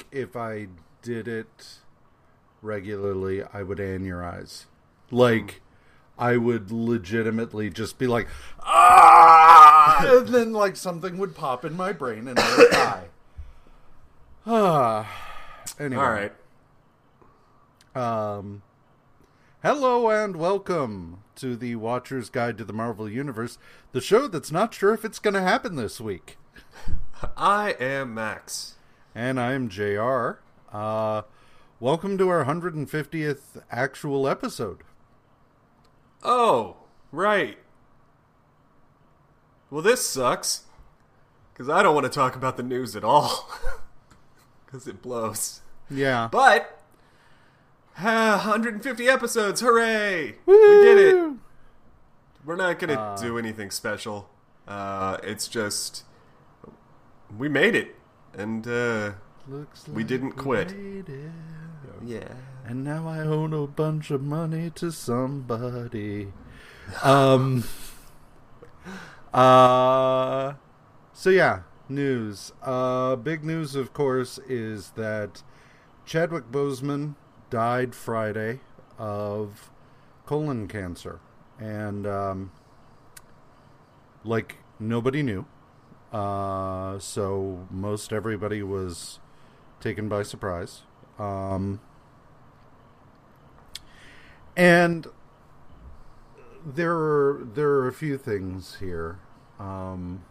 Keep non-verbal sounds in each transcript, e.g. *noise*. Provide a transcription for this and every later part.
think if I did it regularly, I would aneurize. Like, I would legitimately just be like, ah, and then like something would pop in my brain and I would die. Ah. *sighs* *sighs* Anyway. All right. Um, hello and welcome to the Watcher's Guide to the Marvel Universe, the show that's not sure if it's going to happen this week. *laughs* I am Max. And I'm JR. Uh, welcome to our 150th actual episode. Oh, right. Well, this sucks. Because I don't want to talk about the news at all. *laughs* Because it blows. Yeah. But, uh, 150 episodes, hooray! We did it. We're not going to do anything special. Uh, it's just, we made it. And, uh, Looks We didn't quit. made yeah. And now I own a bunch of money to somebody. *laughs* Um. Uh. So yeah, news. Uh, big news, of course, is that Chadwick Boseman died Friday of colon cancer, and um, like nobody knew. Uh, so most everybody was taken by surprise. Um, and there are there are a few things here. Um,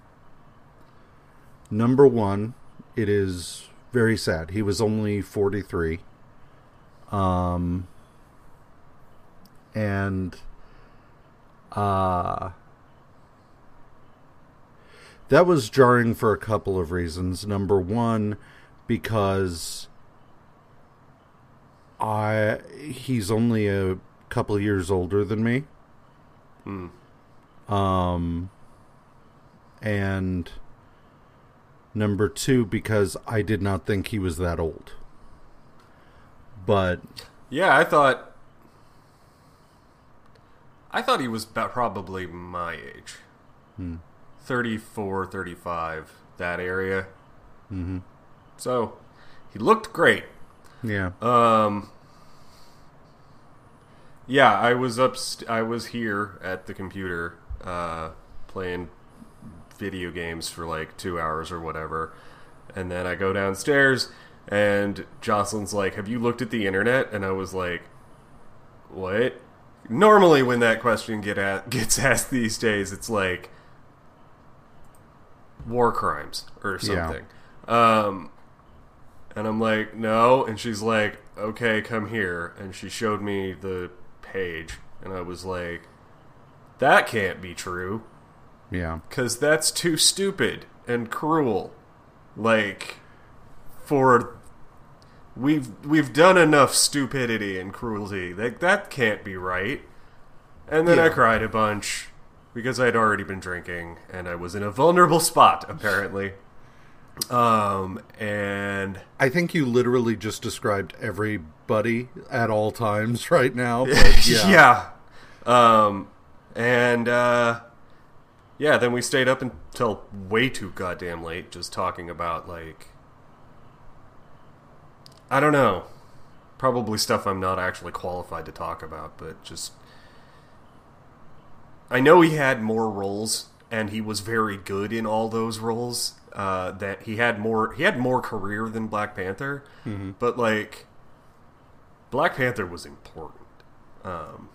number one, it is very sad. He was only forty three. Um, and uh that was jarring for a couple of reasons. Number one, because I he's only a couple years older than me. Hmm. Um and number 2 because I did not think he was that old. But Yeah, I thought. I thought he was probably my age. Hmm. 34, 35, that area. mhm. So, he looked great. yeah. Um. Yeah, I was up. St- I was here at the computer, uh, playing video games for like two hours or whatever, and then I go downstairs, and Jocelyn's like, "Have you looked at the internet?" And I was like, "What?" Normally, when that question get at- *laughs* gets asked these days, it's like war crimes or Yeah. something. Um, and I'm like, no. And she's like, okay, come here. And she showed me the page. And I was like, that can't be true. Yeah. Because that's too stupid and cruel. Like, for. We've we've done enough stupidity and cruelty. Like that can't be right. And then I cried a bunch because I had already been drinking and I was in a vulnerable spot apparently. Um and I think you literally just described everybody at all times *laughs* right now. But *laughs* yeah. yeah. Um, and uh, yeah, then we stayed up until way too goddamn late, just talking about like I don't know, probably stuff I'm not actually qualified to talk about, but just I know he had more roles and he was very good in all those roles. Uh, that he had more he had more career than Black Panther, but like Black Panther was important um,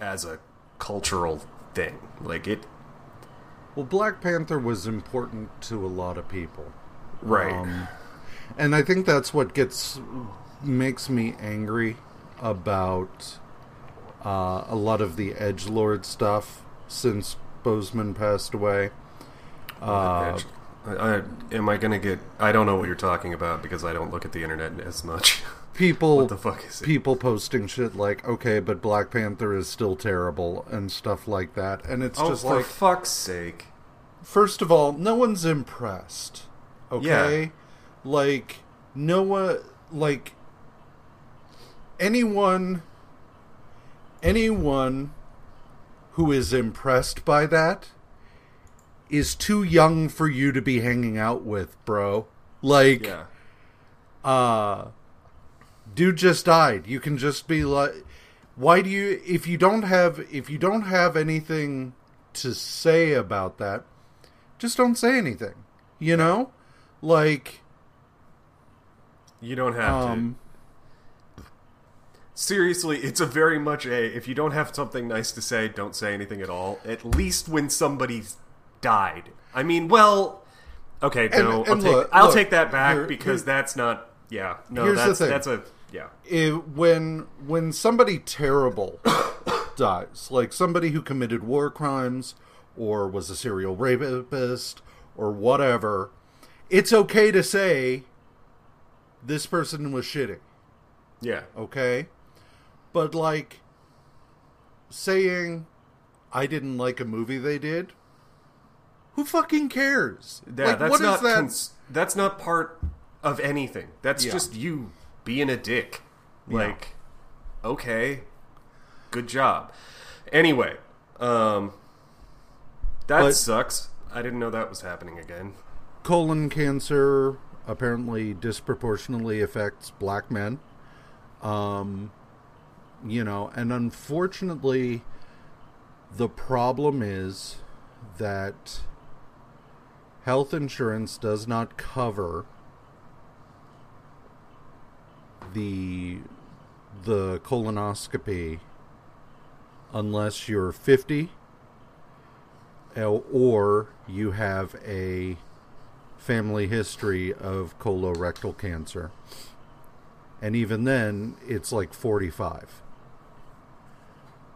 as a cultural thing. Like it, Well, Black Panther was important to a lot of people. right? Um, and I think that's what gets makes me angry about uh, a lot of the edge lord stuff since Boseman passed away. Uh, I, I, am I gonna get? I don't know what you're talking about because I don't look at the internet as much. *laughs* people, what the fuck is it? people posting shit like, "Okay, but Black Panther is still terrible" and stuff like that, and it's oh, just for like, fuck's sake! first of all, no one's impressed. Okay? Yeah. Like no one like anyone anyone who is impressed by that is too young for you to be hanging out with, bro. Like, Yeah. uh, dude just died. You can just be like, why do you? If you don't have, if you don't have anything to say about that, just don't say anything. You know, like, You don't have um, to. Seriously, it's a very much a if you don't have something nice to say, don't say anything at all. At least when somebody's died. I mean, well, okay, no, and I'll, take, I'll look, take that back here- because here- that's not. Yeah, no, Here's the that's thing. that's a yeah. it, when when somebody terrible *coughs* dies, like somebody who committed war crimes or was a serial rapist or whatever, it's okay to say this person was shitty, Yeah, okay? But like saying I didn't like a movie they did, who fucking cares? yeah, like, that's what is not that? cons- that's not part of anything. That's Yeah. just you being a dick. Yeah. Like, okay, good job. Anyway, um, that But- sucks. I didn't know that was happening again. colon cancer apparently disproportionately affects black men. Um, you know, and unfortunately, the problem is that health insurance does not cover the the colonoscopy unless you're 50 uh, or you have a family history of colorectal cancer. And even then, it's like 45.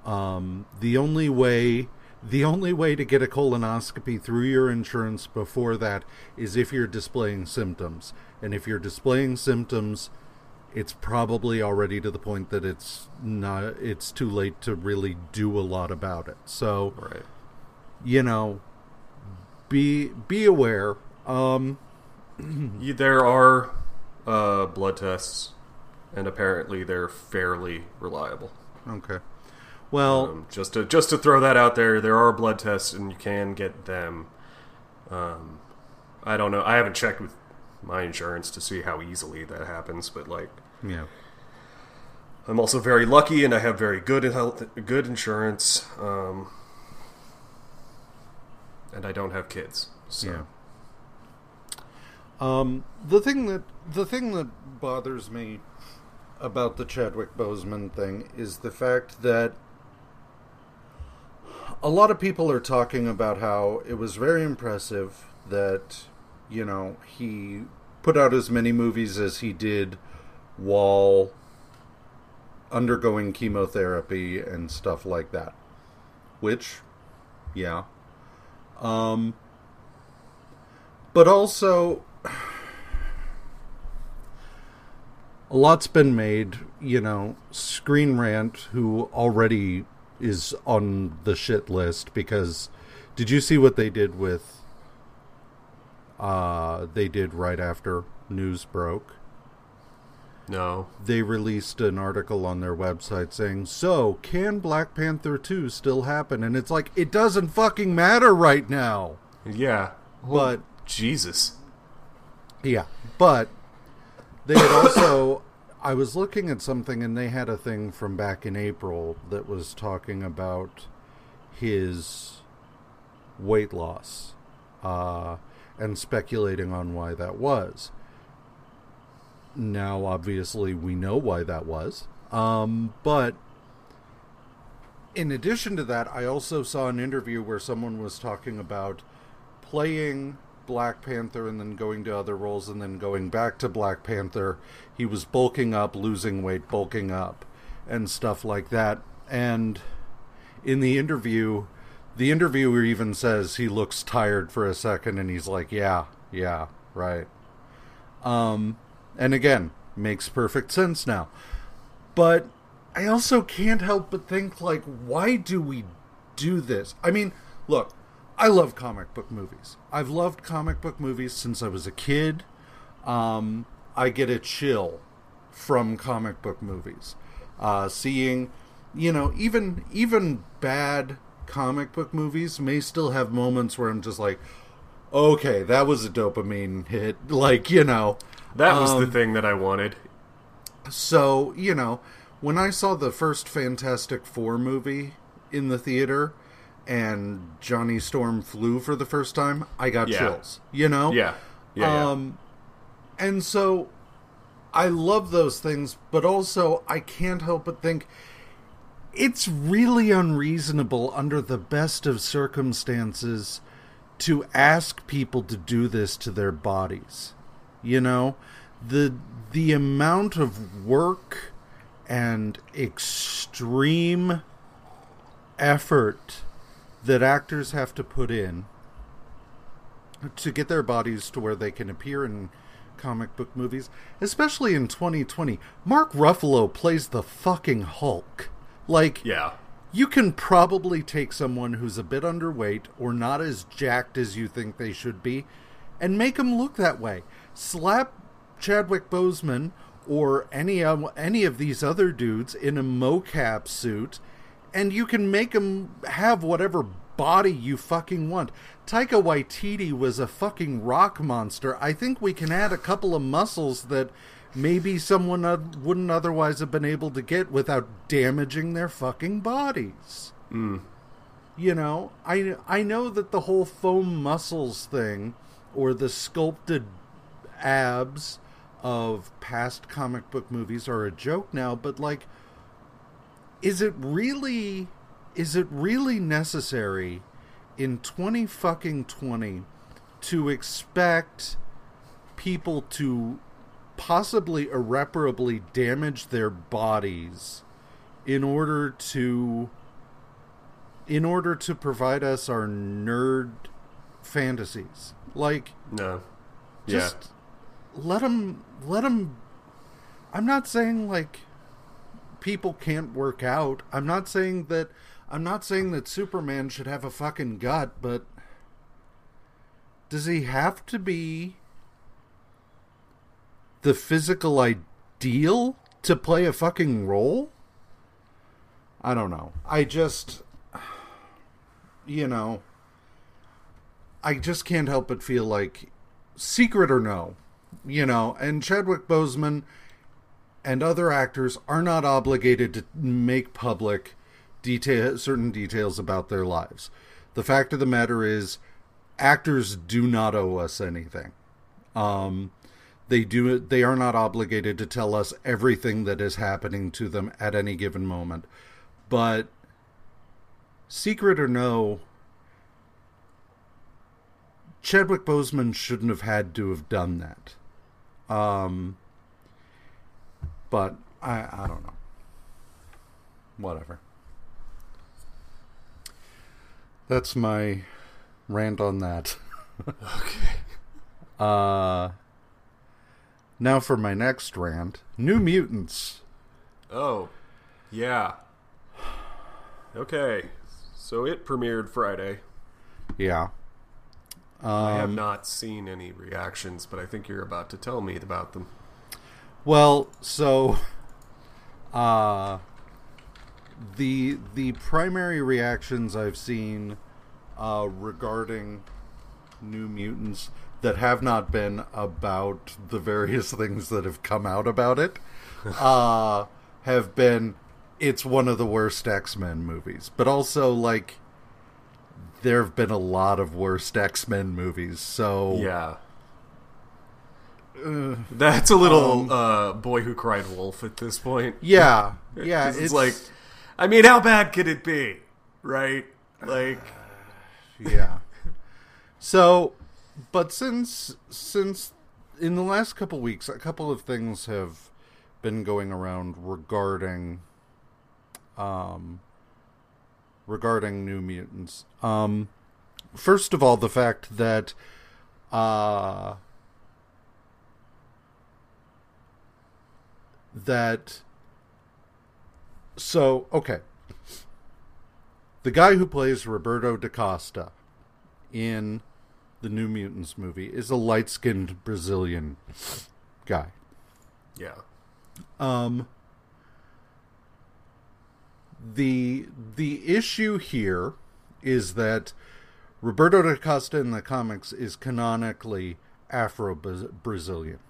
Um, the only way the only way to get a colonoscopy through your insurance before that is if you're displaying symptoms. And if you're displaying symptoms, it's probably already to the point that it's not it's too late to really do a lot about it. So, Right. you know, be be aware. Um, *clears throat* there are uh, blood tests, and apparently they're fairly reliable. okay. Well, Um, just to just to throw that out there, there are blood tests, and you can get them. Um, I don't know. I haven't checked with my insurance to see how easily that happens, but like, yeah. I'm also very lucky, and I have very good health, good insurance. Um, and I don't have kids, so Yeah. Um, the thing that the thing that bothers me about the Chadwick Boseman thing is the fact that a lot of people are talking about how it was very impressive that you know he put out as many movies as he did while undergoing chemotherapy and stuff like that. Which, yeah. Um, but also, a lot's been made. You know, Screen Rant, who already is on the shit list because did you see what they did with? Uh, they did right after news broke no. they released an article on their website saying, "So, can Black Panther 2 still happen?" And it's like it doesn't fucking matter right now. Yeah, But Jesus. yeah, but they had also I was looking at something and they had a thing from back in April that was talking about his weight loss uh, and speculating on why that was. Now, obviously, we know why that was. Um, but in addition to that, I also saw an interview where someone was talking about playing Black Panther and then going to other roles and then going back to Black Panther. He was bulking up, losing weight, bulking up, and stuff like that. And in the interview, the interviewer even says he looks tired for a second and he's like, Yeah, yeah, right. Um, and again, makes perfect sense now. But I also can't help but think, like, why do we do this? I mean, look, I love comic book movies. I've loved comic book movies since I was a kid. Um, I get a chill from comic book movies. Uh, seeing, you know, even even bad comic book movies may still have moments where I'm just like, okay, that was a dopamine hit. *laughs* Like, you know. That was Um, the thing that I wanted. So, you know, when I saw the first Fantastic Four movie in the theater and Johnny Storm flew for the first time, I got Yeah. chills. You know? Yeah. Yeah. yeah. Um, and so I love those things, but also I can't help but think it's really unreasonable under the best of circumstances to ask people to do this to their bodies. You know, the the amount of work and extreme effort that actors have to put in to get their bodies to where they can appear in comic book movies, especially in 2020. Mark Ruffalo plays the fucking Hulk. Like, yeah. you can probably take someone who's a bit underweight or not as jacked as you think they should be and make them look that way. Slap Chadwick Boseman or any of, any of these other dudes in a mocap suit and you can make them have whatever body you fucking want. Taika Waititi was a fucking rock monster. I think we can add a couple of muscles that maybe someone wouldn't otherwise have been able to get without damaging their fucking bodies. Hmm. You know, I I know that the whole foam muscles thing or the sculpted abs of past comic book movies are a joke now, but like is it really is it really necessary in 20 fucking 20 to expect people to possibly irreparably damage their bodies in order to in order to provide us our nerd fantasies like No. just let them let them i'm not saying like people can't work out. I'm not saying that i'm not saying that superman should have a fucking gut but does he have to be the physical ideal to play a fucking role? I don't know. I just you know i just can't help but feel like secret or no, you know, and Chadwick Boseman and other actors are not obligated to make public detail certain details about their lives. The fact of the matter is actors do not owe us anything. Um they do they are not obligated to tell us everything that is happening to them at any given moment. But secret or no, Chadwick Boseman shouldn't have had to have done that. Um, but I I don't know. Whatever. That's my rant on that. *laughs* Okay. Uh now for my next rant. New Mutants. Oh. Yeah. Okay. So it premiered Friday. Yeah. I have Um, not seen any reactions, but I think you're about to tell me about them. Well, so uh the the primary reactions I've seen uh regarding New Mutants that have not been about the various *laughs* things that have come out about it uh have been it's one of the worst X-Men movies, but also like there have been a lot of worst X-Men movies. So Yeah. That's a little Um, uh, boy who cried wolf at this point. *laughs* yeah, yeah. it's, like, I mean, how bad could it be, right? Like, *sighs* yeah. So, but since since in the last couple weeks, a couple of things have been going around regarding um regarding New Mutants. Um first of all, the fact that uh that so okay the guy who plays Roberto da Costa in the New Mutants movie is a light skinned Brazilian guy. yeah, Um the the issue here is that Roberto da Costa in the comics is canonically Afro Brazilian.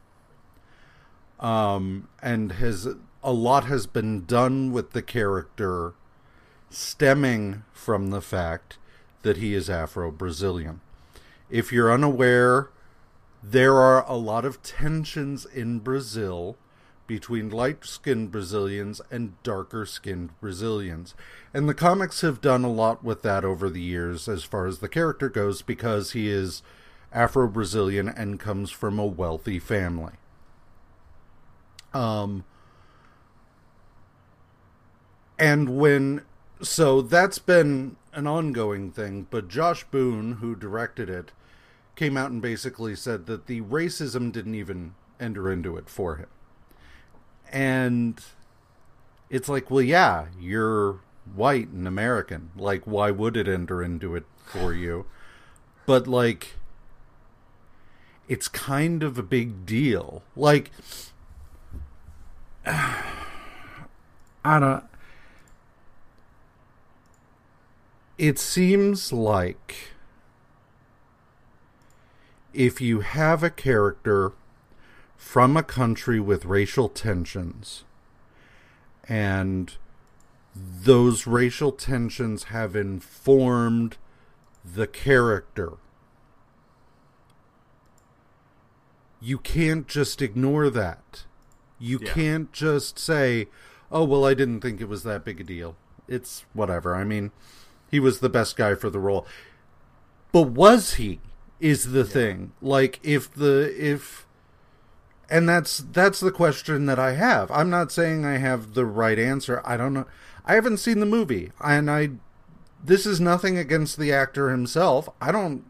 Um, and has a lot has been done with the character stemming from the fact that he is Afro Brazilian. If you're unaware, there are a lot of tensions in Brazil between light skinned Brazilians and darker skinned Brazilians. And the comics have done a lot with that over the years as far as the character goes because he is Afro Brazilian and comes from a wealthy family. Um, and when so that's been an ongoing thing, but Josh Boone, who directed it, came out and basically said that the racism didn't even enter into it for him. And it's like, well, yeah, you're white and American. Like, why would it enter into it for you? But, like, it's kind of a big deal. Like, *sighs* I don't. It seems like if you have a character from a country with racial tensions and those racial tensions have informed the character you can't just ignore that you yeah. can't just say oh well i didn't think it was that big a deal it's whatever i mean he was the best guy for the role but was he is the yeah. thing like if the if and that's that's the question that I have. I'm not saying I have the right answer. I don't know. I haven't seen the movie, and I. This is nothing against the actor himself. I don't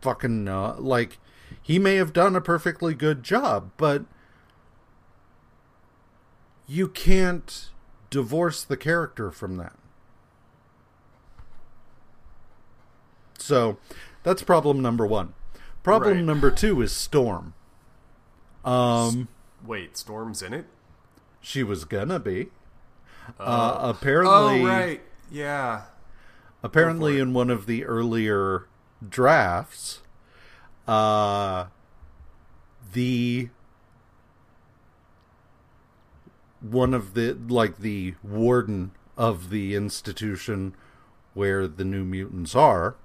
fucking know. Like, he may have done a perfectly good job, but you can't divorce the character from that. So, that's problem number one. Problem right. number two is Storm. Um, wait, Storm's in it. She was gonna be. Uh, uh, apparently, oh right, yeah. Apparently, in one of the earlier drafts, uh, the one of the like the warden of the institution where the new mutants are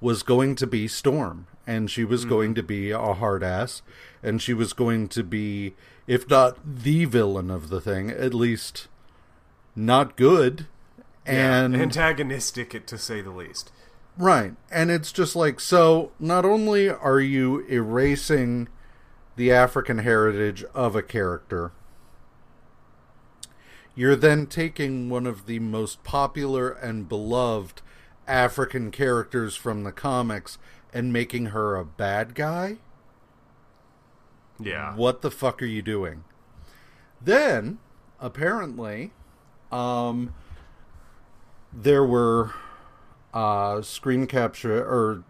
was going to be Storm, and she was mm. going to be a hard ass, and she was going to be, if not the villain of the thing, at least not good and yeah, antagonistic to say the least. Right. And it's just like so not only are you erasing the African heritage of a character, you're then taking one of the most popular and beloved African characters from the comics and making her a bad guy? Yeah. What the fuck are you doing? Then, apparently, um, there were uh, screen capture or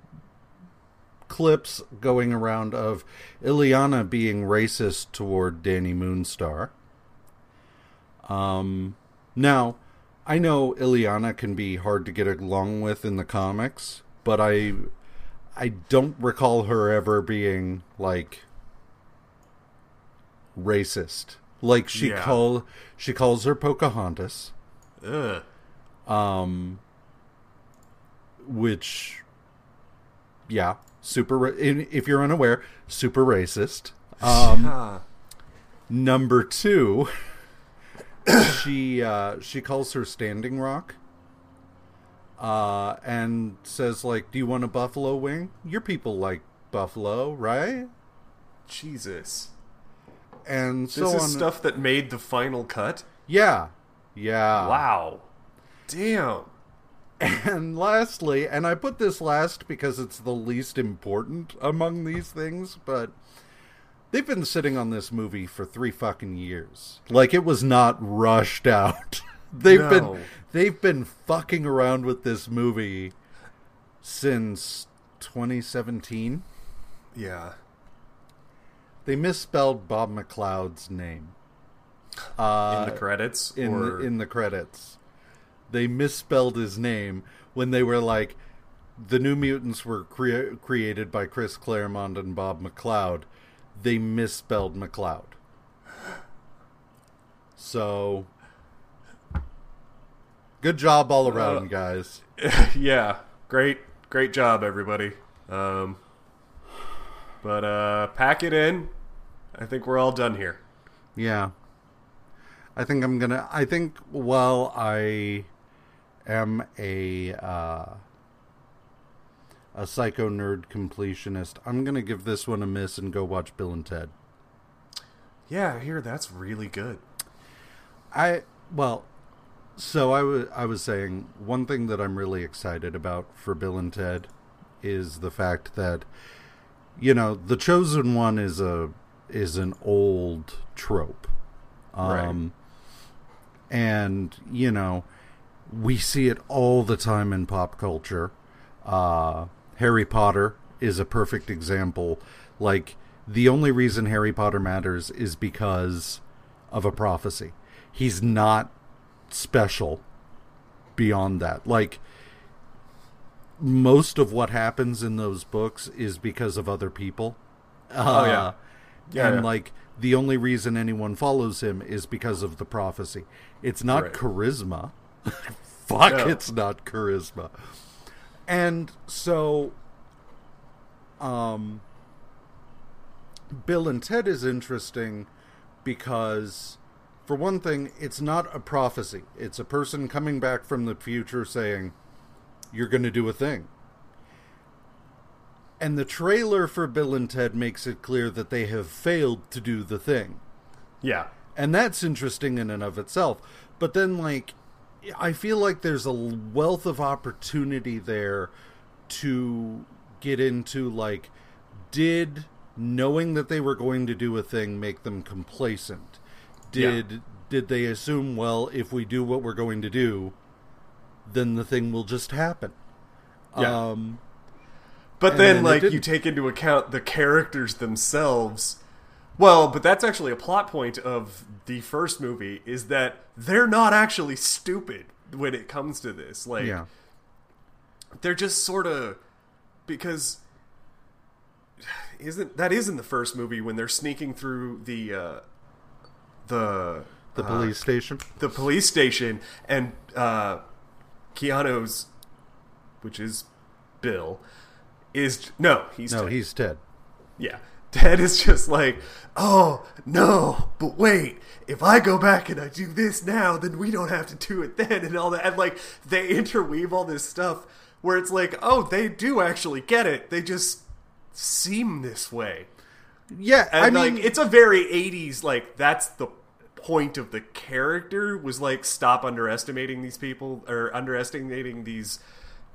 clips going around of Illyana being racist toward Dani Moonstar. Um, now, I know Illyana can be hard to get along with in the comics, but I I don't recall her ever being like racist. Like she yeah. call she calls her Pocahontas. Ugh. Um which yeah, super if you're unaware, super racist. Um number 2 she uh she calls her Standing Rock uh, and says like, "Do you want a buffalo wing? Your people like buffalo, right?" Jesus. And so this is on. stuff that made the final cut. Yeah, yeah. Wow. Damn. And lastly, and I put this last because it's the least important among these things, but they've been sitting on this movie for three fucking years. Like it was not rushed out. *laughs* they've no. been they've been fucking around with this movie since 2017. Yeah. They misspelled Bob McLeod's name. Uh, in the credits? In, or... the, in the credits. They misspelled his name when they were like, the New Mutants were crea- created by Chris Claremont and Bob McLeod. They misspelled McLeod. So, good job all around, Uh, guys. *laughs* yeah, great, great job, everybody. Um, but uh, pack it in. I think we're all done here. Yeah. I think I'm gonna. I think while I am a uh, a psycho nerd completionist, I'm gonna give this one a miss and go watch Bill and Ted. Yeah, I hear that's really good. I well, so I was I was saying one thing that I'm really excited about for Bill and Ted is the fact that you know the chosen one is a is an old trope, um, and you know we see it all the time in pop culture. Uh, Harry Potter is a perfect example. Like the only reason Harry Potter matters is because of a prophecy. He's not special beyond that. Like most of what happens in those books is because of other people. Oh, yeah. Uh, Yeah, and yeah. like the only reason anyone follows him is because of the prophecy. It's not Right. charisma. *laughs* Fuck, No. it's not charisma. And so um Bill and Ted is interesting because for one thing, it's not a prophecy. It's a person coming back from the future saying, You're going to do a thing. And the trailer for Bill and Ted makes it clear that they have failed to do the thing. Yeah, And that's interesting in and of itself. But then, like, I feel like there's a wealth of opportunity there to get into, like, did knowing that they were going to do a thing make them complacent? Did did they assume, well, if we do what we're going to do, then the thing will just happen? Yeah. Um, but then, then like you take into account the characters themselves. Well, but that's actually a plot point of the first movie is that they're not actually stupid when it comes to this. Like, yeah. they're just sort of because isn't that is in the first movie when they're sneaking through the uh, the The uh, police station? the police station and uh, Keanu's, which is Bill, is no, he's No, Ted. he's Ted. yeah. Ted is just like, oh no, but wait, if I go back and I do this now, then we don't have to do it then, and all that. And like they *laughs* interweave all this stuff where it's like, oh, they do actually get it. They just seem this way. Yeah, And I like mean, it's a very 80s like that's the point of the character was like stop underestimating these people or underestimating these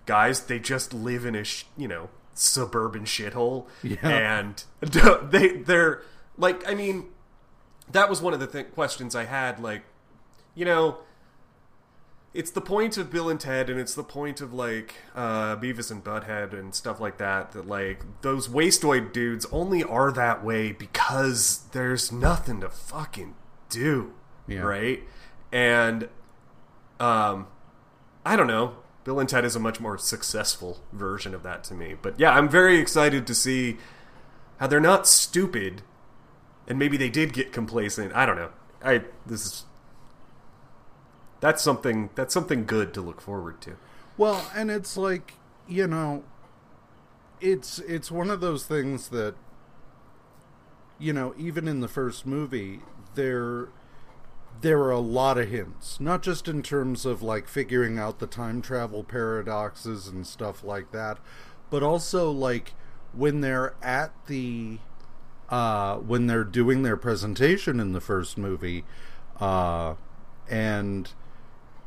guys they just live in a sh- you know suburban shithole Yeah. and *laughs* they they're like I mean that was one of the th- questions I had like you know it's the point of Bill and Ted, and it's the point of like uh, Beavis and Butthead and stuff like that. That like those wastoid dudes only are that way because there's nothing to fucking do, Yeah. right? And um, I don't know. Bill and Ted is a much more successful version of that to me. But yeah, I'm very excited to see how they're not stupid, and maybe they did get complacent. I don't know. I this is that's something that's something good to look forward to. Well, and it's like, you know, it's it's one of those things that you know, even in the first movie, there there are a lot of hints, not just in terms of like figuring out the time travel paradoxes and stuff like that, but also like when they're at the uh when they're doing their presentation in the first movie uh and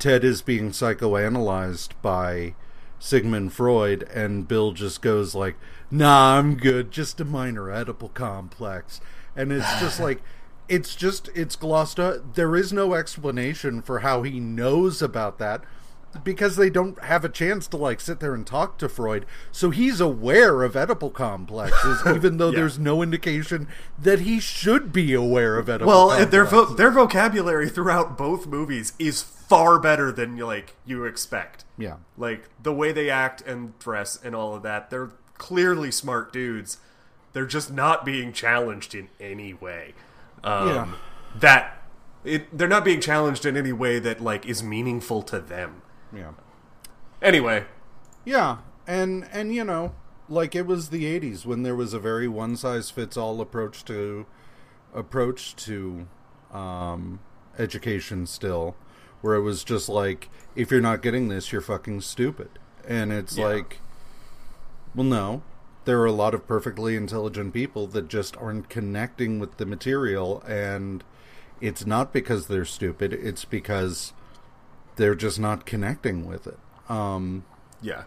Ted is being psychoanalyzed by Sigmund Freud, and Bill just goes like, "Nah, I'm good. Just a minor Oedipal complex." And it's just *laughs* like, it's just it's glossed up. There is no explanation for how he knows about that because they don't have a chance to like sit there and talk to Freud. So he's aware of Oedipal complexes, *laughs* even though Yeah. there's no indication that he should be aware of Oedipal. Well, and their vo- their vocabulary throughout both movies is far better than like you expect. Yeah. Like the way they act and dress and all of that, they're clearly smart dudes. They're just not being challenged in any way. Um, Yeah. That it, they're not being challenged in any way that like is meaningful to them. Yeah. Anyway, Yeah, and and you know, like it was the '80s when there was a very one size fits all approach to approach to um, education still, where it was just like if you're not getting this, you're fucking stupid, and it's Yeah. like, well, no. There are a lot of perfectly intelligent people that just aren't connecting with the material, and it's not because they're stupid. It's because they're just not connecting with it. Um, yeah,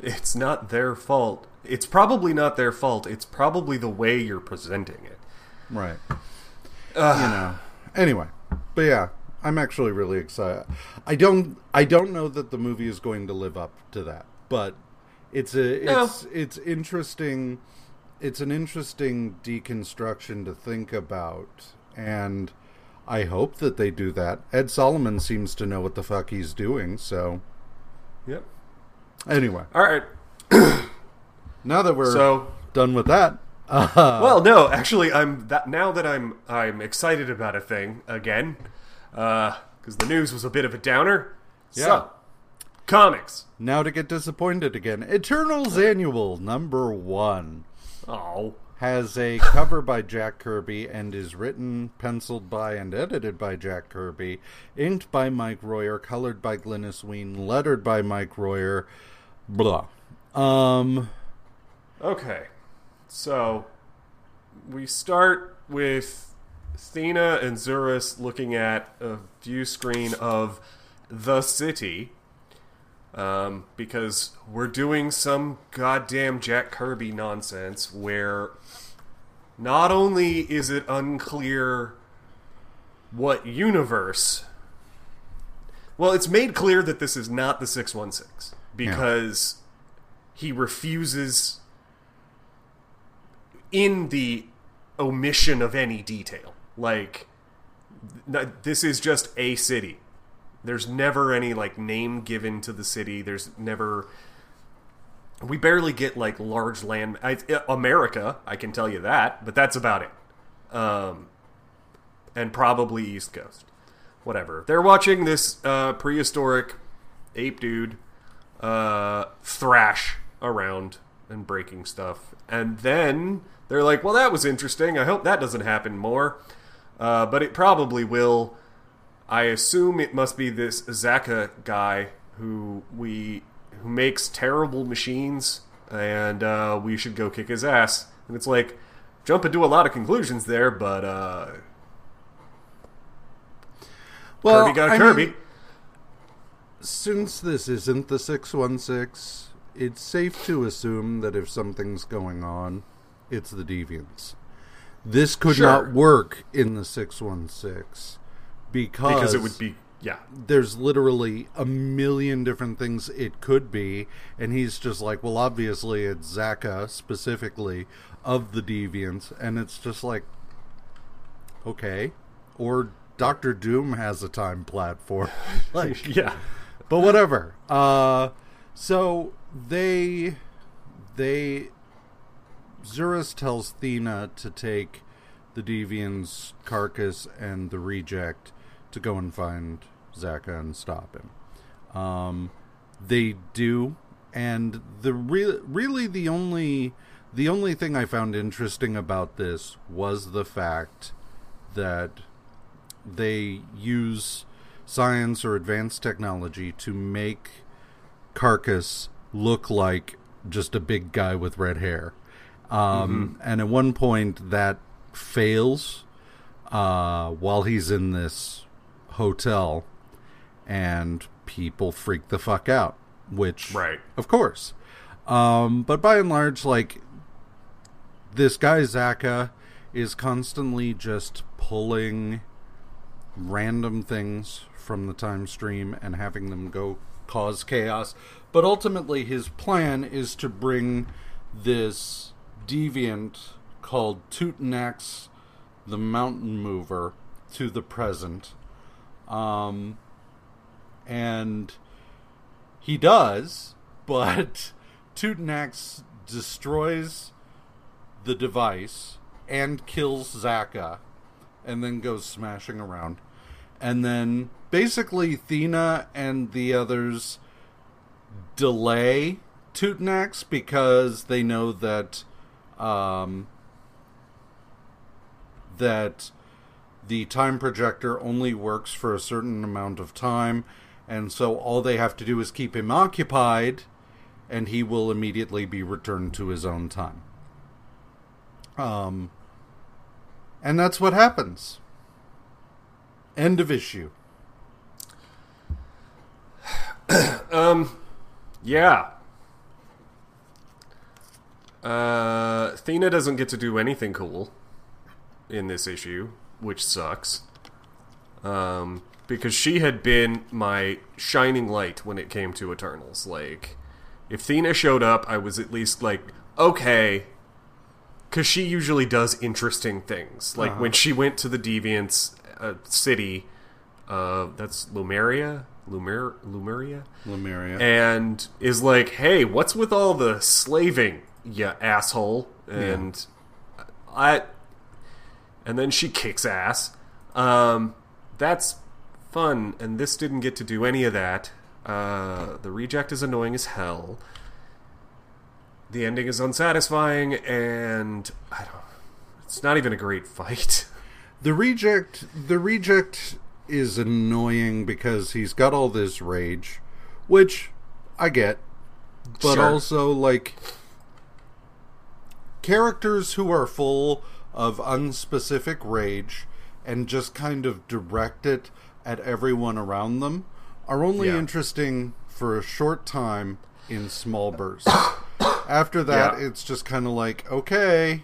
it's not their fault. It's probably not their fault. It's probably the way you're presenting it. Right. you know. Anyway, but yeah, I'm actually really excited. I don't I don't know that the movie is going to live up to that, but it's a No. it's it's interesting it's an interesting deconstruction to think about and I hope that they do that. Ed Solomon seems to know what the fuck he's doing, so Yep. anyway, All right. *coughs* now that we're So done with that, uh, *laughs* Well, no, actually, I'm that now that I'm I'm excited about a thing again, because the news was a bit of a downer. Yeah. So, comics. now to get disappointed again. Eternals Annual number 1. Oh, has a cover by Jack Kirby and is written, penciled by, and edited by Jack Kirby, inked by Mike Royer, colored by Glynis Wein, lettered by Mike Royer, blah. Um, okay. So, we start with Thena and Zuras looking at a view screen of the city. Um, because we're doing some goddamn Jack Kirby nonsense where not only is it unclear what universe. Well, it's made clear that this is not the 616 because he refuses in the omission of any detail. Like this is just a city. There's never any like name given to the city. There's never we barely get like large land I, America, I can tell you that, but that's about it. Um and probably East Coast. Whatever. They're watching this uh, prehistoric ape dude uh, thrash around and breaking stuff. And then they're like, well, that was interesting. I hope that doesn't happen more. Uh, but it probably will. I assume it must be this Zakka guy who we who makes terrible machines, and uh, we should go kick his ass. And it's like jumping to a lot of conclusions there, but uh, well, Kirby got I Kirby. mean, since this isn't the 616, it's safe to assume that if something's going on, it's the Deviants. This could Sure. not work in the 616 because, because it would be yeah. there's literally a million different things it could be, and he's just like, well, obviously it's Zakka specifically of the Deviants, and it's just like, okay, or Doctor Doom has a time platform, *laughs* like, *laughs* yeah. but whatever. Uh, so they they Zuras tells Thena to take the Deviant's Karkas and the reject to go and find Zakka and stop him. Um, they do, and the re- really the only the only thing I found interesting about this was the fact that they use science or advanced technology to make Karkas look like just a big guy with red hair. Um, And at one point, that fails uh, while he's in this hotel, and people freak the fuck out. Which, Right. of course. Um, but by and large, like this guy Zakka is constantly just pulling random things from the time stream and having them go cause chaos. But ultimately, his plan is to bring this deviant called Tutinax, the Mountain Mover, to the present. Um, and he does, *laughs* but Tutinax destroys the device and kills Zakka, and then goes smashing around. And then basically Thena and the others delay Tutinax because they know that um, that the time projector only works for a certain amount of time, and so all they have to do is keep him occupied, and he will immediately be returned to his own time. Um, and that's what happens. End of issue. *coughs* um, yeah. Uh, Thena doesn't get to do anything cool in this issue, which sucks. Um, because she had been my shining light when it came to Eternals. Like, if Thena showed up, I was at least like, okay. Because she usually does interesting things. Like, when she went to the Deviants uh, city, uh, that's Lumeria? Lumer- Lumeria? Lemuria. and is like, "Hey, what's with all the slaving, you asshole?" And I, and then she kicks ass. Um, that's fun, and this didn't get to do any of that. Uh, the reject is annoying as hell. The ending is unsatisfying, and I don't. It's not even a great fight. *laughs* The reject the reject is annoying because he's got all this rage, which I get. But Sure. also like characters who are full of unspecific rage and just kind of direct it at everyone around them are only Yeah. interesting for a short time in small bursts. *coughs* After that, Yeah. it's just kind of like, okay,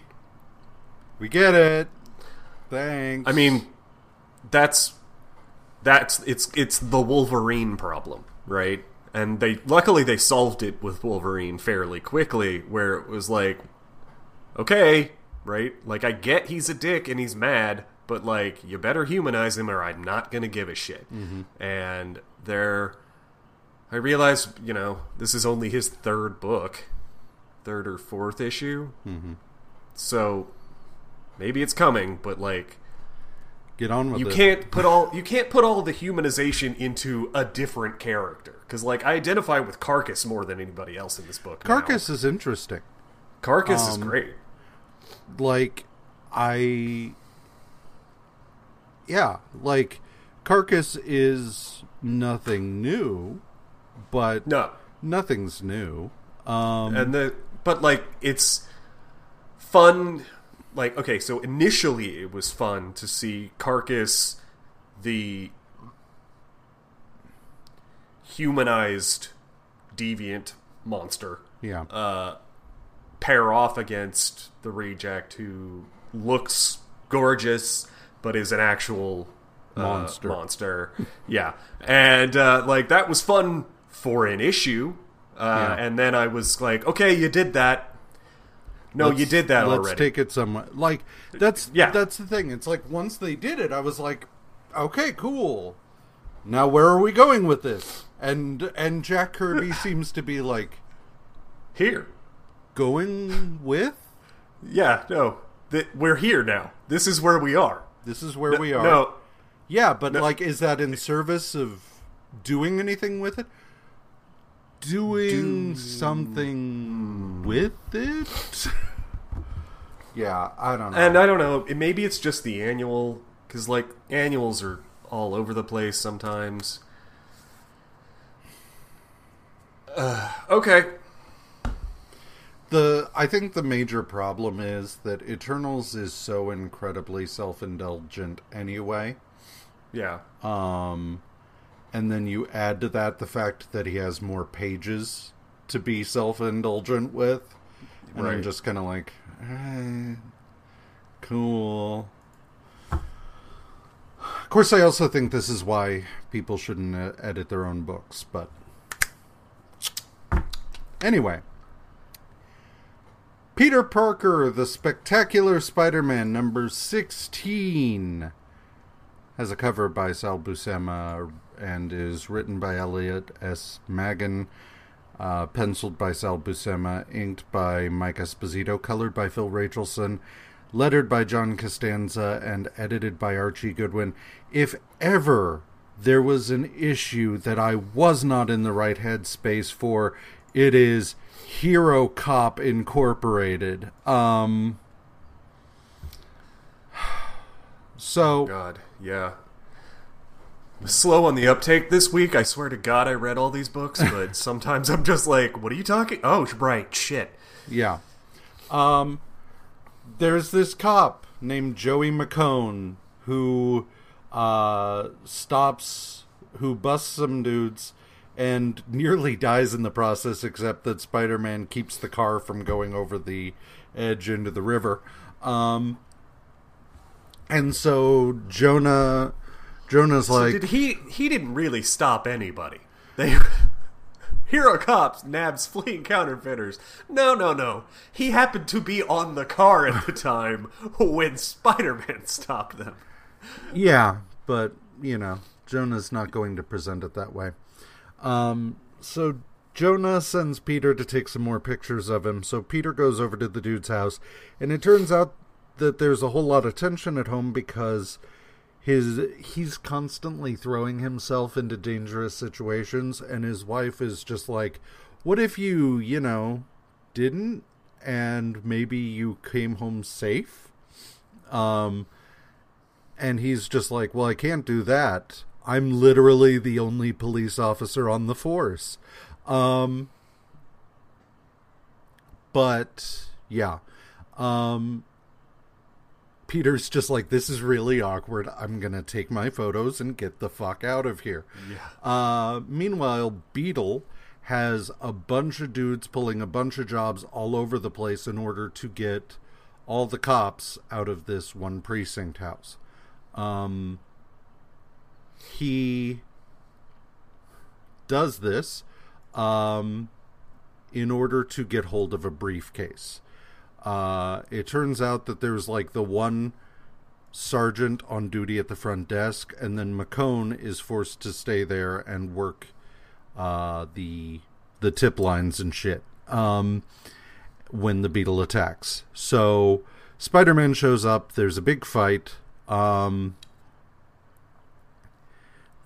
we get it. Thanks. I mean, that's that's it's it's the Wolverine problem, right? And they luckily they solved it with Wolverine fairly quickly, where it was like, okay, right? Like I get he's a dick and he's mad, but like you better humanize him or I'm not gonna give a shit. And they're, I realize you know this is only his third book, third or fourth issue, mm-hmm. so maybe it's coming, but like get on with you it. can't put all *laughs* you can't put all the humanization into a different character because like I identify with Karkas more than anybody else in this book. now. Karkas is interesting. Karkas is um, great. Like, I. Yeah, like, Karkas is nothing new, but No, nothing's new. Um, and the but like it's fun. Like okay, so initially it was fun to see Karkas, the humanized deviant monster, yeah. uh, pair off against the reject who looks gorgeous but is an actual uh, Monster. monster. *laughs* yeah, and uh, like that was fun for an issue, uh, Yeah. and then I was like, okay, you did that. No, you Let's- did that already. let's already. take it somewhere. Like that's Yeah. That's the thing. It's like once they did it, I was like, okay, cool. Now where are we going with this? And and Jack Kirby *laughs* seems to be like Here, going with. Yeah, no, that we're here now. This is where we are. This is where we are. No, Yeah, but like, is that in service of doing anything with it? Doing something with it? *laughs* yeah, I don't know. And I don't know. it- Maybe it's just the annual, because like annuals are all over the place sometimes. Uh, *sighs* okay. The I think the major problem is that Eternals is so incredibly self-indulgent anyway. Yeah. Um, and then you add to that the fact that he has more pages to be self-indulgent with, and I'm just kind of like, eh, cool. Of course, I also think this is why people shouldn't uh, edit their own books, but anyway. Peter Parker, the Spectacular Spider-Man, number 16 has a cover by Sal Buscema and is written by Elliot S. Maggin, uh, penciled by Sal Buscema, inked by Mike Esposito, colored by Phil Rachelson, lettered by John Costanza, and edited by Archie Goodwin. If ever there was an issue that I was not in the right headspace for, it is Hero Cop Incorporated. Um. So God, yeah. Slow on the uptake this week. I swear to God, I read all these books, *laughs* but sometimes I'm just like, "What are you talking?" Oh, right, shit. Yeah. Um there's this cop named Joey McCone who uh stops who busts some dudes and nearly dies in the process except that Spider-Man keeps the car from going over the edge into the river. Um and so Jonah Jonah's like Did he? He didn't really stop anybody. They. *laughs* Hero cops nabs fleeing counterfeiters. No, no, no. He happened to be on the car at the time when Spider-Man stopped them. Yeah, but you know, Jonah's not going to present it that way. Um, so Jonah sends Peter to take some more pictures of him. So Peter goes over to the dude's house, and it turns out that there's a whole lot of tension at home because his he's constantly throwing himself into dangerous situations, and his wife is just like, "What if you, you know, didn't, and maybe you came home safe?" Um, and he's just like, "Well, I can't do that." I'm literally the only police officer on the force. Um, but yeah, um, Peter's just like, this is really awkward. I'm gonna take my photos and get the fuck out of here. Yeah. Uh, meanwhile, Beetle has a bunch of dudes pulling a bunch of jobs all over the place in order to get all the cops out of this one precinct house. Um, he does this um, in order to get hold of a briefcase. Uh, it turns out that there's like the one sergeant on duty at the front desk, and then McCone is forced to stay there and work uh, the the tip lines and shit um, when the beetle attacks. So Spider-Man shows up. There's a big fight. Um,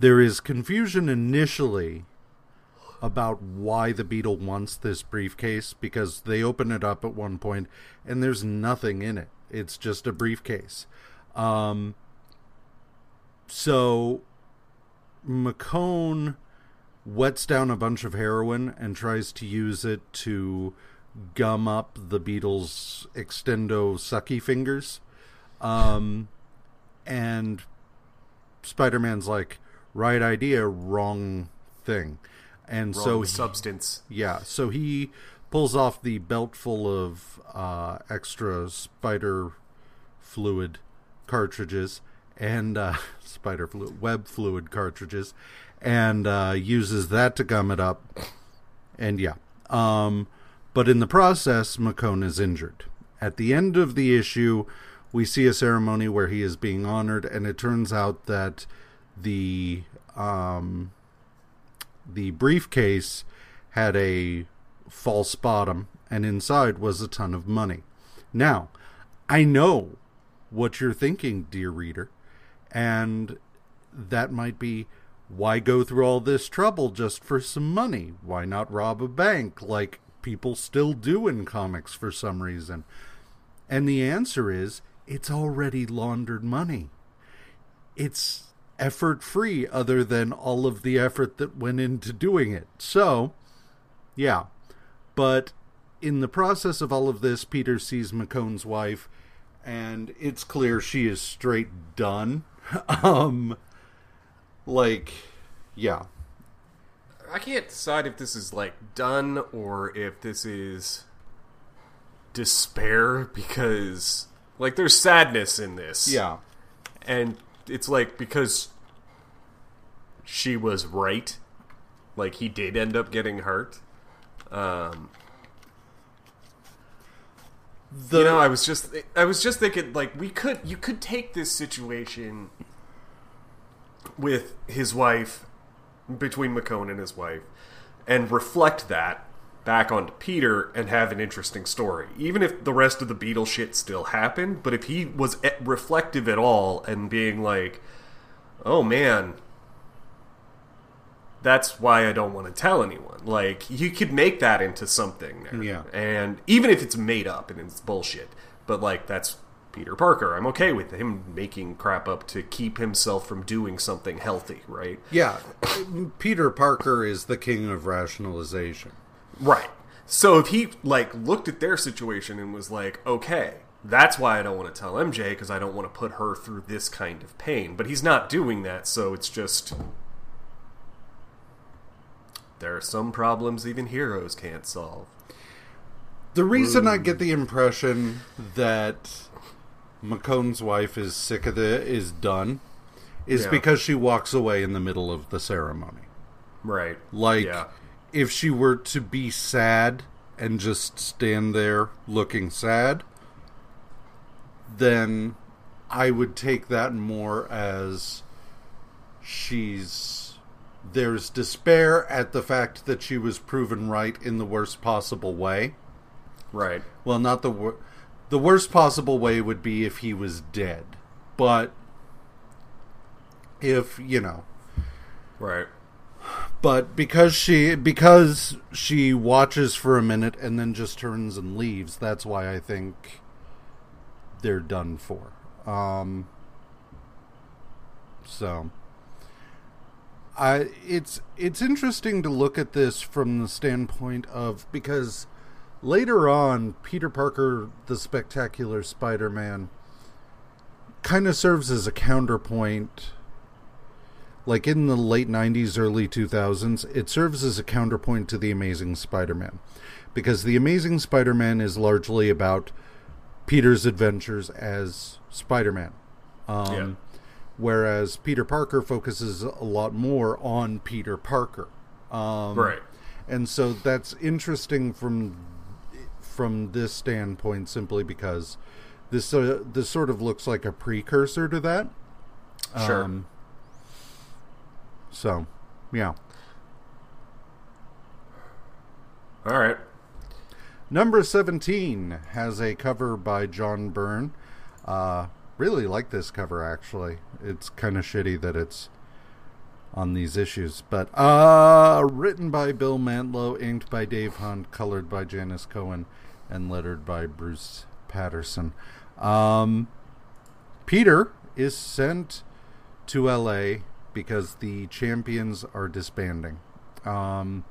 there is confusion initially about why the beetle wants this briefcase because they open it up at one point and there's nothing in it. It's just a briefcase. Um, so McCone wets down a bunch of heroin and tries to use it to gum up the beetle's extendo sucky fingers. Um, and Spider Man's like, right idea, wrong thing. And Wrong so he- substance. yeah, so he pulls off the belt full of uh, extra spider fluid cartridges and uh, *laughs* spider fluid, web fluid cartridges, and uh, uses that to gum it up. And yeah, um, but in the process, McCone is injured. At the end of the issue, we see a ceremony where he is being honored, and it turns out that the um, the briefcase had a false bottom, and inside was a ton of money. Now, I know what you're thinking, dear reader, and that might be why go through all this trouble just for some money? Why not rob a bank like people still do in comics for some reason? And the answer is it's already laundered money. It's effort free, other than all of the effort that went into doing it. So, yeah. But in the process of all of this, Peter sees McCone's wife, and it's clear she is straight done. *laughs* um, like, yeah. I can't decide if this is like done or if this is despair because like there's sadness in this. Yeah. And it's like because she was right. Like he did end up getting hurt. Um The, you know, I was just I was just thinking like we could you could take this situation with his wife, between McCone and his wife, and reflect that back onto Peter and have an interesting story. Even if the rest of the Beetle shit still happened, but if he was reflective at all and being like, oh man, that's why I don't want to tell anyone. Like, you could make that into something. There. Yeah. And even if it's made up and it's bullshit, but like, that's Peter Parker. I'm okay with him making crap up to keep himself from doing something healthy, right? Yeah, *coughs* Peter Parker is the king of rationalization. Right. So if he like looked at their situation and was like, "Okay, that's why I don't want to tell MJ because I don't want to put her through this kind of pain." But he's not doing that, so it's just there are some problems even heroes can't solve. The reason I get the impression that McCone's wife is sick of it is done is Yeah. because she walks away in the middle of the ceremony. Right. Like, Yeah. if she were to be sad and just stand there looking sad, then I would take that more as she's. There's despair at the fact that she was proven right in the worst possible way. Right. Well, not the wor- the worst possible way would be if he was dead, but if you know, Right. but because she because she watches for a minute and then just turns and leaves, that's why I think they're done for. Um, so It's it's interesting to look at this from the standpoint of because later on Peter Parker the spectacular Spider-Man kind of serves as a counterpoint. Like in the late 90s early 2000s it serves as a counterpoint to the amazing spider-man. Because the amazing spider-man is largely about peter's adventures as spider-man. Um, Yeah. Whereas peter parker focuses a lot more on peter parker um, Right. and so that's interesting from from this standpoint simply because this uh, this sort of looks like a precursor to that Sure. um, so, yeah. All right. Number 17 has a cover by John Byrne. Uh, really like this cover, actually. It's kind of shitty that it's on these issues. But, uh, written by Bill Mantlo, inked by Dave Hunt, colored by Janice Cohen, and lettered by Bruce Patterson. Um, Peter is sent to LA because the champions are disbanding. Um,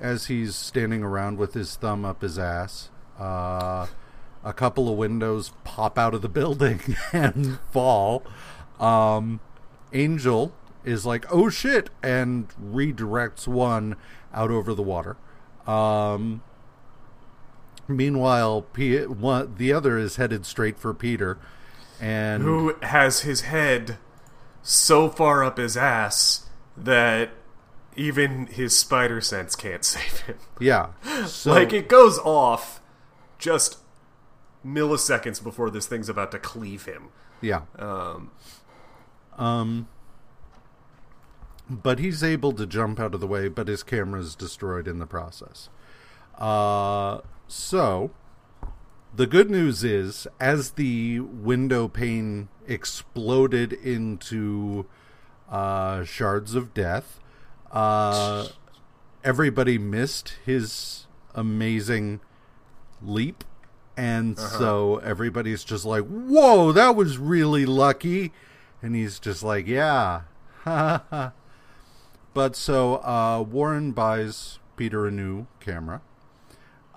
as he's standing around with his thumb up his ass, uh, a couple of windows pop out of the building *laughs* and fall. Um, Angel is like, "Oh shit!" and redirects one out over the water. Um, meanwhile, P- one, the other is headed straight for Peter, and Who has his head so far up his ass that even his spider sense can't save him. yeah, *laughs* so like it goes off just milliseconds before this thing's about to cleave him. yeah. Um, Um, but he's able to jump out of the way, but his camera's destroyed in the process. Uh, so the good news is, as the window pane exploded into uh, shards of death, uh, everybody missed his amazing leap. And so everybody's just like, whoa, that was really lucky. And he's just like, yeah. *laughs* but so uh, Warren buys Peter a new camera.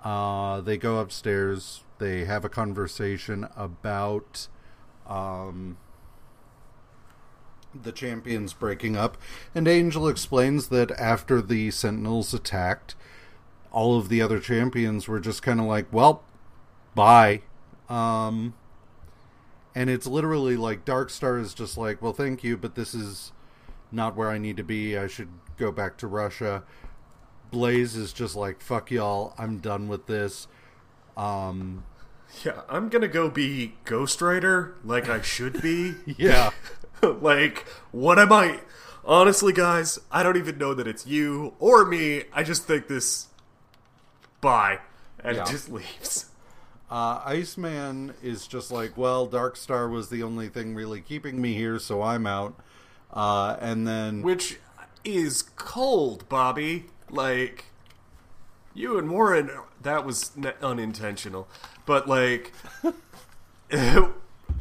Uh, they go upstairs. They have a conversation about um, the champions breaking up. And Angel explains that after the Sentinels attacked, all of the other champions were just kind of like, well, bye. Um, and it's literally like Darkstar is just like, well, thank you, but this is not where I need to be. I should go back to Russia. Blaze is just like, fuck y'all, I'm done with this. Um, yeah, I'm gonna go be Ghost Rider like I should be. *laughs* yeah. *laughs* like, what am I? Honestly, guys, I don't even know that it's you or me. I just think this. Bye. And Yeah. just leaves. Uh, Iceman is just like, well, Darkstar was the only thing really keeping me here, so I'm out. Uh, and then Which is cold, Bobby. Like, you and Warren, that was n- unintentional. But, like, *laughs*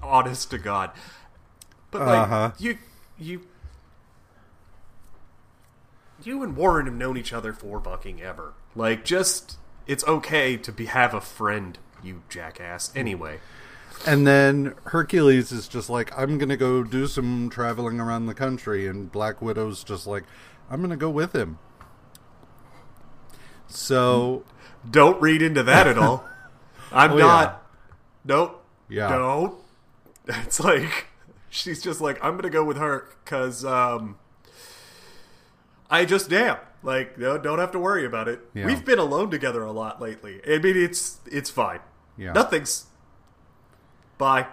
honest to God. But, like, Uh-huh. you. You. You and Warren have known each other for fucking ever. Like, just. It's okay to be have a friend, you jackass. Anyway. And then Hercules is just like, I'm going to go do some traveling around the country. And Black Widow's just like, I'm going to go with him. So, Don't read into that at all. *laughs* I'm Oh, not. Nope. Yeah. Don't. It's like *laughs* she's just like I'm gonna go with her because um, I just am. Like no, don't have to worry about it. Yeah. We've been alone together a lot lately. I mean, it's it's fine. Yeah. Nothing's. Bye.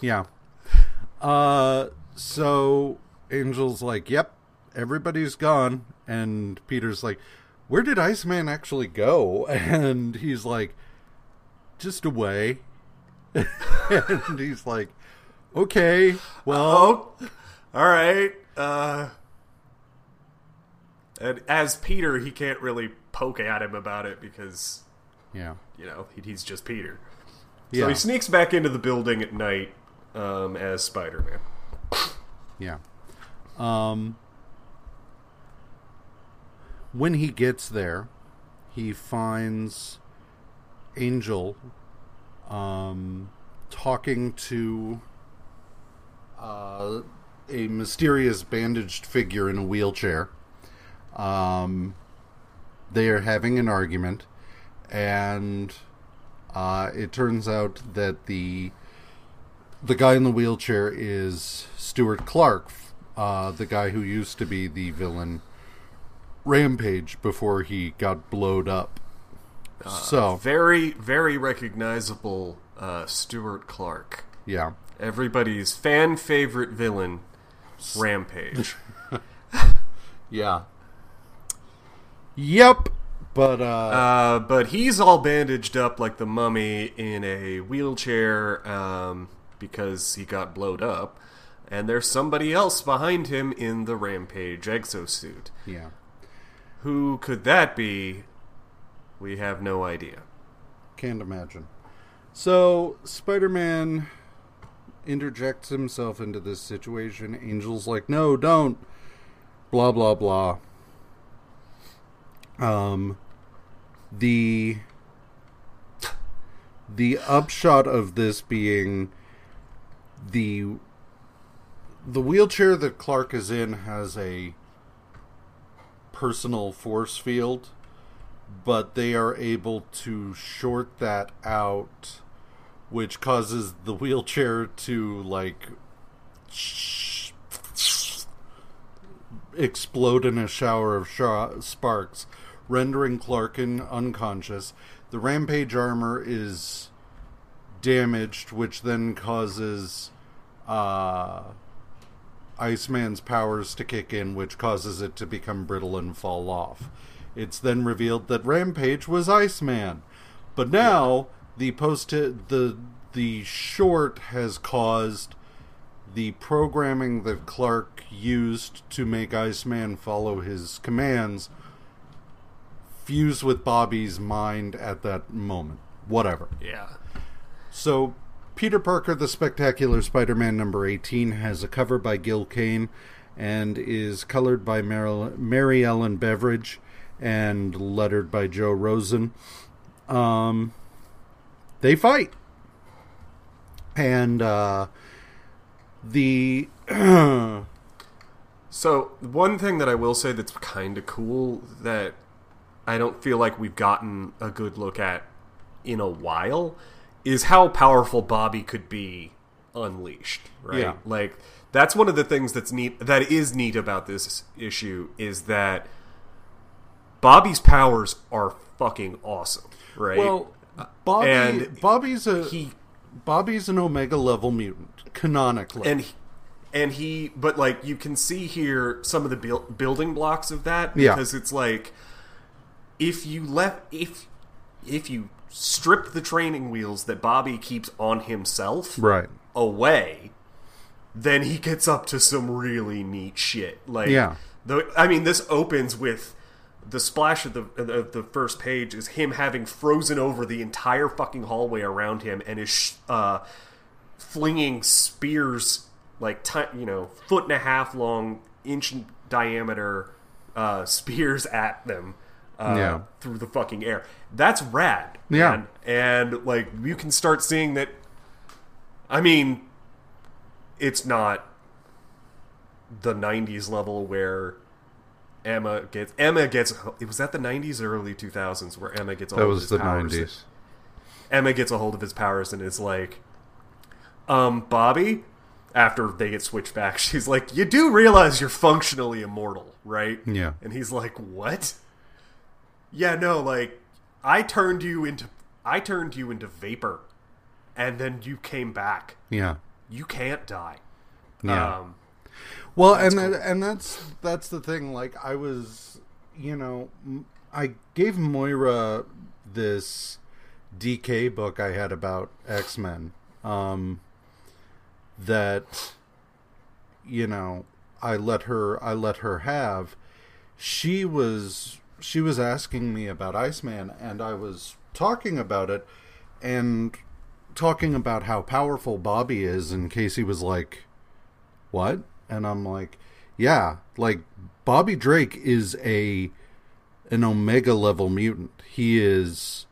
yeah. Uh, so Angel's like, yep, everybody's gone. And Peter's like, where did Iceman actually go? *laughs* And he's like, just away. *laughs* and he's like, okay, well, Oh, all right. Uh, and as Peter, he can't really poke at him about it because yeah. you know he- he's just Peter. So he sneaks back into the building at night um, as Spider Man. Yeah. Um when he gets there, he finds Angel um talking to uh a mysterious bandaged figure in a wheelchair. Um they are having an argument and uh, it turns out that the the guy in the wheelchair is Stuart Clark, uh, the guy who used to be the villain Rampage before he got blowed up. so Very, very recognizable uh, Stuart Clark. yeah, Everybody's fan favorite villain, Rampage. *laughs* yeah, yep. But uh, uh, but he's all bandaged up like the mummy in a wheelchair um, because he got blowed up. And there's somebody else behind him in the Rampage exosuit. yeah, Who could that be? We have no idea. can't imagine. So Spider-Man interjects himself into this situation. Angel's like, "No, don't." Blah blah blah. Um, the the upshot of this being the the wheelchair that Clark is in has a personal force field, but they are able to short that out, which causes the wheelchair to like explode in a shower of sha- sparks, rendering Clarkin unconscious. The rampage armor is damaged, which then causes uh, Iceman's powers to kick in, which causes it to become brittle and fall off. It's then revealed that Rampage was Iceman, but now the post the the short has caused the programming that Clark used to make Iceman follow his commands fuse with Bobby's mind at that moment. Whatever. Yeah. So, Peter Parker, the Spectacular Spider Man number 18, has a cover by Gil Kane and is colored by Mar- Mary Ellen Beveridge and lettered by Joe Rosen. Um, they fight. And uh, the. *clears throat* So one thing that I will say that's kind of cool that I don't feel like we've gotten a good look at in a while is how powerful Bobby could be unleashed, right? Yeah. Like that's one of the things that's neat that is neat about this issue is that Bobby's powers are fucking awesome, right? Well, Bobby, and Bobby's a he Bobby's an Omega level mutant, canonically. and he, and he but like you can see here some of the buil- building blocks of that Yeah. because it's like if you left if if you stripped the training wheels that Bobby keeps on himself Right. away, then he gets up to some really neat shit. Like, Yeah. the I mean, this opens with the splash of the of the first page is him having frozen over the entire fucking hallway around him and is sh- uh, flinging spears like ti you know foot and a half long, inch in diameter uh, spears at them. Uh, Yeah. through the fucking air. That's rad. Yeah. man. And like you can start seeing that I mean, it's not the '90s level where Emma gets Emma gets. It. Was that the '90s or early 2000s where Emma gets a That hold of was the powers? nineties. Emma gets a hold of his powers and is like, "Um, Bobby." After they get switched back, *laughs* she's like, "You do realize you're functionally immortal, right?" Yeah. And he's like, "What?" Yeah, no, like I turned you into I turned you into vapor, and then you came back. Yeah. You can't die. Yeah. Um, Well, and that, and that's that's the thing. Like I was, you know, I gave Moira this DK book I had about X Men. Um, that you know, I let her I let her have. She was she was asking me about Iceman, and I was talking about it, and talking about how powerful Bobby is. And Casey was like, what? And I'm like, yeah, like Bobby Drake is a an omega level mutant. He is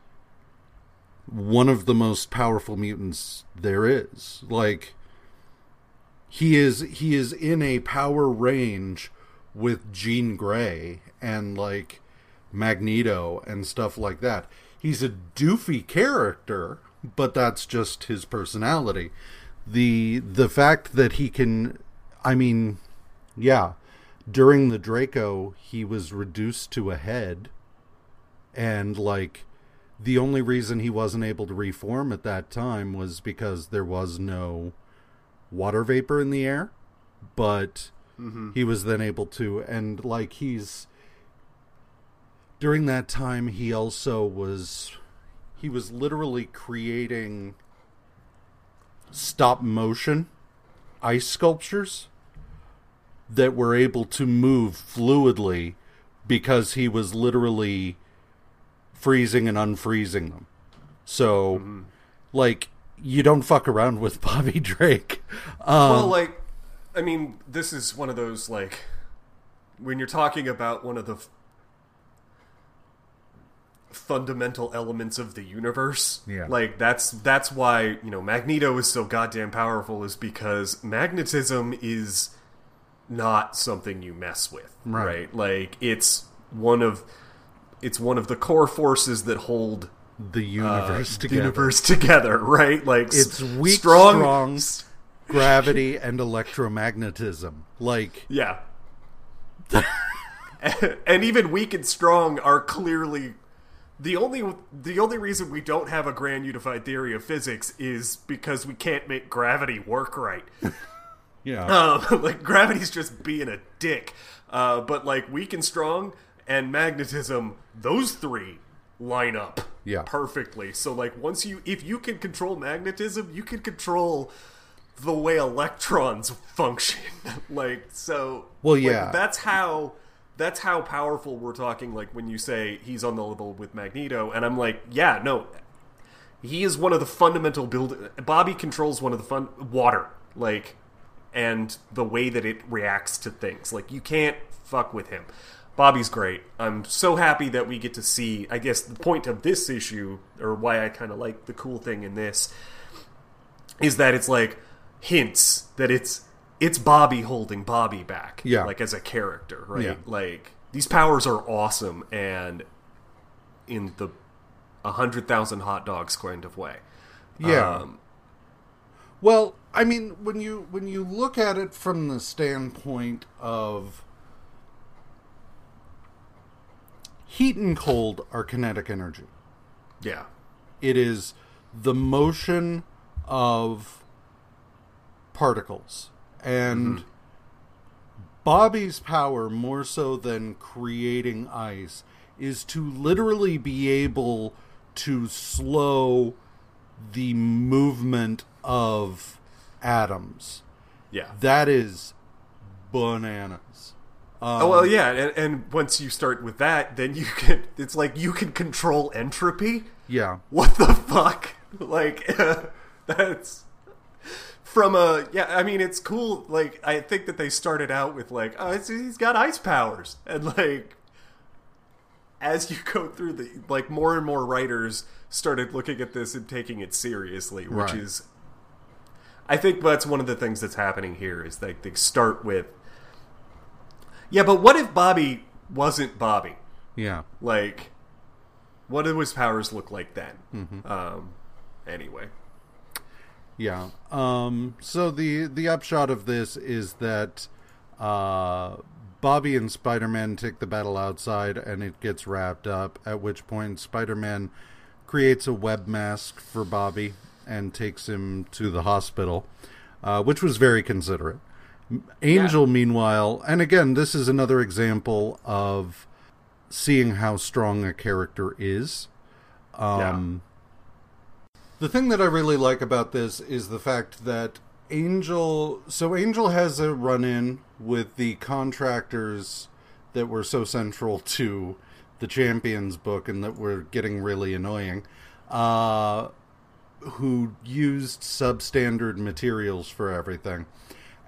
one of the most powerful mutants there is. Like he is he is in a power range with Jean Grey and like Magneto and stuff like that. He's a doofy character, but that's just his personality. The the fact that he can I mean, yeah, during the Draco he was reduced to a head and like the only reason he wasn't able to reform at that time was because there was no water vapor in the air but mm-hmm. he was then able to and like he's during that time he also was he was literally creating stop motion ice sculptures that were able to move fluidly because he was literally freezing and unfreezing them so like you don't fuck around with *laughs* Bobby Drake. Um, well, like, I mean, this is one of those like when you're talking about one of the fundamental elements of the universe. Yeah. like that's that's why you know Magneto is so goddamn powerful is because magnetism is not something you mess with, Right. right? Like it's one of it's one of the core forces that hold the uh, universe the together. universe together, *laughs* right? Like It's weak, strong, strong, gravity, and electromagnetism. Like, Yeah. *laughs* and even weak and strong are clearly the only the only reason we don't have a grand unified theory of physics is because we can't make gravity work right. *laughs* yeah, Um, *laughs* like gravity's just being a dick. Uh, but like weak and strong and magnetism, those three line up Yeah. perfectly. So like once you if you can control magnetism, you can control the way electrons *laughs* function. like so Well, like, yeah. that's how that's how powerful we're talking like when you say he's on the level with Magneto and I'm like, yeah, no. He is one of the fundamental build Bobby controls one of the fun water. Like and the way that it reacts to things. Like you can't fuck with him. Bobby's great. I'm so happy that we get to see. I guess the point of this issue, or why I kind of like the cool thing in this, is that it's like hints that it's it's Bobby holding Bobby back. Yeah. like as a character, right? Yeah. Like these powers are awesome, and in the a hundred thousand hot dogs kind of way. yeah. Um, well, I mean, when you when you look at it from the standpoint of heat and cold are kinetic energy. yeah. It is the motion of particles. And Bobby's power, more so than creating ice, is to literally be able to slow the movement of atoms. Yeah. That is bananas. Um, Oh, well, yeah, and, and once you start with that, then you can. It's like you can control entropy. Yeah. What the fuck? *laughs* Like, *laughs* that's from a yeah. I mean, it's cool. Like, I think that they started out with like, oh, he's got ice powers, *laughs* and like, as you go through the like, more and more writers started looking at this and taking it seriously, which Right. is, I think that's one of the things that's happening here is like they start with, yeah, but what if Bobby wasn't Bobby? Yeah. Like, what do his powers look like then? Um, anyway, Yeah. Um, so the the upshot of this is that uh, Bobby and Spider Man take the battle outside, and it gets wrapped up. At which point, Spider Man creates a web mask for Bobby and takes him to the hospital, uh, which was very considerate. Angel, meanwhile, and again, this is another example of seeing how strong a character is. Um, the thing that I really like about this is the fact that Angel. So Angel has a run in with the contractors that were so central *laughs* to the Champions book and that were getting really annoying. Uh, who used substandard materials for everything.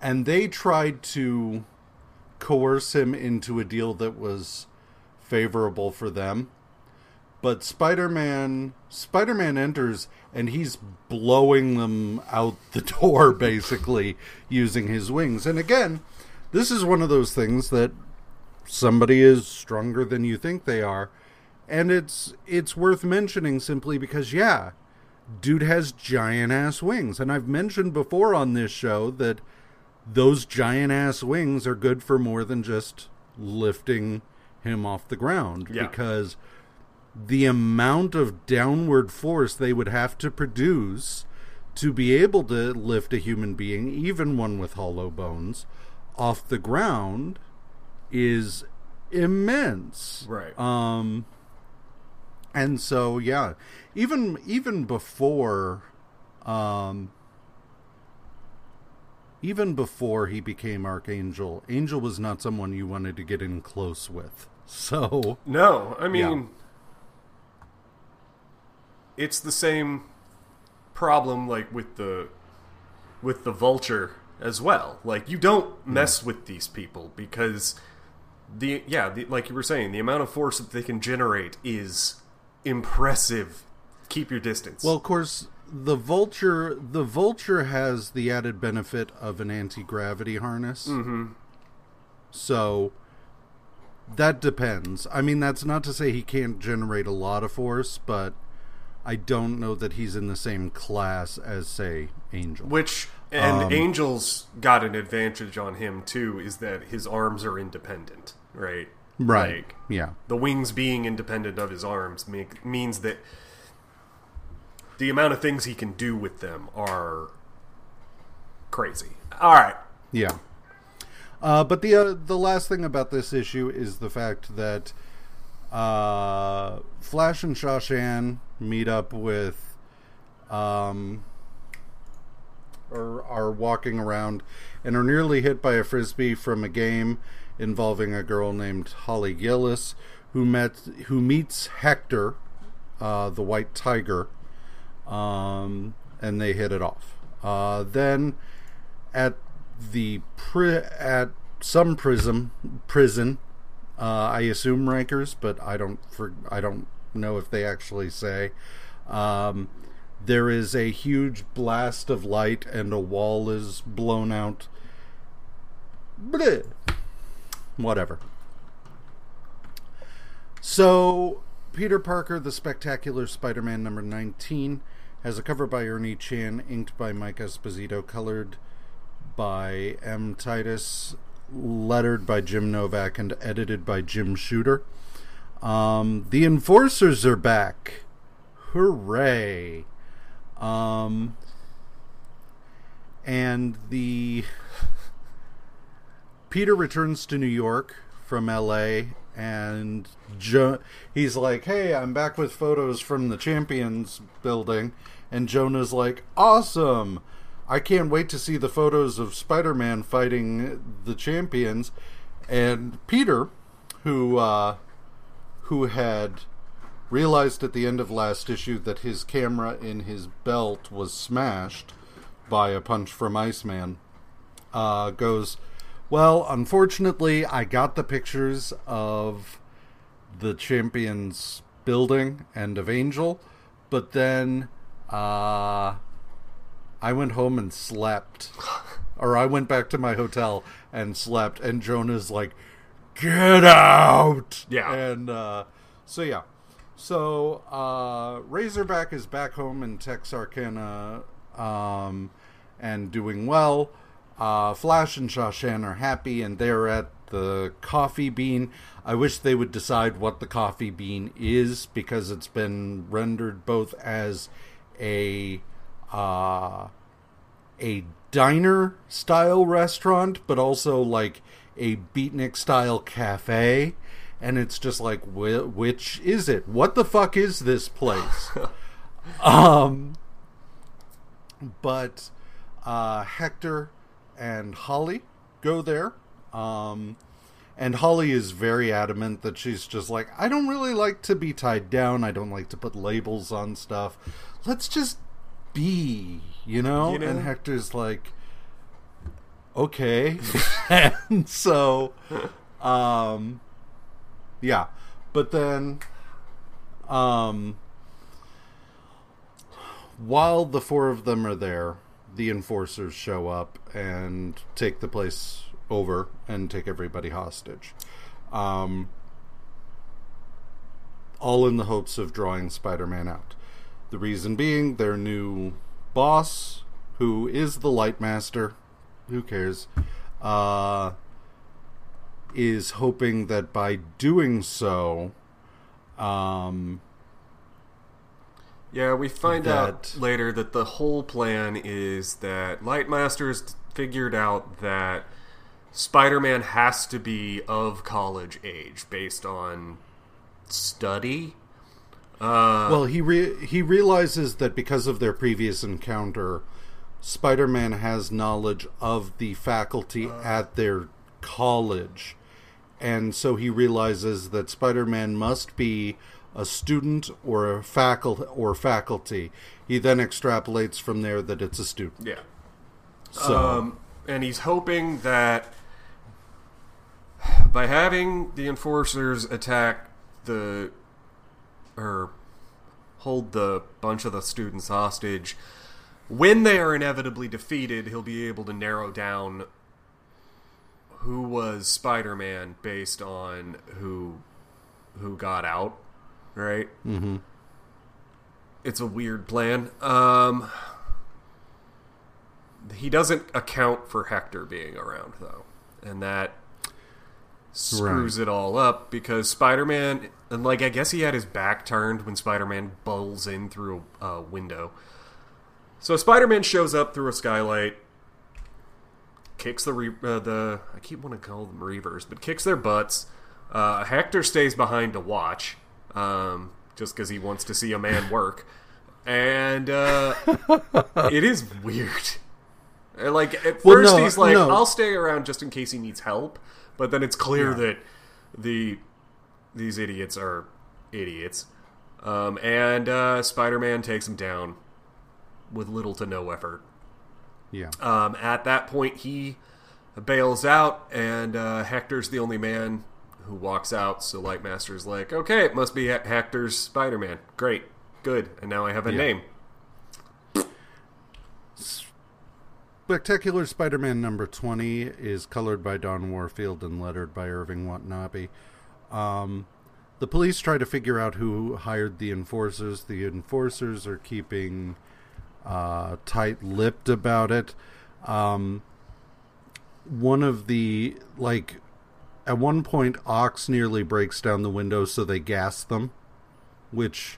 And they tried to coerce him into a deal that was favorable for them but Spider-Man Spider-Man enters and he's blowing them out the *laughs* door basically using his wings. And again, this is one of those things that somebody is stronger than you think they are. And it's it's worth mentioning simply because yeah, dude has giant ass wings. And I've mentioned before on this show that those giant ass wings are good for more than just lifting him off the ground Yeah. because the amount of downward force they would have to produce to be able to lift a human being, even one with hollow bones, off the ground is immense. Right. Um and so yeah, even even before um even before he became Archangel, Angel was not someone you wanted to get in close with. *laughs* So no, I mean, Yeah. It's the same problem like with the with the vulture as well. Like you don't mess with these people because the yeah, the, like you were saying, the amount of force that they can generate is impressive. Keep your distance. Well, of course, the vulture the vulture has the added benefit of an anti gravity harness. Mm-hmm. So that depends. I mean, that's not to say he can't generate a lot of force, but I don't know that he's in the same class as, say, Angel. Which and Um, Angel's got an advantage on him too is that his arms are independent, right? right? Like, yeah. the wings being independent of his arms make, means that the amount of things he can do with them are crazy. All right. Yeah. Uh, but the uh, the last thing about this issue is the fact that uh, Flash and Sha Shan meet up with, um, or are walking around and are nearly hit by a frisbee from a game involving a girl named Holly Gillis, who met who meets Hector, uh, the White Tiger, um, and they hit it off. Uh, then at the pri- at some prism prison, uh, I assume Rikers, but I don't for I don't know if they actually say. Um, there is a huge blast of light and a wall is blown out. Whatever. So, Peter Parker, the Spectacular Spider Man number 19, has a cover by Ernie Chan, inked by Mike Esposito, colored by M. Titus, lettered by Jim Novak, and edited by Jim Shooter. Um, the Enforcers are back. Hooray. Um, and the *laughs* Peter returns to New York from L.A. and jo- he's like, "Hey, I'm back with photos from the Champions building," and Jonah's like, "Awesome! I can't wait to see the photos of Spider-Man fighting the Champions." And Peter, who uh, who had realized at the end of last issue that his camera in his belt was smashed by a punch from Iceman, uh, goes, Well, unfortunately, I got the pictures of the Champions building and of Angel, but then uh, I went home and slept. or I went back to my hotel and slept, and Jonah's like, Get out! Yeah. And uh, so, yeah. So, uh, Razorback is back home in Texarkana um, and doing well. Uh, Flash and Sha Shan are happy and they're at the coffee bean. I wish they would decide what the coffee bean is because it's been rendered both as a uh, a diner style restaurant, but also like a beatnik style cafe. And it's just like, wh- which is it? What the fuck is this place? *laughs* um, but uh, Hector and Holly go there. Um, and Holly is very adamant that she's just like, I don't really like to be tied down. I don't like to put labels on stuff. Let's just be, you know? You know? And Hector's like, okay. *laughs* and so, um, yeah. But then, um, while the four of them are there, the enforcers show up and take the place over and take everybody hostage. Um, all in the hopes of drawing Spider Man out. The reason being their new boss, who is the Light Master, who cares, uh, is hoping that by doing so, um, Yeah, we find out later that the whole plan is that Lightmaster's figured out that Spider-Man has to be of college age based on study. Uh, Well, he re- he realizes that because of their previous encounter, Spider-Man has knowledge of the faculty at their college, and so he realizes that Spider-Man must be a student or a faculty or faculty. He then extrapolates from there that it's a student. yeah. So Um, and he's hoping that by having the enforcers attack the or hold the bunch of the students hostage, when they are inevitably defeated, he'll be able to narrow down who was Spider-Man based on who who got out, right? Mhm. It's a weird plan. Um he doesn't account for Hector being around though, and that screws it all up because Spider-Man and like I guess he had his back turned when Spider-Man bowls in through a uh, window. So Spider-Man shows up through a skylight, kicks the re- uh, the I keep wanting to call them reavers, but kicks their butts. Uh, Hector stays behind to watch, um, just because he wants to see a man work, and uh, it is weird. Like at Well, first no, he's like, no. "I'll stay around just in case he needs help," but then it's clear Yeah. that the these idiots are idiots, um, and uh, Spider-Man takes him down with little to no effort. yeah. Um, at that point, he bails out, and uh, Hector's the only man who walks out. So Lightmaster's like, "Okay, it must be He- Hector's Spider-Man. Great, good, and now I have a Yeah. name." Spectacular Spider-Man number 20 is colored by Don Warfield and lettered by Irving Watanabe. Um, the police try to figure out who hired the enforcers. The enforcers are keeping uh, tight-lipped about it. Um, one of the like at one point Ox nearly breaks down the window so they gas them, which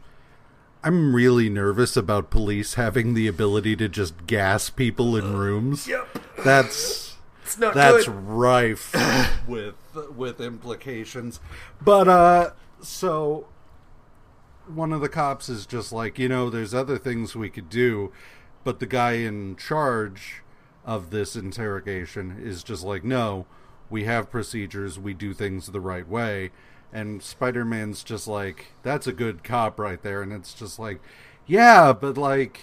I'm really nervous about police having the ability to just gas people in rooms. Yep. That's not that's good. rife *sighs* with with implications. But uh so one of the cops is just like, you know, there's other things we could do, but the guy in charge of this interrogation is just like, no, we have procedures, we do things the right way. And Spider Man's just like, that's a good cop right there. And it's just like, yeah, but like,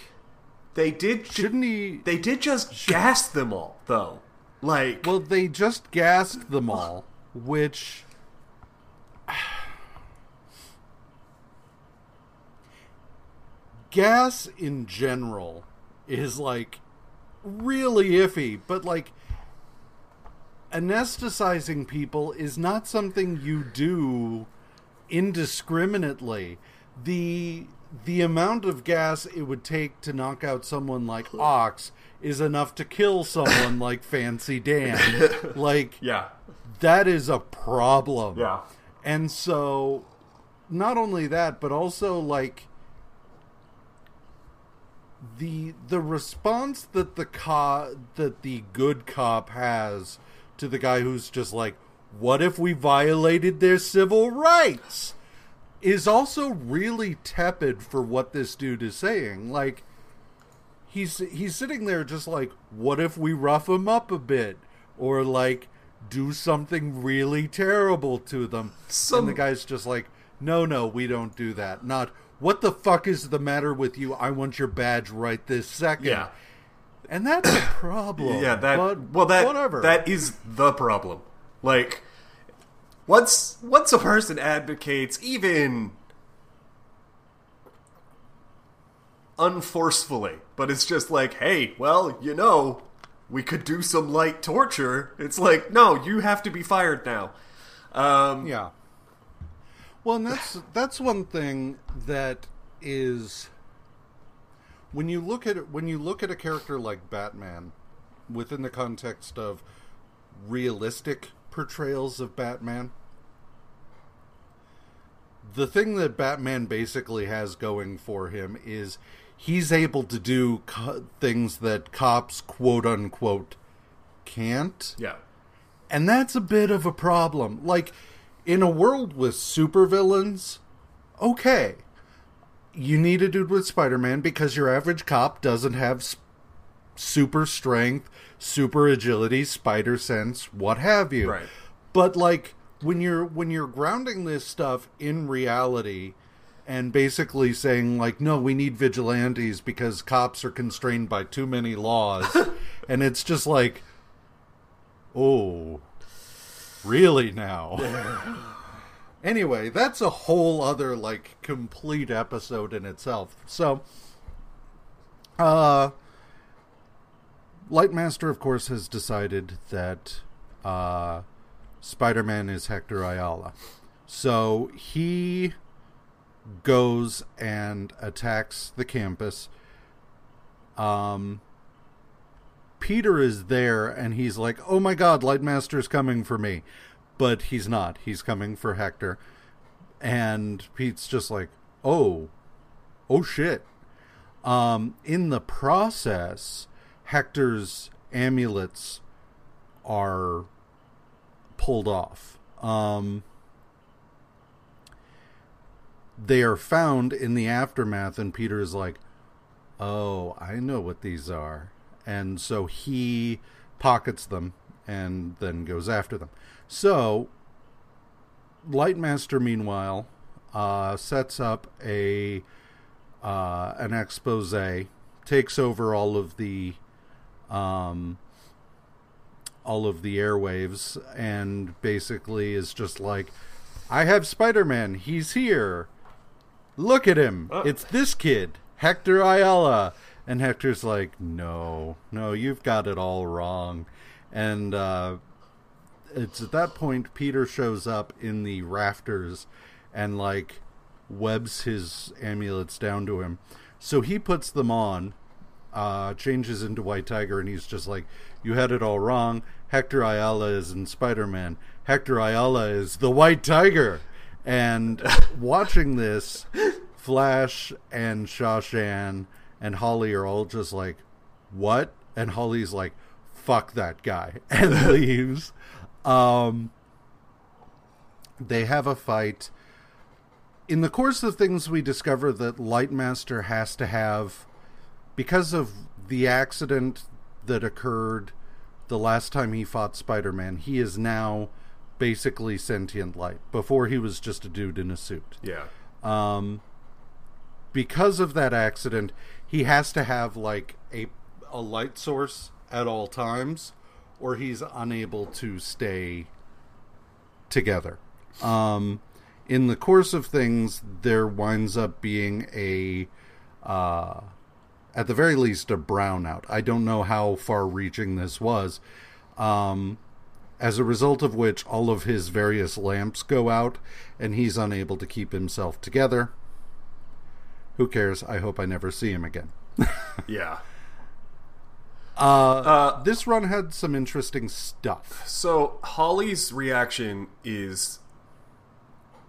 They did. shouldn't he? They did just gas them all, though. Like, Well, they just gassed them all, which. *sighs* Gas in general is like really iffy, but like anesthetizing people is not something you do indiscriminately. The the amount of gas it would take to knock out someone like Ox is enough to kill someone *laughs* like Fancy Dan. Like *laughs* yeah, that is a problem. yeah, And so not only that, but also like the the response that the co- that the good cop has to the guy who's just like what if we violated their civil rights is also really tepid for what this dude is saying like he's he's sitting there just like what if we rough him up a bit? Or like do something really terrible to them. Some- and the guy's just like no no we don't do that. Not what the fuck is the matter with you? I want your badge right this second. Yeah, and that's a problem yeah. That but well, that whatever. that is the problem. Like, once once a person advocates even unforcefully, but it's just like, hey, well, you know, we could do some light torture. It's like, no, you have to be fired now. Um, Yeah. Well, and that's *laughs* that's one thing that is when you look at when you look at a character like Batman within the context of realistic portrayals of Batman. The thing that Batman basically has going for him is he's able to do co- things that cops quote unquote can't. yeah. And that's a bit of a problem. Like, in a world with supervillains, okay. You need a dude with Spider Man because your average cop doesn't have s- super strength, super agility, spider sense, what have you. Right. But like when you're when you're grounding this stuff in reality and basically saying like no we need vigilantes because cops are constrained by too many laws. *laughs* And it's just like oh really now? *laughs* Anyway that's a whole other like complete episode in itself. So uh lightmaster of course has decided that uh spider-man is hector ayala. So he goes and attacks the campus um Peter is there and he's like, "Oh my god, Lightmaster's coming for me." But he's not. He's coming for Hector. And Pete's just like, "Oh. Oh shit." Um in the process, Hector's amulets are pulled off. Um they are found in the aftermath and Peter is like, "Oh, I know what these are." And so he pockets them and then goes after them. So Lightmaster meanwhile uh, sets up a uh, an expose, takes over all of the um, all of the airwaves, and basically is just like, "I have Spider-Man. He's here. Look at him. Oh. It's this kid, Hector Ayala." And Hector's like, "No, no, you've got it all wrong." And uh, it's at that point Peter shows up in the rafters and like webs his amulets down to him. So he puts them on, uh, changes into White Tiger, and he's just like, "You had it all wrong. Hector Ayala is in Spider-Man. Hector Ayala is the White Tiger." And *laughs* watching this, Flash and Sha Shan and Holly are all just like, "What?" And Holly's like, fuck that guy *laughs* and *laughs* leaves. Um, they have a fight. In the course of things, we discover that Lightmaster has to have, because of the accident that occurred the last time he fought Spider Man, he is now basically sentient light. Before he was just a dude in a suit. Yeah. Um, because of that accident, he has to have like a a light source at all times, or he's unable to stay together. Um, in the course of things, there winds up being a, uh, at the very least, a brownout. I don't know how far-reaching this was. Um, as a result of which, all of his various lamps go out, and he's unable to keep himself together. Who cares? I hope I never see him again. *laughs* Yeah. Uh, Uh, this run had some interesting stuff. So Holly's reaction is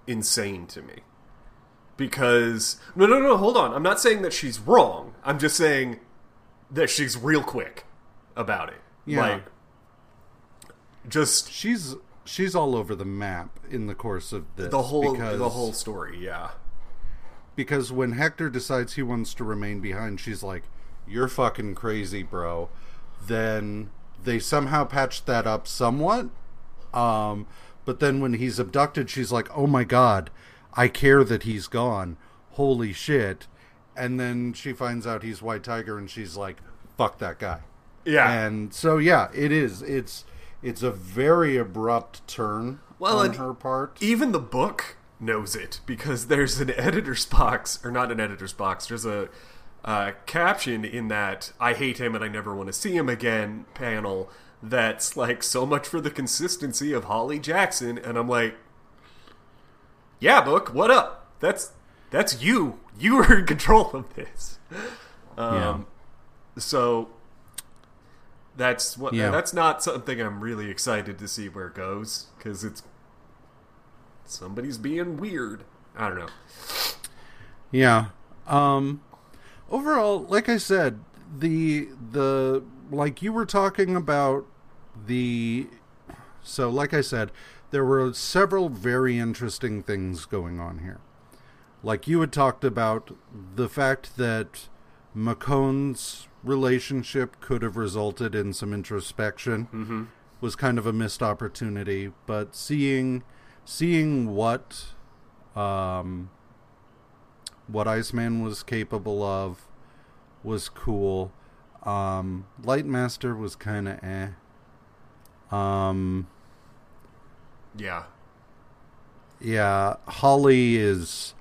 insane to me. Because no no no hold on. I'm not saying that she's wrong. I'm just saying that she's real quick about it. Yeah. Like just She's she's all over the map in the course of this. the whole because, the whole story, yeah. because when Hector decides he wants to remain behind, she's like, "You're fucking crazy, bro." Then they somehow patched that up somewhat. Um, but then when he's abducted, she's like, "Oh my god, I care that he's gone. Holy shit!" And then she finds out he's White Tiger, and she's like, "Fuck that guy." Yeah. And so yeah, it is. It's it's a very abrupt turn Well, on her part. even the book knows it because there's an editor's box or not an editor's box there's a uh, caption in that i hate him and i never want to see him again panel that's like so much for the consistency of holly jackson and i'm like yeah book what up? That's that's you. You are in control of this. Um, so that's what Yeah. that's not something i'm really excited to see where it goes because it's somebody's being weird. I don't know. Yeah. Um overall, like I said, the the like you were talking about the so like I said, there were several very interesting things going on here. Like you had talked about the fact that McCone's relationship could have resulted in some introspection was kind of a missed opportunity, but seeing seeing what um what Iceman was capable of was cool. Um, Lightmaster was kind of eh. Um, Yeah. yeah, Holly is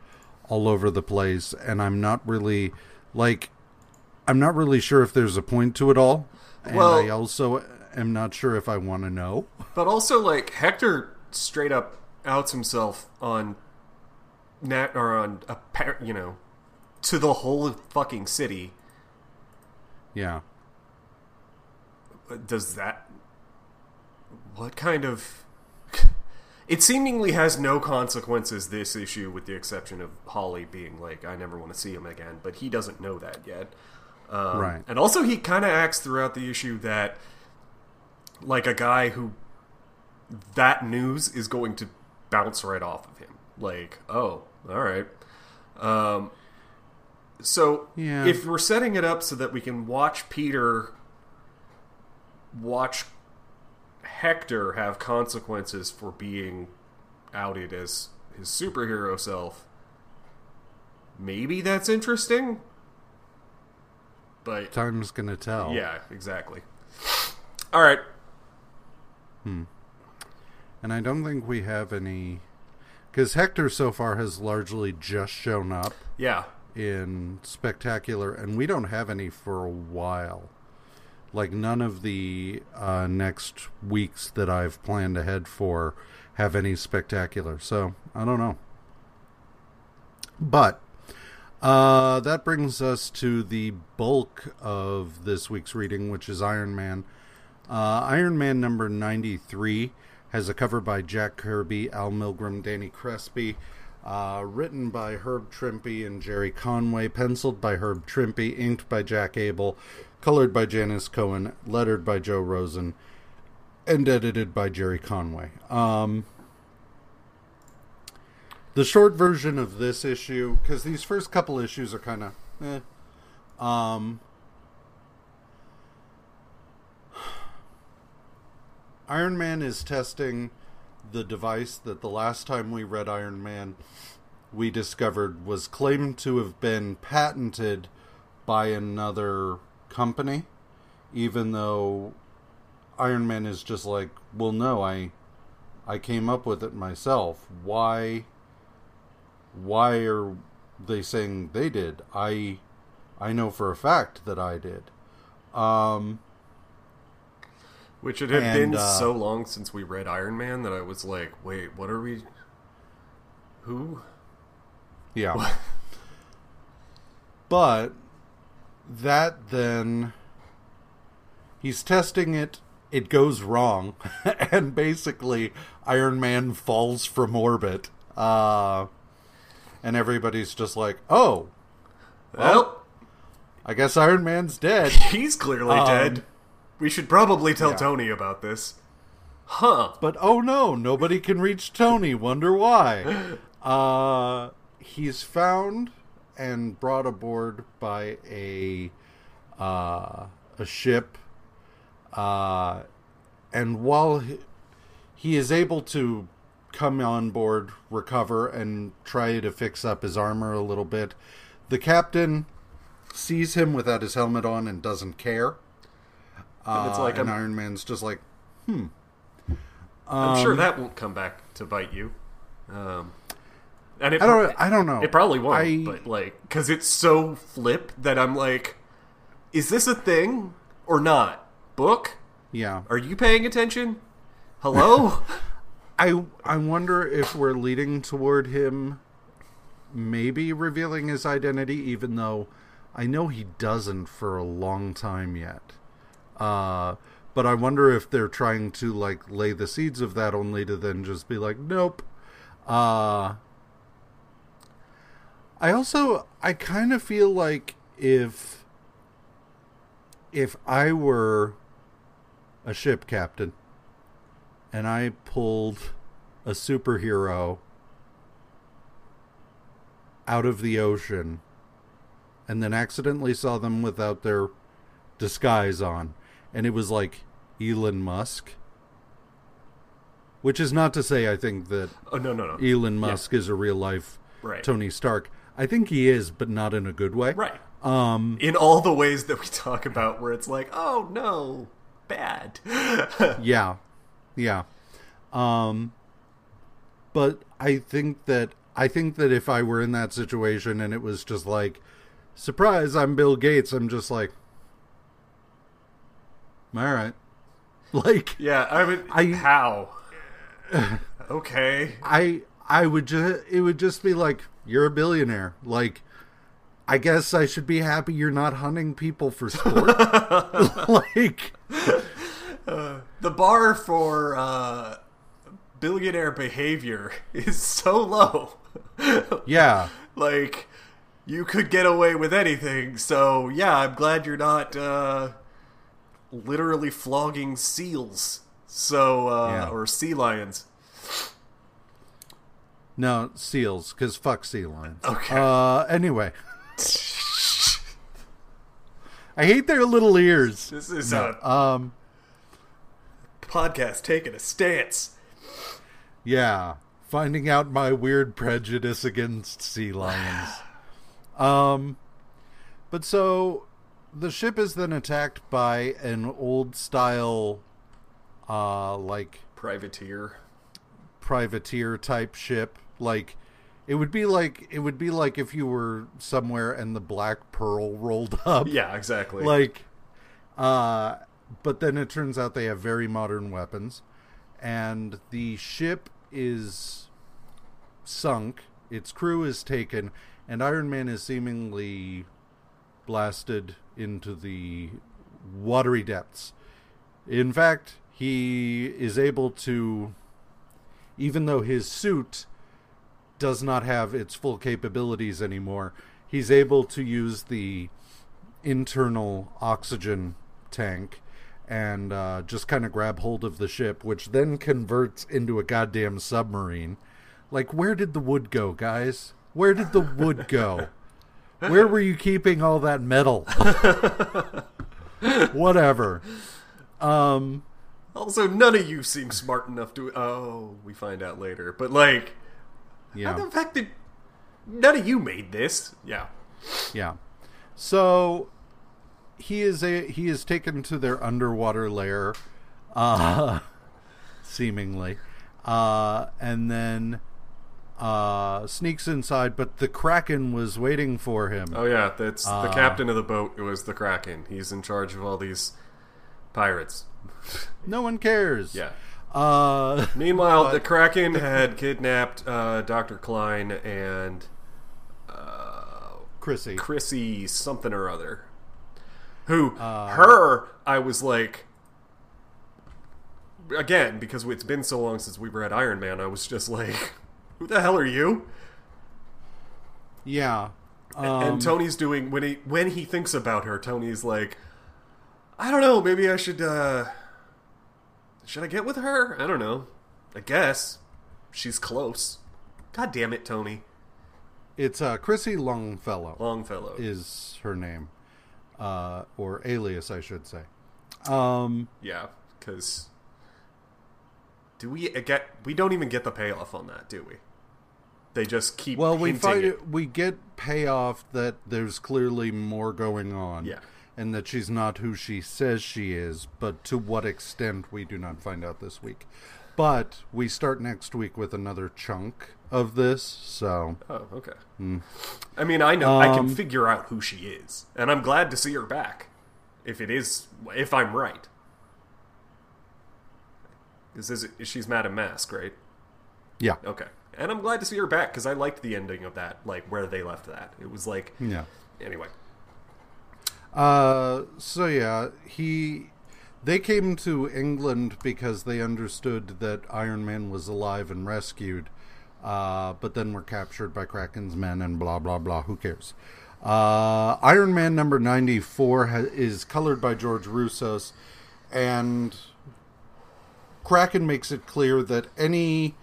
all over the place, and I'm not really like, I'm not really sure if there's a point to it all, and Well- I also am not sure if I want to know. But also, like Hector straight up outs himself on nat or on a par- you know to the whole fucking city. Yeah, Does that? What kind of? *laughs* It seemingly has no consequences. This issue, with the exception of Holly being like, "I never want to see him again," but he doesn't know that yet. Um, Right. And also, he kind of acts throughout the issue that, like a guy who that news is going to bounce right off of him. Like, oh, all right. Um, so Yeah. if we're setting it up so that we can watch Peter watch Hector have consequences for being outed as his superhero self, maybe that's interesting. But time's gonna tell. yeah, exactly. All right. and I don't think we have any because Hector so far has largely just shown up. Yeah. in spectacular and we don't have any for a while like none of the uh, next weeks that i've planned ahead for have any spectacular so i don't know but uh, that brings us to the bulk of this week's reading which is iron man uh, iron man number 93 has a cover by jack kirby al milgrom danny crespi uh, written by Herb Trimpe and Jerry Conway, penciled by Herb Trimpe, inked by Jack Abel, colored by Janice Cohen, lettered by Joe Rosen, and edited by Jerry Conway. Um, the short version of this issue, because these first couple issues are kind of, eh. Um, Iron Man is testing the device that the last time we read Iron Man, we discovered was claimed to have been patented by another company, even though Iron Man is just like, well, no, I, I came up with it myself. Why? Why are they saying they did? I, I know for a fact that I did. Um, Which it had And, been uh, so long since we read Iron Man that I was like, wait, what are we? Who? Yeah. but that then he's testing it, it goes wrong, *laughs* and basically Iron Man falls from orbit. Uh and everybody's just like, "Oh, Well, I guess Iron Man's dead." *laughs* he's clearly Um, dead. We should probably tell yeah. Tony about this. Huh. But oh no, nobody can reach Tony. Wonder why? *gasps* Uh, he's found and brought aboard by a uh, a ship. Uh, and while he, he is able to come on board, recover, and try to fix up his armor a little bit, the captain sees him without his helmet on and doesn't care. And it's Uh, like, and I'm- Iron Man's just like, hmm. I'm Um, sure that won't come back to bite you. Um, and it, I don't. I don't know. it probably won't, I- but like, because it's so flip that I'm like, is this a thing or not? Book, Yeah. are you paying attention? Hello? *laughs* *laughs* I I wonder if we're leading toward him maybe revealing his identity, even though I know he doesn't for a long time yet. Uh, but I wonder if they're trying to like lay the seeds of that only to then just be like, nope. Uh, I also I kind of feel like if if I were a ship captain and I pulled a superhero out of the ocean and then accidentally saw them without their disguise on and it was like Elon Musk which is not to say I think that oh no, no, no. Elon Musk is a real life Right. Tony Stark. I think he is but not in a good way. Right. Um In all the ways that we talk about, where it's like, oh no, bad. *laughs* yeah yeah um but i think that i think that if i were in that situation and it was just like surprise i'm bill gates i'm just like all right *laughs* like yeah, I mean, I- how? *laughs* okay. i i would just it would just be like you're a billionaire like i guess i should be happy you're not hunting people for sport *laughs* like The bar for uh, billionaire behavior *laughs* is so low. *laughs* yeah like, you could get away with anything. So yeah, I'm glad you're not uh, literally flogging seals. So uh, Yeah. or sea lions. no seals because fuck sea lions Okay. uh anyway *laughs* I hate their little ears. This is No, a um, podcast taking a stance. yeah, finding out my weird prejudice against sea *sighs* lions. um, but so the ship is then attacked by an old style, uh, like Privateer. privateer type ship. Like it would be like it would be like if you were somewhere and the Black Pearl rolled *laughs* up. Yeah, exactly. like uh but then it turns out they have very modern weapons. And the ship is sunk. Its crew is taken. And iron man is seemingly blasted into the watery depths. In fact he is able to even though his suit does not have its full capabilities anymore he's able to use the internal oxygen tank and uh, just kind of grab hold of the ship, which then converts into a goddamn submarine. Like, where did the wood go, guys? Where did the wood go? Where were you keeping all that metal? *laughs* Whatever. Um, Also, none of you seem smart enough to. Oh, we find out later. But like, yeah. the fact that none of you made this? Yeah. Yeah. So he is a he is taken to their underwater lair, uh, *laughs* seemingly, uh, and then uh, sneaks inside. But the kraken was waiting for him. Oh yeah, that's the Uh, captain of the boat. It was the Kraken. He's in charge of all these pirates. *laughs* No one cares. Yeah. Uh, *laughs* Meanwhile, the Kraken had kidnapped uh, Doctor Klein and uh, Chrissy. Chrissy something or other. Who Uh, her? I was like, again because it's been so long since we read Iron Man. I was just like, who the hell are you? Yeah. Um, and Tony's doing when he when he thinks about her, Tony's like, I don't know, maybe I should uh should I get with her? I don't know. I guess she's close. God damn it, Tony it's uh, Chrissy Longfellow Longfellow. is her name, uh, or alias, I should say. Um, yeah, because do we get? We don't even get the payoff on that, do we? They just keep Well, we find it. we get payoff that there's clearly more going on. Yeah. And that she's not who she says she is, but to what extent we do not find out this week. But we start next week with another chunk of this, so Oh, okay. I mean, I know I can Um, figure out who she is, and I'm glad to see her back. If it is, if I'm right, this is she's Madame Masque, right? yeah. Okay, and I'm glad to see her back because I liked the ending of that, like where they left that. It was like, Yeah. anyway, Uh, so yeah, he they came to England because they understood that Iron Man was alive and rescued, uh, but then were captured by Kraken's men and blah blah blah. Who cares? Uh, Iron Man number ninety four ha- is colored by George Roussos, and Kraken makes it clear that any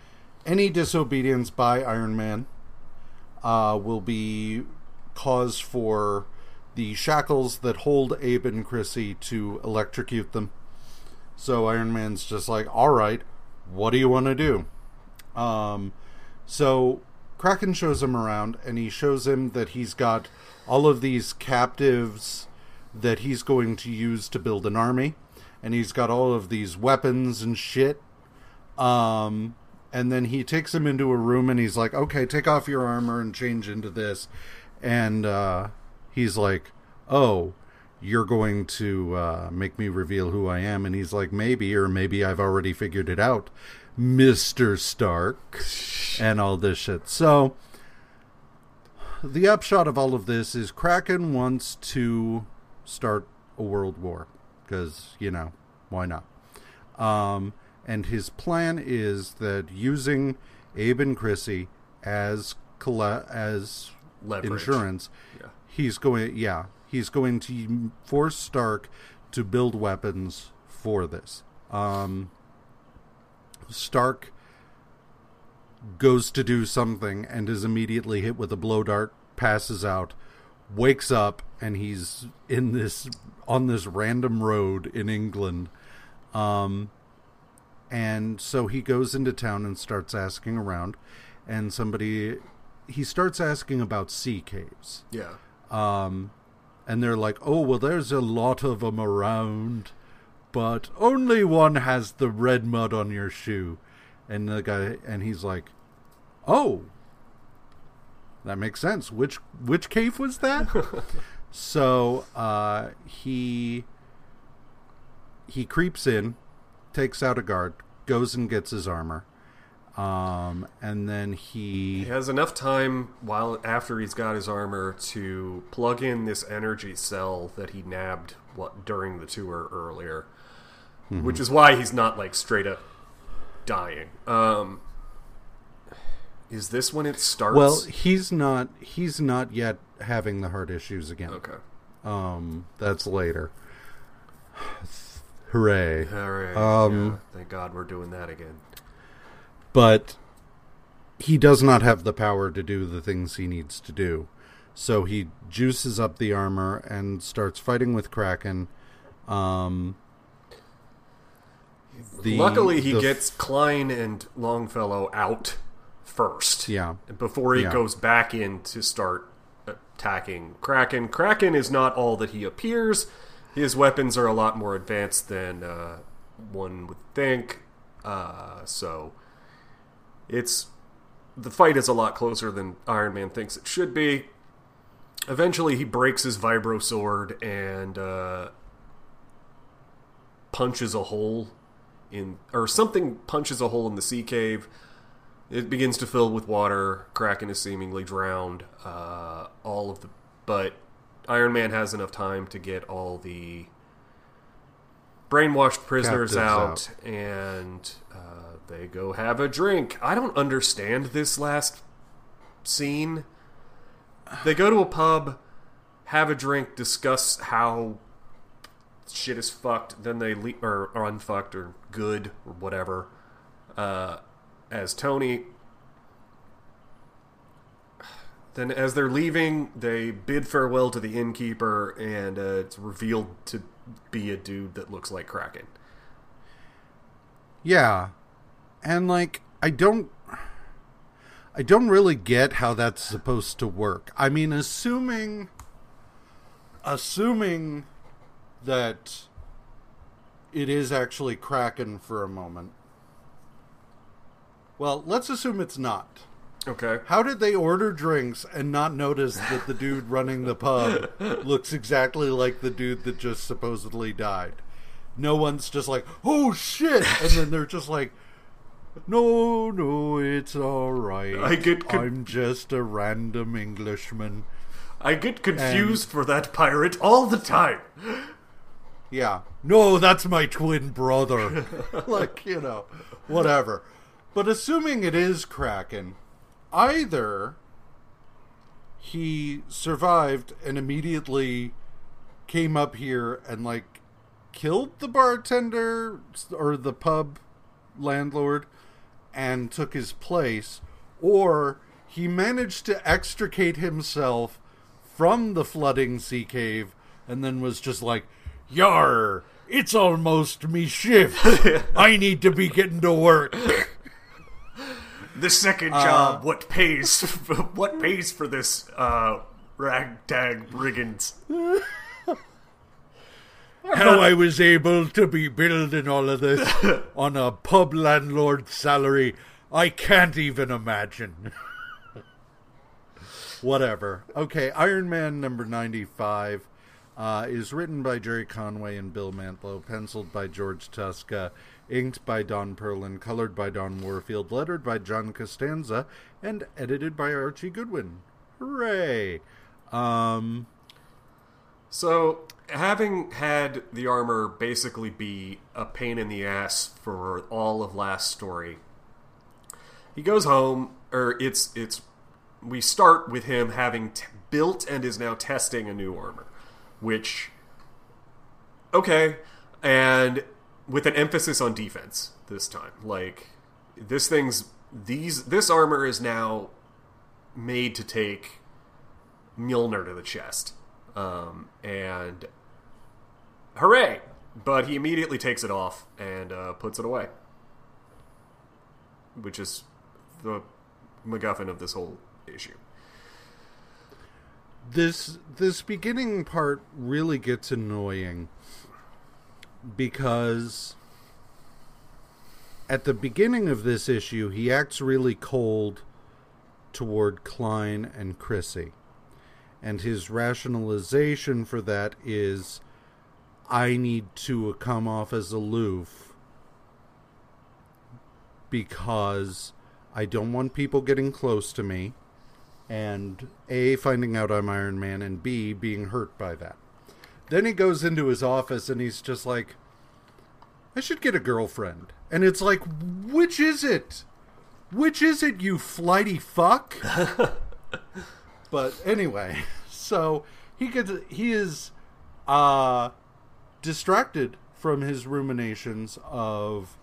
any disobedience by Iron Man uh, will be cause for the shackles that hold Abe and Chrissy to electrocute them. So Iron Man's just like, all right, what do you want to do? Um, so Kraken shows him around, and he shows him that he's got all of these captives that he's going to use to build an army, and he's got all of these weapons and shit. Um, and then he takes him into a room, and he's like, "Okay, take off your armor and change into this." And uh, he's like, "Oh, you're going to uh, make me reveal who I am?" And he's like, "Maybe, or maybe I've already figured it out, Mister Stark," and all this shit. So, the upshot of all of this is Kraken wants to start a world war because you know why not. Um, and his plan is that using Abe and Chrissy as as Leverage. insurance, Yeah. he's going. Yeah, he's going to force Stark to build weapons for this. Um, Stark goes to do something and is immediately hit with a blow dart, passes out, wakes up, and he's in this on this random road in England. Um, and so he goes into town and starts asking around, and somebody he starts asking about sea caves. Yeah. Um, and they're like, "Oh, well, there's a lot of them around, but only one has the red mud on your shoe." And the guy, and he's like, "Oh, that makes sense. Which which cave was that?" *laughs* so uh, he he creeps in, takes out a guard, goes and gets his armor, um, and then he He has enough time while after he's got his armor to plug in this energy cell that he nabbed what during the tour earlier, Mm-hmm. which is why he's not like straight up dying. Um, is this when it starts? Well, he's not. He's not yet having the heart issues again. okay. Um, that's later. *sighs* Hooray. Right. Um, yeah, thank God we're doing that again. But he does not have the power to do the things he needs to do. So he juices up the armor and starts fighting with Kraken. Um, the- Luckily, he the- gets Klein and Longfellow out first. Yeah. Before he Yeah. goes back in to start attacking Kraken. Kraken is not all that he appears. His weapons are a lot more advanced than uh, one would think. Uh, so it's the fight is a lot closer than Iron Man thinks it should be. Eventually, he breaks his vibro sword and uh, punches a hole in, or something punches a hole in the sea cave. It begins to fill with water. Kraken is seemingly drowned. Uh, all of the, but Iron Man has enough time to get all the brainwashed prisoners Captives out, and they go have a drink. I don't understand this last scene. They go to a pub, have a drink, discuss how shit is fucked. Then they leave, or, unfucked or good or whatever. Uh, as Tony. Then, as they're leaving, they bid farewell to the innkeeper, and uh, it's revealed to be a dude that looks like Kraken. Yeah. And like I don't I don't really get how that's supposed to work. I mean, assuming assuming that it is actually Kraken for a moment. Well, let's assume it's not. Okay. How did they order drinks and not notice that the dude running the pub *laughs* looks exactly like the dude that just supposedly died? No one's just like, "Oh shit!" and then they're just like, "No, no, it's all right. I get con- I'm just a random Englishman." I get confused for that pirate all the time. Yeah. No, that's my twin brother. *laughs* like, you know, whatever. But assuming it is Kraken, either he survived and immediately came up here and, like, killed the bartender or the pub landlord and took his place, or he managed to extricate himself from the flooding sea cave and then was just like, Yar, it's almost me shift. *laughs* I need to be getting to work. The second job, what pays? *laughs* what pays for this uh, ragtag brigands? *laughs* *laughs* How I was able to be building all of this *laughs* on a pub landlord salary, I can't even imagine. *laughs* Whatever. Okay, Iron Man number 95 uh, is written by Jerry Conway and Bill Mantlo, penciled by George Tuska, inked by Don Perlin, colored by Don Warfield, lettered by John Costanza, and edited by Archie Goodwin. Hooray! Um, So, having had the armor basically be a pain in the ass for all of last story, he goes home, or it's it's. We start with him having t- built and is now testing a new armor, which okay, and with an emphasis on defense this time. Like this thing's these this armor is now made to take Mjolnir to the chest. Um, and hooray! But he immediately takes it off and uh, puts it away, which is the MacGuffin of this whole issue. this this beginning part really gets annoying because at the beginning of this issue he acts really cold toward Klein and Chrissy. And his rationalization for that is I need to come off as aloof because I don't want people getting close to me and A, finding out I'm Iron Man, and B, being hurt by that. Then he goes into his office and he's just like, I should get a girlfriend. And it's like, which is it? Which is it, you flighty fuck? *laughs* but anyway, *laughs* so he gets he is uh distracted from his ruminations of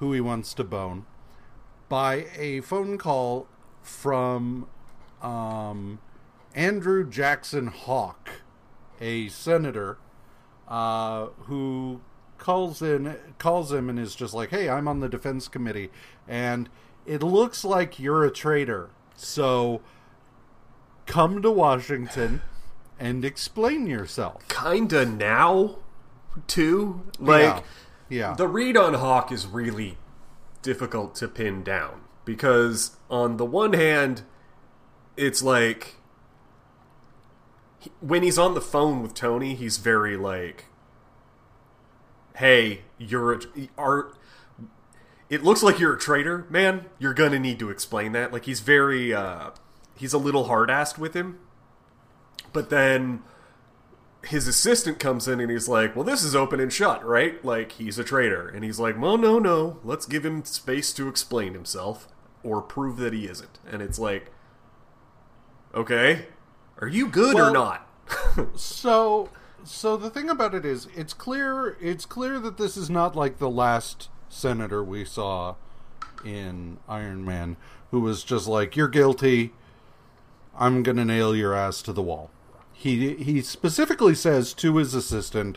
who he wants to bone by a phone call from um Andrew Jackson Hawk, a senator uh, who calls in calls him and is just like, "Hey, I'm on the defense committee, and it looks like you're a traitor. So come to Washington and explain yourself." Kinda now, too. Like yeah. yeah. the read on Hawk is really difficult to pin down because on the one hand, it's like when he's on the phone with Tony, he's very like, "Hey, you're a, are." It looks like you're a traitor, man. You're gonna need to explain that. Like he's very, uh, he's a little hard-assed with him. But then his assistant comes in and he's like, "Well, this is open and shut, right? Like he's a traitor." And he's like, "Well, no, no. Let's give him space to explain himself or prove that he isn't." And it's like, "Okay, are you good or not?" *laughs* so so the thing about it is it's clear it's clear that this is not like the last senator we saw in Iron Man who was just like you're guilty I'm going to nail your ass to the wall. He he specifically says to his assistant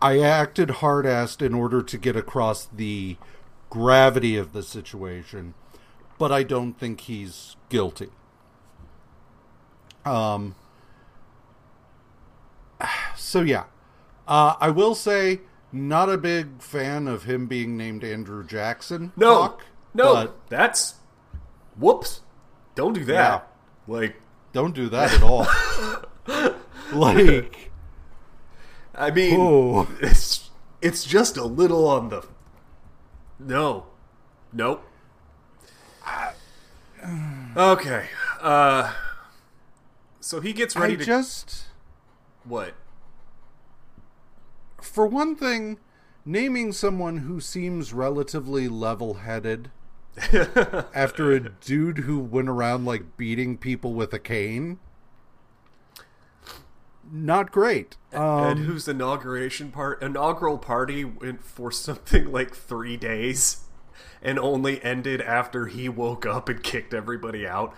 I acted hard-assed in order to get across the gravity of the situation, but I don't think he's guilty. Um *sighs* so yeah, uh, I will say not a big fan of him being named Andrew Jackson. no, Hawk, no, but that's whoops. Don't do that. Like, don't do that at all. *laughs* like, I mean, oh, it's it's just a little on the no, nope. Okay, uh, so he gets ready I to just what? for one thing, naming someone who seems relatively level-headed *laughs* after a dude who went around like beating people with a cane. Not great. and Um, whose inauguration part inaugural party went for something *laughs* like three days, and only ended after he woke up and kicked everybody out.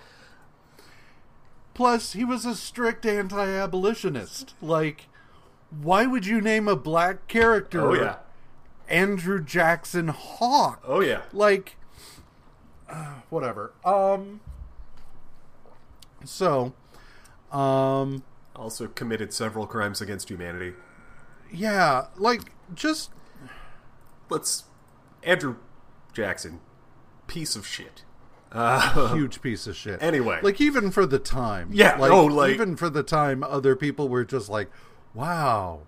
plus, he was a strict anti-abolitionist. Like, why would you name a black character Oh yeah, Andrew Jackson Hawk? oh yeah. like *sighs* whatever um so um Also committed several crimes against humanity. yeah like just Let's Andrew Jackson, piece of shit. Uh, *laughs* huge piece of shit Anyway. like even for the time Yeah, like, oh, like- even for the time other people were just like wow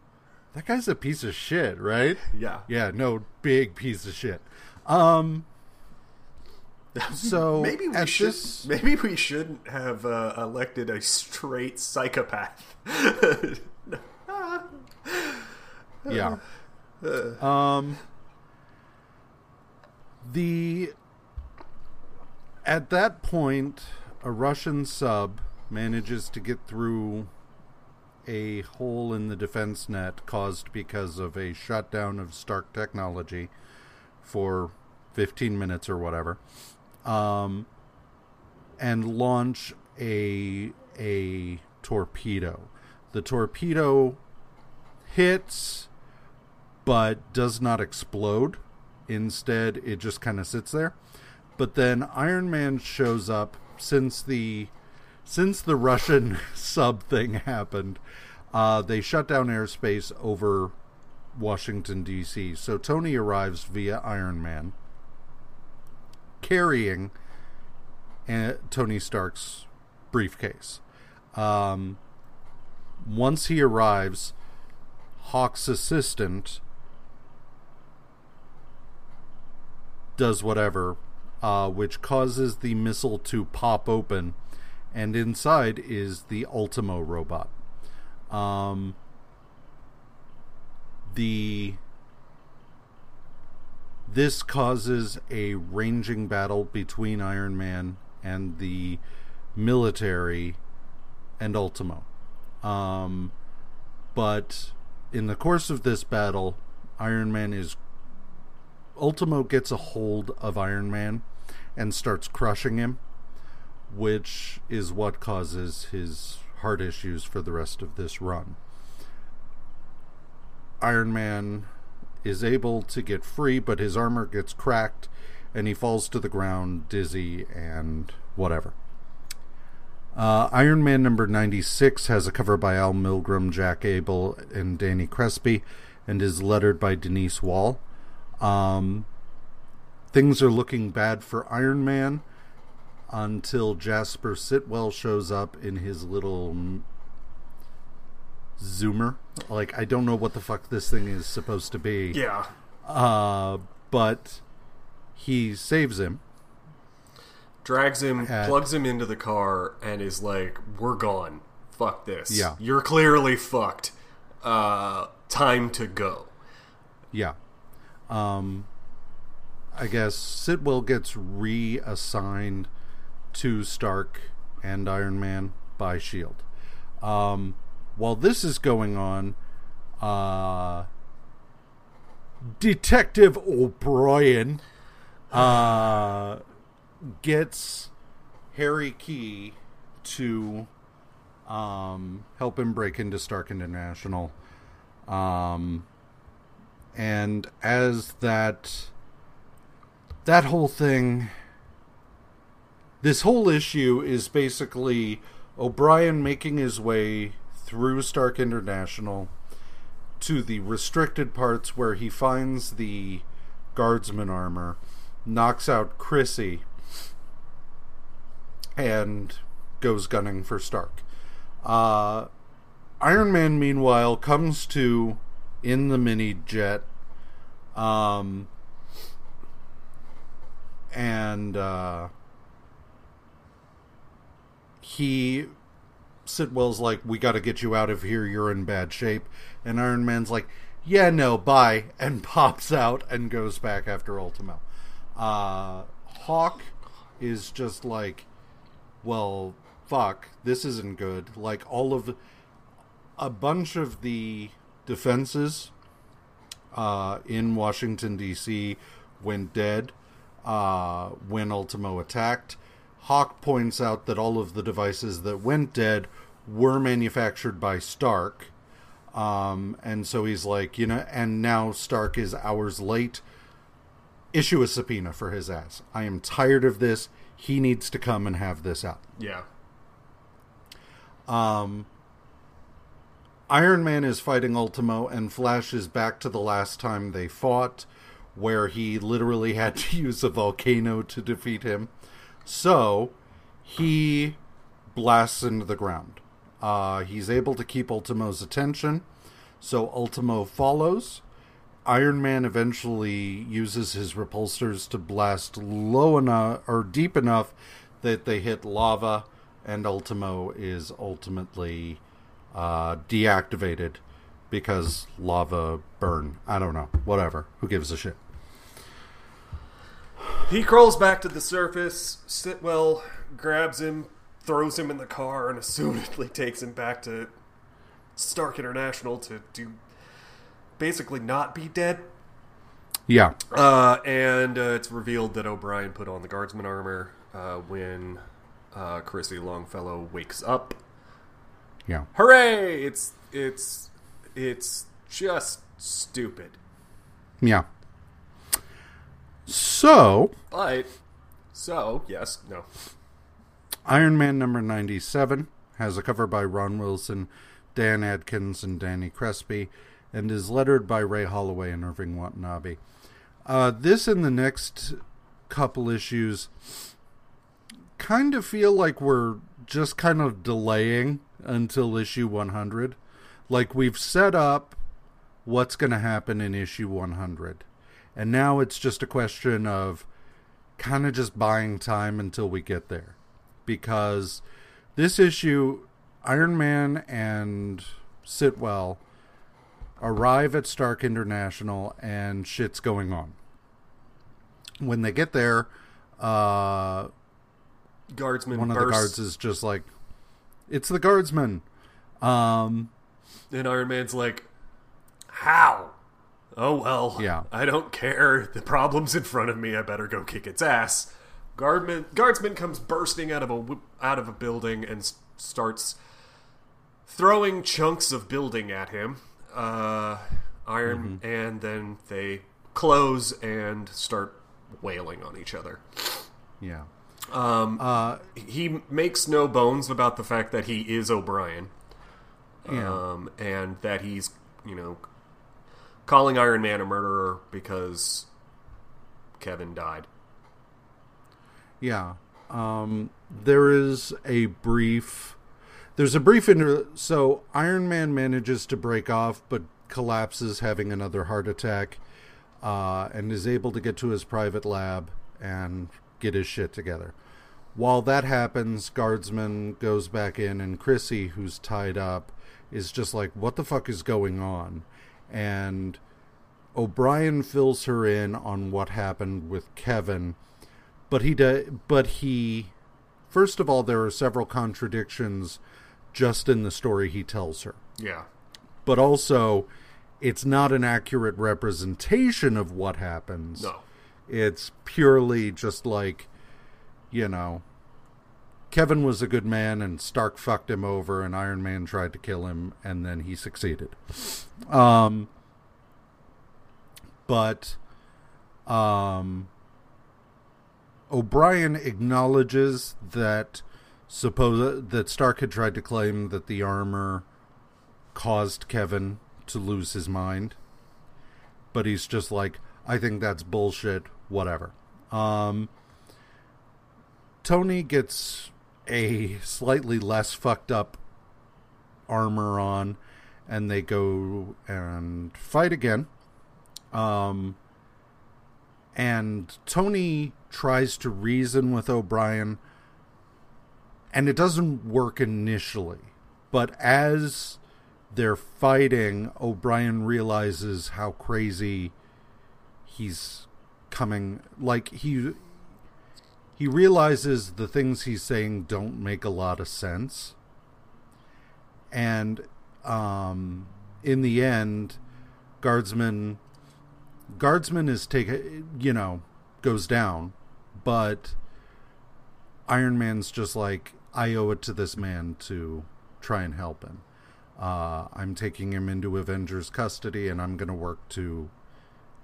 that guy's a piece of shit right yeah, yeah no big piece of shit um so *laughs* Maybe we should. this *laughs* Maybe we shouldn't have uh, elected a straight psychopath. *laughs* yeah. Um the at that point a Russian sub manages to get through a hole in the defense net caused because of a shutdown of Stark technology for 15 minutes or whatever. Um and launch a a torpedo. The torpedo hits but does not explode. Instead, it just kind of sits there. But then Iron Man shows up since the since the Russian *laughs* sub thing happened. Uh, they shut down airspace over Washington D.C. So Tony arrives via Iron Man, carrying uh, Tony Stark's briefcase. Um, once he arrives, Hawk's assistant does whatever, uh, which causes the missile to pop open, and inside is the Ultimo robot. Um, the this causes a ranging battle between Iron Man and the military and Ultimo. Um, but in the course of this battle, Iron Man is Ultimo gets a hold of Iron Man and starts crushing him, which is what causes his heart issues for the rest of this run. Iron Man is able to get free, but his armor gets cracked and he falls to the ground dizzy and whatever. Uh, Iron Man number 96 has a cover by Al Milgrom, Jack Abel, and Danny Crespi, and is lettered by Denise Wall. Um, things are looking bad for Iron Man until Jasper Sitwell shows up in his little zoomer. Like I don't know what the fuck this thing is supposed to be. Yeah. Uh, but he saves him. Drags him, plugs him into the car, and is like, "We're gone. Fuck this. Yeah. You're clearly fucked. Uh, time to go." Yeah. Um I guess Sitwell gets reassigned to Stark and Iron Man by Shield. Um while this is going on, uh Detective O'Brien uh gets Harry Key to um help him break into Stark International. Um and as that that whole thing this whole issue is basically O'Brien making his way through Stark International to the restricted parts where he finds the guardsman armor, knocks out Chrissy, and goes gunning for Stark. Uh, Iron Man, meanwhile, comes to in the mini jet. Um, and uh, he Sitwell's like, "We got to get you out of here. You're in bad shape." And Iron Man's like, "Yeah, no, bye," and *laughs* pops out and goes back after Ultimo. Uh, Hawk is just like, "Well, fuck, this isn't good." Like all of a bunch of the defenses uh, in Washington D.C. went dead uh, when Ultimo attacked. Hawk points out that all of the devices that went dead were manufactured by Stark. Um, and so he's like, you know, and now Stark is hours late. Issue a subpoena for his ass. I am tired of this. He needs to come and have this out. Yeah. Um, Iron Man is fighting Ultimo, and Flash is back to the last time they fought, where he literally had to *laughs* use a volcano to defeat him. So he blasts into the ground. Uh, he's able to keep Ultimo's attention, so Ultimo follows. Iron Man eventually uses his repulsors to blast low enough or deep enough that they hit lava, and Ultimo is ultimately uh, deactivated because lava burn. I don't know. Whatever. Who gives a shit? He crawls back to the surface. Sitwell grabs him, throws him in the car, and *laughs* assumedly takes him back to Stark International to do basically not be dead. Yeah. Uh, and uh, it's revealed that O'Brien put on the guardsman armor uh, when uh, Chrissy Longfellow wakes up. Yeah. Hooray! It's it's it's just stupid. Yeah. So, But so yes, no. Iron Man number 97 has a cover by Ron Wilson, Dan Adkins, and Danny Crespi, and is lettered by Ray Holloway and Irving Watanabe. Uh, this and the next couple issues kind of feel like we're just kind of delaying until issue 100. Like we've set up what's going to happen in issue 100. And now it's just a question of kind of just buying time until we get there. Because this issue, Iron Man and Sitwell arrive at Stark International and shit's going on. When they get there, uh, Guardsman one of the guards is just like, "It's the guardsman." Um, And Iron Man's like, How? Oh well. Yeah. I don't care. The problem's in front of me. I better go kick its ass. Guardman guardsman comes bursting out of a out of a building and s- starts throwing chunks of building at him. Uh, Iron and then they close and start wailing on each other. yeah. Um, Uh, he makes no bones about the fact that he is O'Brien. Yeah. Um, and that he's, you know, calling Iron Man a murderer because Kevin died. Yeah. Um, there is a brief. There's a brief inter. So Iron Man manages to break off, but collapses, having another heart attack, uh, and is able to get to his private lab and get his shit together. While that happens, Guardsman goes back in, and Chrissy, who's tied up, is just like, "What the fuck is going on?" And O'Brien fills her in on what happened with Kevin but he do, but he first of all there are several contradictions just in the story he tells her Yeah. but also it's not an accurate representation of what happens No. it's purely just like you know Kevin was a good man and Stark fucked him over and Iron Man tried to kill him and then he succeeded. Um but um O'Brien acknowledges that suppose that Stark had tried to claim that the armor caused Kevin to lose his mind. But he's just like, I think that's bullshit, whatever. Um Tony gets a slightly less fucked up armor on and they go and fight again. Um and Tony tries to reason with O'Brien and it doesn't work initially. But as they're fighting, O'Brien realizes how crazy he's coming like he he realizes the things he's saying don't make a lot of sense. And um in the end, guardsman guardsman is taken you know goes down. But iron man's just like i owe it to this man to try and help him. Uh, i'm taking him into avengers custody and i'm going to work to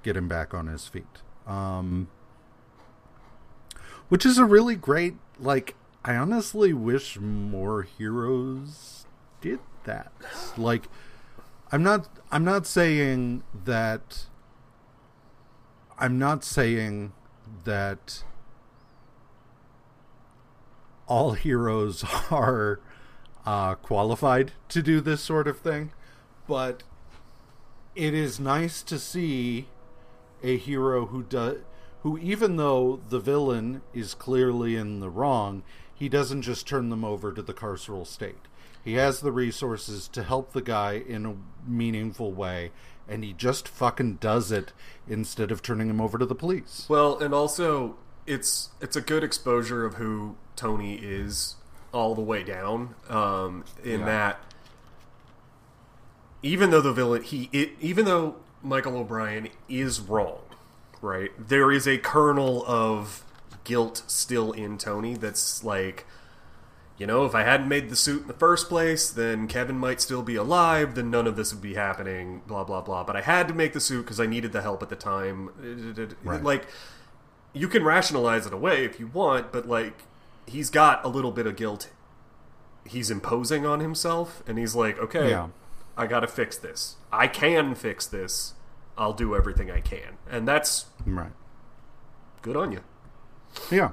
get him back on his feet. Um, which is a really great like i honestly wish more heroes did that. Like i'm not i'm not saying that I'm not saying that all heroes *laughs* are uh, qualified to do this sort of thing, but it is nice to see a hero who does who even though the villain is clearly in the wrong, he doesn't just turn them over to the carceral state. He has the resources to help the guy in a meaningful way, and he just fucking does it instead of turning him over to the police. Well, and also it's it's a good exposure of who Tony is all the way down. Um, in Yeah. that, even though the villain, he it, even though Michael O'Brien is wrong, right? There is a kernel of guilt still in Tony that's like. You know, if I hadn't made the suit in the first place, then Kevin might still be alive, then none of this would be happening, blah, blah, blah. But I had to make the suit because I needed the help at the time. Right. Like, you can rationalize it away if you want, but like he's got a little bit of guilt he's imposing on himself, and he's like, okay, Yeah. I got to fix this. I can fix this. I'll do everything I can, and that's Right. good on you. Yeah.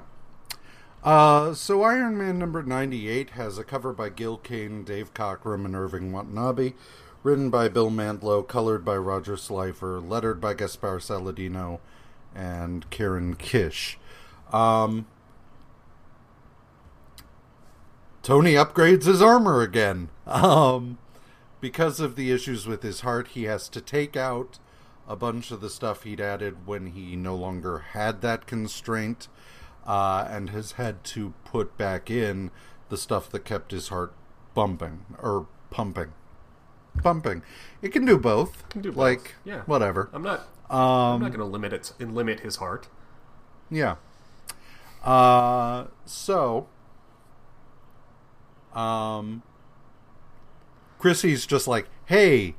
Uh, so Iron Man number 98 has a cover by Gil Kane, Dave Cockrum, and Irving Watanabe, written by Bill Mantlo, colored by Roger Slifer, lettered by Gaspar Saladino and Karen Kish. Um, Tony upgrades his armor again. Um, because of the issues with his heart, he has to take out a bunch of the stuff he'd added when he no longer had that constraint, uh, and has had to put back in the stuff that kept his heart bumping or pumping. Pumping. It can do both. Can do both, Like yeah. whatever. I'm not. I'm Um not going to limit it and limit his heart. yeah. Uh so um Chrissy's just like, "Hey,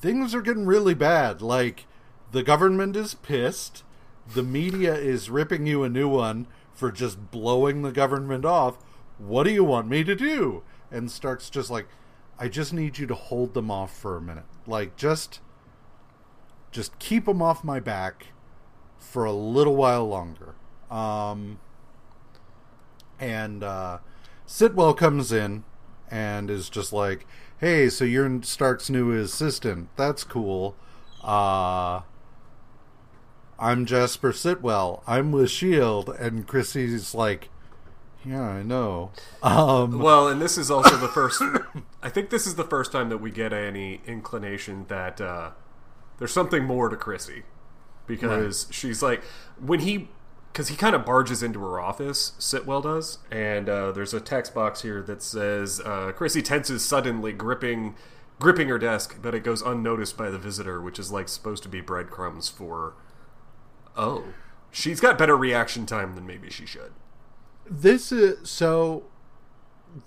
things are getting really bad. Like the government is pissed. The media is ripping you a new one for just blowing the government off. What do you want me to do?" And Stark's just like, "I just need you to hold them off for a minute. Like just just keep them off my back for a little while longer." Um and uh Sitwell comes in and is just like, "Hey, so you're Stark's new assistant. That's cool. Uh I'm Jasper Sitwell. I'm with Shield." And Chrissy's like, "Yeah, I know." Um Well, and this is also the first. *laughs* I think this is the first time that we get any inclination that uh, there's something more to Chrissy, because she's like when he, because he kind of barges into her office. Sitwell does, and uh, there's a text box here that says uh, Chrissy tenses suddenly, gripping, gripping her desk, but it goes unnoticed by the visitor, which is like supposed to be breadcrumbs for. Oh, she's got better reaction time than maybe she should. this is so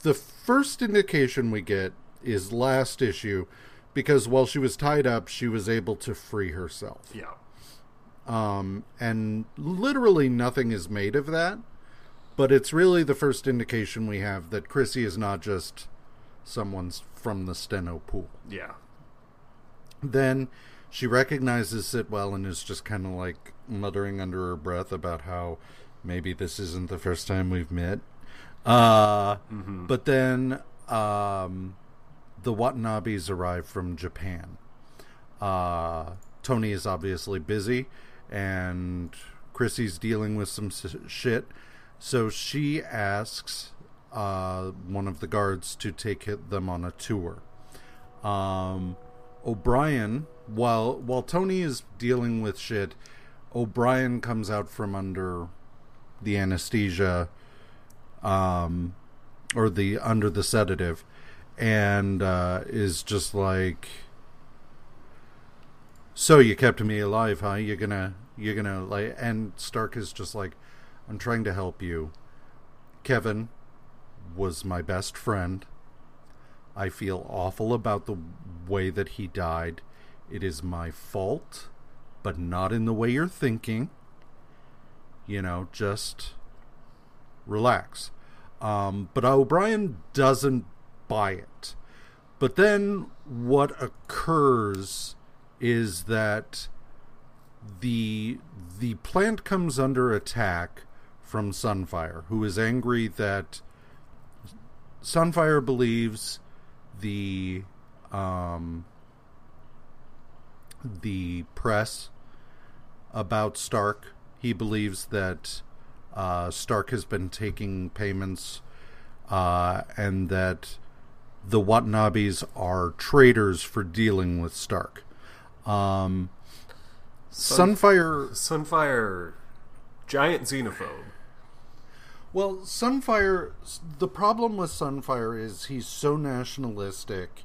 the first indication we get is last issue because while she was tied up, she was able to free herself. Yeah. um, and literally nothing is made of that. But it's really the first indication we have that Chrissy is not just someone's from the steno pool. Yeah. Then she recognizes it well and is just kind of like muttering under her breath about how maybe this isn't the first time we've met. Uh, But then um, the Watanabes arrive from Japan. Uh, Tony is obviously busy, and Chrissy's dealing with some s- shit. So she asks uh, one of the guards to take them on a tour. Um, O'Brien, while while Tony is dealing with shit, O'Brien comes out from under the anesthesia, um, or the under the sedative, and uh, is just like, "So you kept me alive, huh? You're gonna you're gonna like?" And Stark is just like, "I'm trying to help you." Kevin was my best friend. I feel awful about the way that he died. It is my fault, but not in the way you're thinking. You know, just relax. Um, but O'Brien doesn't buy it. But then what occurs is that the the plant comes under attack from Sunfire, who is angry that Sunfire believes the um, the press about Stark. He believes that uh, Stark has been taking payments uh, and that the Watanabes are traitors for dealing with Stark. Um, Sun- Sunfire Sunfire, giant xenophobe. Well, Sunfire, the problem with Sunfire is he's so nationalistic.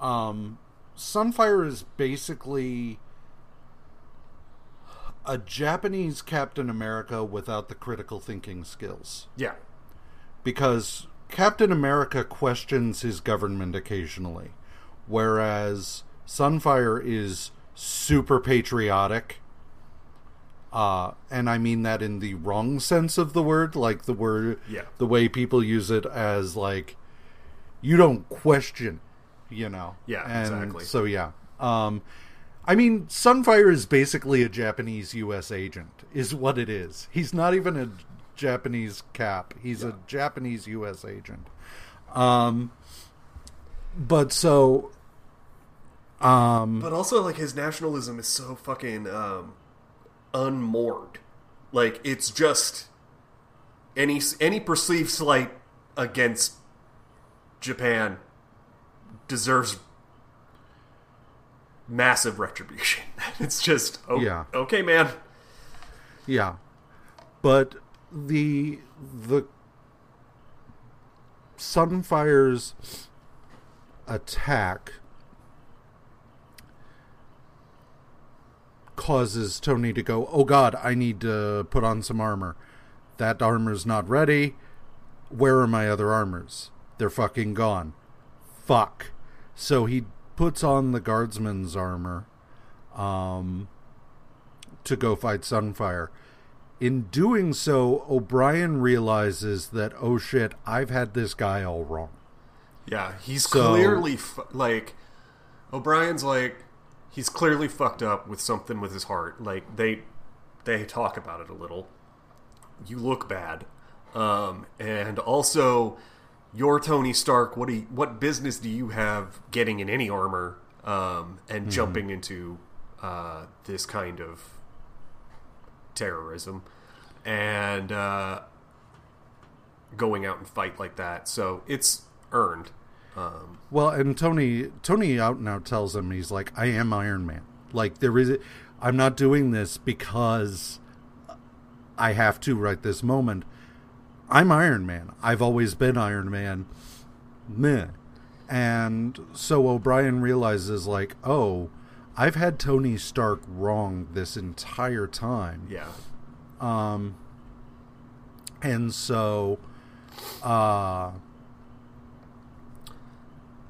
Um, Sunfire is basically a Japanese Captain America without the critical thinking skills. Yeah. Because Captain America questions his government occasionally, whereas Sunfire is super patriotic. Uh, and I mean that in the wrong sense of the word, like the word, Yeah. the way people use it as like, you don't question, you know. Yeah, and exactly. So yeah, um, I mean, Sunfire is basically a Japanese U.S. agent, is what it is. He's not even a Japanese cap; he's a Japanese U.S. agent. Um, but so, um, But also, like, his nationalism is so fucking um, unmoored. Like, it's just any any perceived slight against Japan deserves massive retribution. *laughs* it's just, oh, Yeah. okay, man. Yeah. But the the Sunfire's attack causes Tony to go, "Oh God, I need to put on some armor. That armor's not ready. Where are my other armors? They're fucking gone. Fuck." So he puts on the guardsman's armor, um, to go fight Sunfire. In doing so, O'Brien realizes that oh shit, I've had this guy all wrong. Yeah, he's So- clearly fu- like O'Brien's like he's clearly fucked up with something with his heart. Like they they talk about it a little. You look bad, um, and also you're Tony Stark. What do you, what business do you have getting in any armor um, and jumping into uh, this kind of terrorism and uh, going out and fight like that? So it's earned. Um, Well, and Tony Tony out and out tells him he's like, I am Iron Man. Like there is I'm not doing this because I have to right this moment. I'm Iron Man. I've always been Iron Man. Meh. And so O'Brien realizes like, oh, I've had Tony Stark wrong this entire time. yeah. Um, and so uh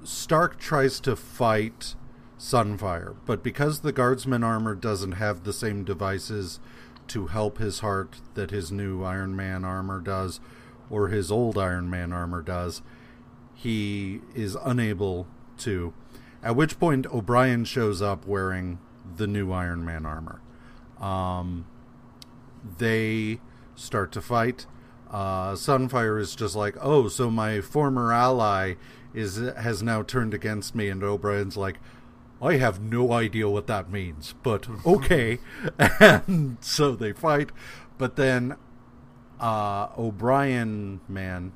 Stark tries to fight Sunfire, but because the guardsman armor doesn't have the same devices to help his heart that his new Iron Man armor does or his old Iron Man armor does, he is unable to. At which point O'Brien shows up wearing the new Iron Man armor. Um they start to fight. Uh, Sunfire is just like, oh, so my former ally is has now turned against me, and O'Brien's like, I have no idea what that means, but okay. *laughs* and so they fight, but then uh, O'Brien man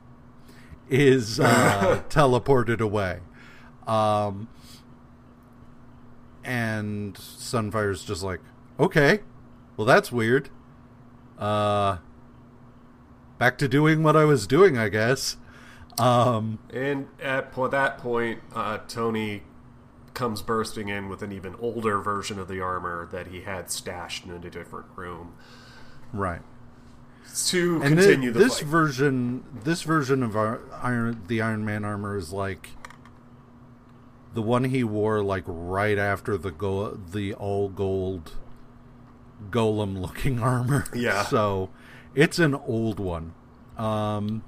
is uh, *laughs* teleported away. Um, and Sunfire's just like, okay, well that's weird. Uh, back to doing what I was doing, I guess. Um, And at po- that point, uh, Tony comes bursting in with an even older version of the armor that he had stashed in a different room right. to And continue the this fight. version, this version of our Iron, the Iron Man armor is like the one he wore, like right after the go- the all gold golem looking *laughs* armor. Yeah. So it's an old one. Um,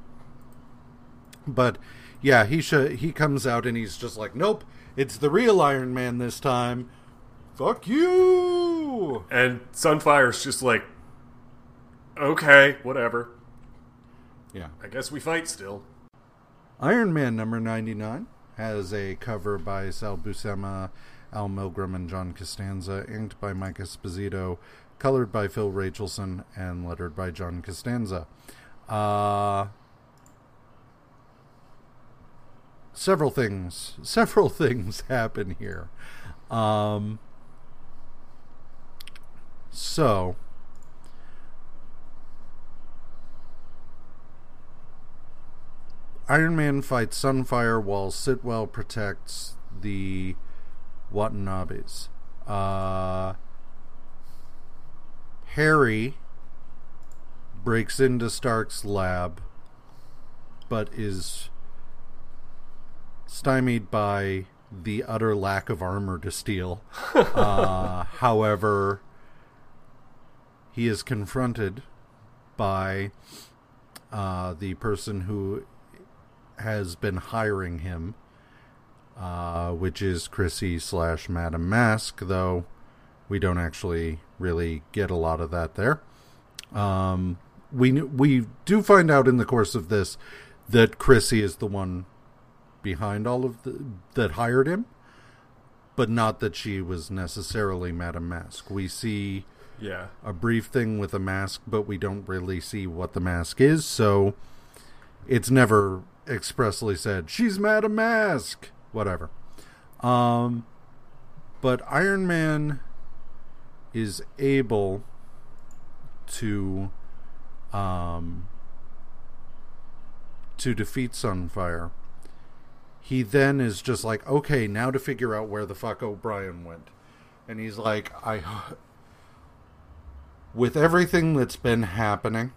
but yeah, he sh- he comes out and he's just like, nope, it's the real Iron Man this time. Fuck you. and Sunfire's just like, okay, whatever. Yeah. I guess we fight still. Iron Man number 99 has a cover by Sal Buscema, Al Milgrom, and John Costanza, inked by Mike Esposito, colored by Phil Rachelson, and lettered by John Costanza. Uh, several things, *laughs* several things happen here. Um, so, Iron Man fights Sunfire while Sitwell protects the Watanabes. Uh, Harry breaks into Stark's lab, but is stymied by the utter lack of armor to steal. *laughs* uh, however, he is confronted by uh, the person who has been hiring him, uh, which is Chrissy slash Madame Masque, though we don't actually really get a lot of that there. Um, we we do find out in the course of this that Chrissy is the one behind all of the that hired him, but not that she was necessarily Madame Masque. We see Yeah. a brief thing with a mask, but we don't really see what the mask is, so it's never expressly said she's Madame Masque. Whatever. Um, but Iron Man is able to um, to defeat Sunfire. He then is just like, okay, now to figure out where the fuck O'Brien went. And he's like, I. With everything that's been happening,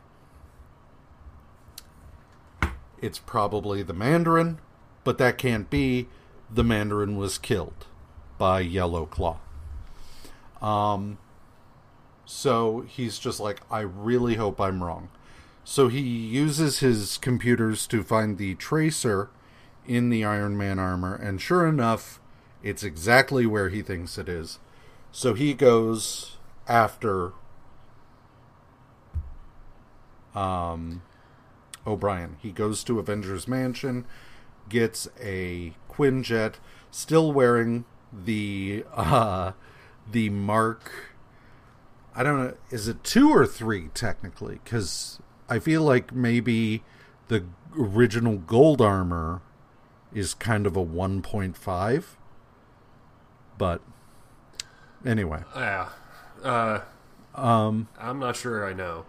it's probably the Mandarin, but that can't be. The Mandarin was killed by Yellow Claw. Um, so he's just like, I really hope I'm wrong. So he uses his computers to find the tracer in the Iron Man armor, and sure enough, it's exactly where he thinks it is. So he goes after um, O'Brien. He goes to Avengers Mansion, gets a Quinjet, still wearing the *laughs* uh, the Mark. I don't know. Is it two or three technically? Because I feel like maybe the original gold armor is kind of a 1.5. But anyway, Yeah. Uh, um, I'm not sure I know.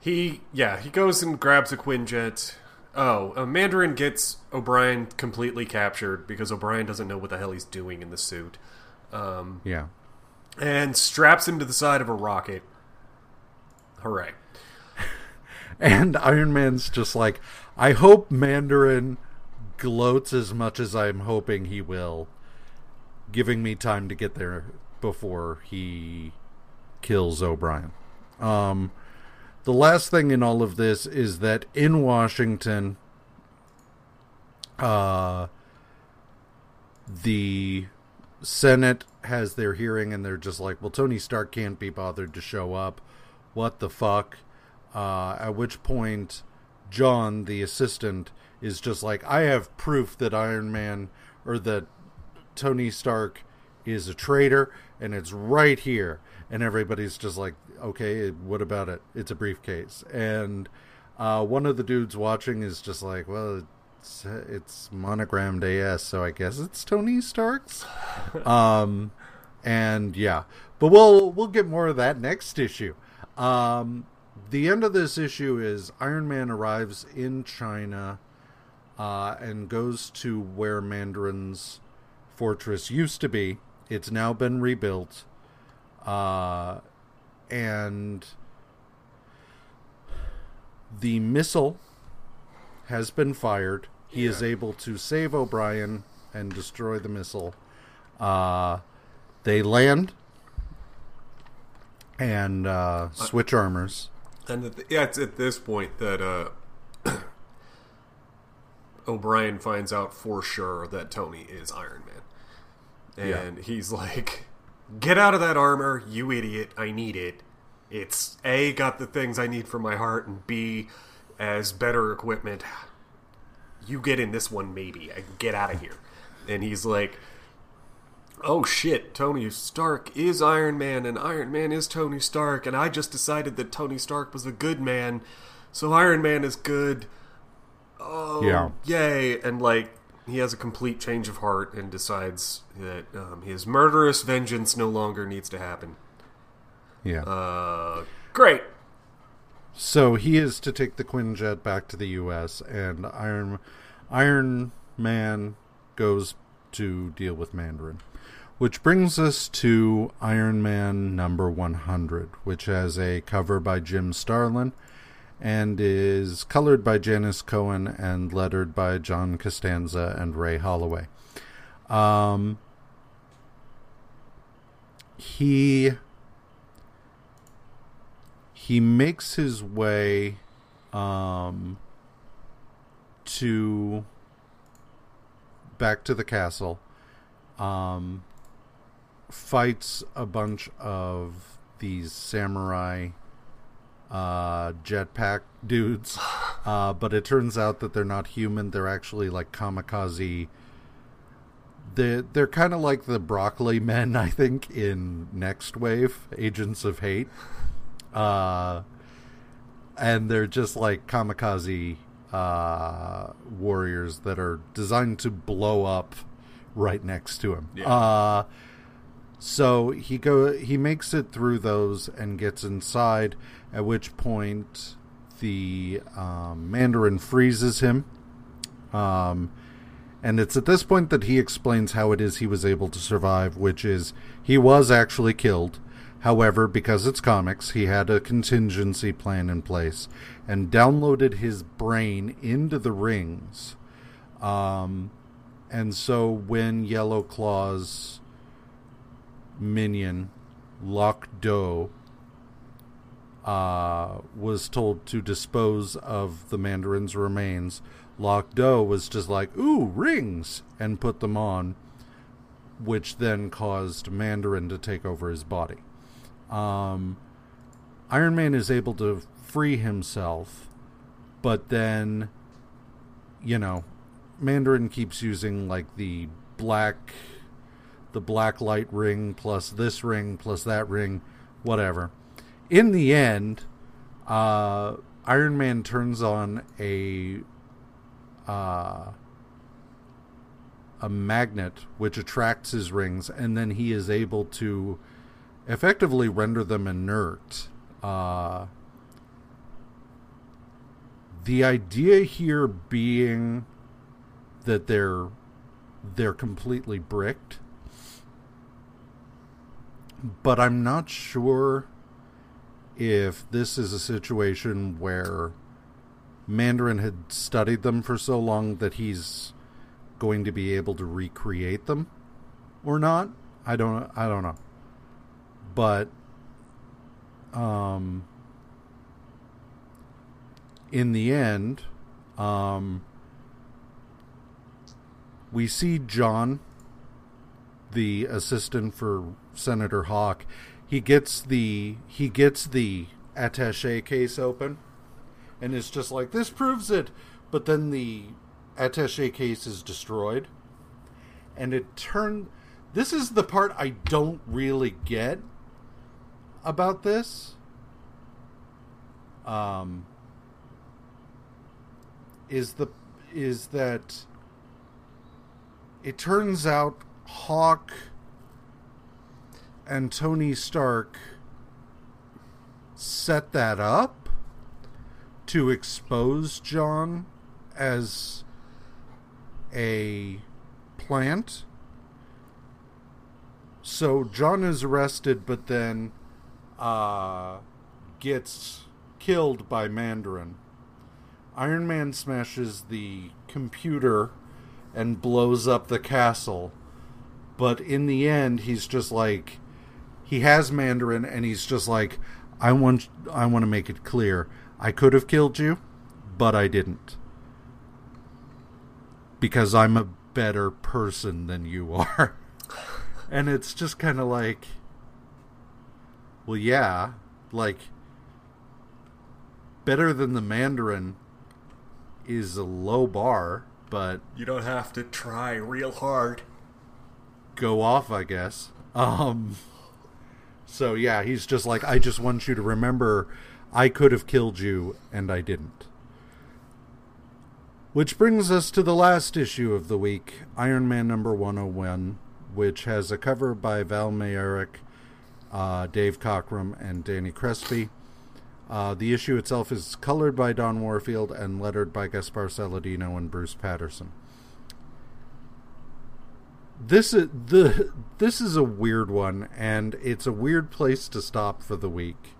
He, yeah, he goes and grabs a Quinjet. Oh, a Mandarin gets O'Brien completely captured because O'Brien doesn't know what the hell he's doing in the suit. Um, yeah. and straps him to the side of a rocket. Hooray. *laughs* And Iron Man's just like, I hope Mandarin gloats as much as I'm hoping he will, giving me time to get there before he kills O'Brien. Um, the last thing in all of this is that in Washington, uh, the Senate has their hearing and they're just like, well, Tony Stark can't be bothered to show up. What the fuck? Uh, at which point, John, the assistant, is just like, I have proof that Iron Man or that Tony Stark is a traitor, and it's right here. And everybody's just like, okay, what about it? It's a briefcase. And uh, one of the dudes watching is just like, well, it's, it's monogrammed AS, so I guess it's Tony Stark's. *laughs* um, and yeah, but we'll we'll get more of that next issue. Um, the end of this issue is Iron Man arrives in China uh, and goes to where Mandarin's fortress used to be. It's now been rebuilt. Uh, and the missile has been fired. He is able to save O'Brien and destroy the missile. Uh, they land and uh, switch armors. And the, yeah, it's at this point that uh, *clears throat* O'Brien finds out for sure that Tony is Iron Man, and he's like, "Get out of that armor, you idiot! I need it. It's a got the things I need for my heart, and b as better equipment. You get in this one, maybe. I get out of here." And he's like, oh shit, Tony Stark is Iron Man and Iron Man is Tony Stark, and I just decided that Tony Stark was a good man, so Iron Man is good. Oh, Yeah. yay. And like, he has a complete change of heart and decides that um, his murderous vengeance no longer needs to happen. Yeah. Uh, great. So he is to take the Quinjet back to the U.S. and Iron Iron Man goes to deal with Mandarin, which brings us to Iron Man number 100, which has a cover by Jim Starlin and is colored by Janice Cohen and lettered by John Costanza and Ray Holloway. Um, he he makes his way um, to back to the castle um, fights a bunch of these samurai uh, jetpack dudes *sighs* uh, but it turns out that they're not human they're actually like kamikaze they're, they're kind of like the broccoli men i think in Nextwave agents of hate uh, and they're just like kamikaze uh, warriors that are designed to blow up right next to him. Yeah. Uh, so he go he makes it through those and gets inside. At which point, the um, Mandarin freezes him. Um, and it's at this point that he explains how it is he was able to survive, which is he was actually killed. However, because it's comics, he had a contingency plan in place and downloaded his brain into the rings. Um, and so when Yellow Claw's minion, Loc Do, uh, was told to dispose of the Mandarin's remains, Loc Do was just like, ooh, rings, and put them on, which then caused Mandarin to take over his body. Um, Iron Man is able to free himself, but then, you know, Mandarin keeps using like the black, the black light ring plus this ring plus that ring, whatever. In the end, uh, Iron Man turns on a uh, a magnet which attracts his rings, and then he is able to effectively render them inert. Uh, the idea here being that they're they're completely bricked, but I'm not sure if this is a situation where Mandarin had studied them for so long that he's going to be able to recreate them or not. I don't I don't know but um, in the end, um, we see John, the assistant for Senator Hawk. He gets the he gets the attaché case open, and it's just like this proves it. But then the attaché case is destroyed, and it turned. This is the part I don't really get about this um, is the is that it turns out Hawk and Tony Stark set that up to expose John as a plant. So John is arrested, but then uh, gets killed by Mandarin. Iron Man smashes the computer and blows up the castle. But in the end, he's just like, he has Mandarin, and he's just like, I want, I want to make it clear, I could have killed you, but I didn't, because I'm a better person than you are. *laughs* and it's just kind of like, well, yeah, like better than the Mandarin is a low bar, but you don't have to try real hard. Go off, I guess. Um so yeah, he's just like I just want you to remember I could have killed you and I didn't. Which brings us to the last issue of the week, Iron Man number 101, which has a cover by Val Mayerik uh, Dave Cockrum, and Danny Crespi. Uh, the issue itself is colored by Don Warfield and lettered by Gaspar Saladino and Bruce Patterson. This is the this is a weird one, and it's a weird place to stop for the week,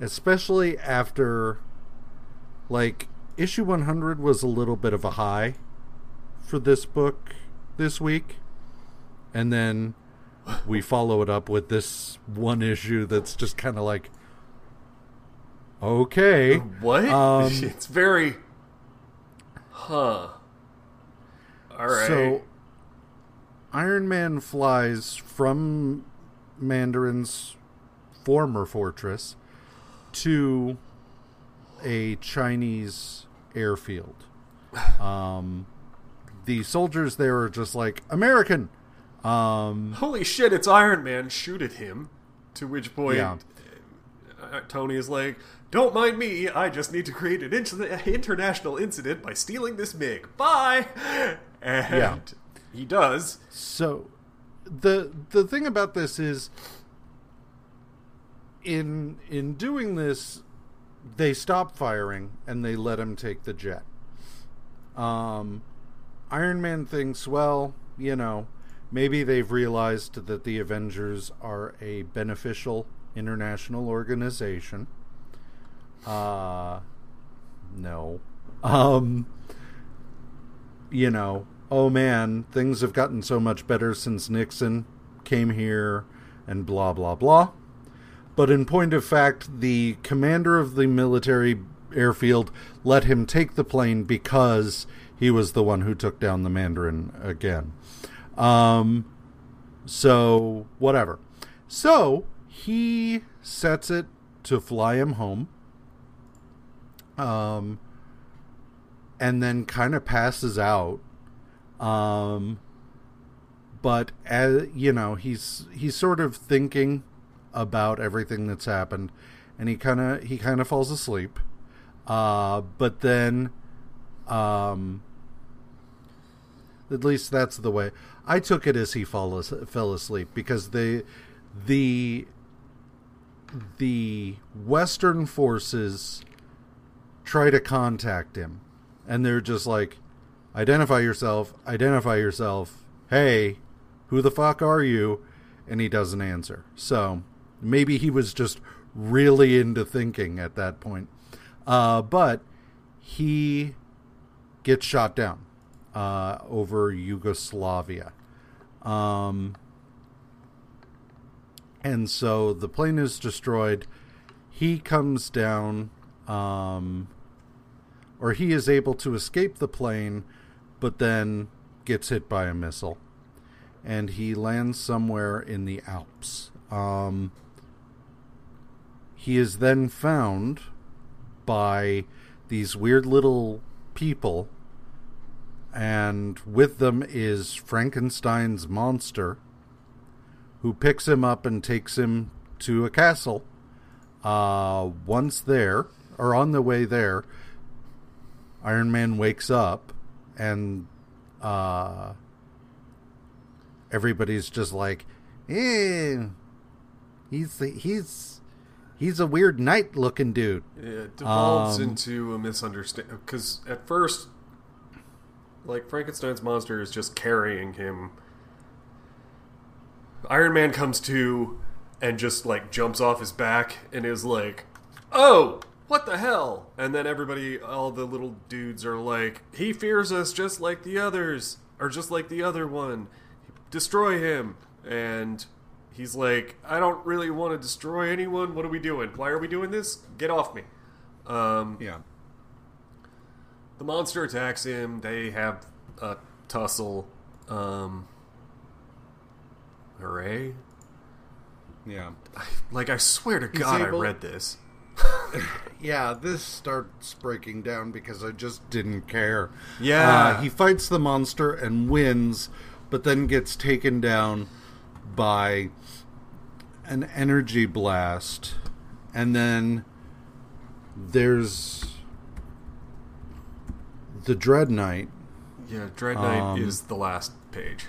especially after, like, issue 100 was a little bit of a high for this book this week, and then we follow it up with this one issue that's just kind of like okay what? *laughs* um, it's very huh. All right. So iron man flies from mandarin's former fortress to a chinese airfield *sighs* um, the soldiers there are just like american um, Holy shit! It's Iron Man. Shoot at him. To which point, yeah. Uh, Tony is like, "Don't mind me. I just need to create an international incident by stealing this MiG. Bye." *laughs* And yeah. He does. So, the the thing about this is, in in doing this, they stop firing and they let him take the jet. Um, Iron Man thinks, well, you know, maybe they've realized that the Avengers are a beneficial international organization. Uh, no. Um, you know, oh man, things have gotten so much better since Nixon came here and blah, blah, blah. But in point of fact, the commander of the military airfield let him take the plane because he was the one who took down the Mandarin again. Um, so, whatever. So, he sets it to fly him home. Um, and then kind of passes out. Um, but as you know, he's he's sort of thinking about everything that's happened, and he kind of he kind of falls asleep. Uh, but then, um, at least that's the way I took it as he fall as, fell asleep because the the the Western forces try to contact him, and they're just like, "Identify yourself! Identify yourself! Hey, who the fuck are you?" And he doesn't answer. So maybe he was just really into thinking at that point. Uh, but he gets shot down uh, over Yugoslavia. Um, and so the plane is destroyed. He comes down, um, or he is able to escape the plane, but then gets hit by a missile. And he lands somewhere in the Alps. Um, he is then found by these weird little people, and with them is Frankenstein's monster, who picks him up and takes him to a castle. Uh, once there, or on the way there, Iron Man wakes up, and uh, everybody's just like, "Eh, he's he's he's a weird knight looking dude." It devolves Um, into a misunderstanding because at first, like Frankenstein's monster is just carrying him. Iron Man comes to and just like jumps off his back and is like, "Oh, what the hell?" And then everybody, all the little dudes are like, "He fears us just like the others, or just like the other one. Destroy him." And he's like, "I don't really want to destroy anyone. What are we doing? Why are we doing this? Get off me." Um, Yeah. the monster attacks him. They have a tussle. Um, hooray! Yeah. Like I swear to God, able- I read this. *laughs* Yeah, this starts breaking down because I just didn't care. Yeah. Uh, he fights the monster and wins, but then gets taken down by an energy blast. And then there's the Dread Knight. Yeah, Dread Knight Um, is the last page.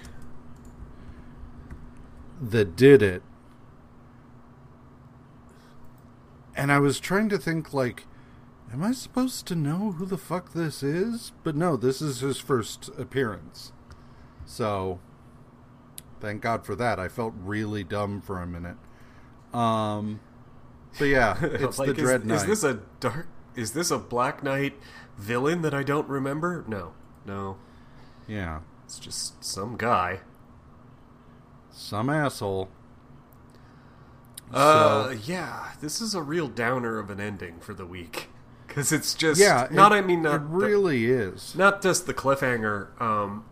that did it. And I was trying to think like am I supposed to know who the fuck this is? But no, this is his first appearance. So thank God for that. I felt really dumb for a minute. Um but yeah, *laughs* it's Like, the is- Dread is, Knight. this a dark? Is this a Black Knight villain that I don't remember? No, no. yeah. It's just some guy. Some asshole. Uh, So- yeah, this is a real downer of an ending for the week because it's just yeah, Not it, I mean not it really is. not just the cliffhanger um,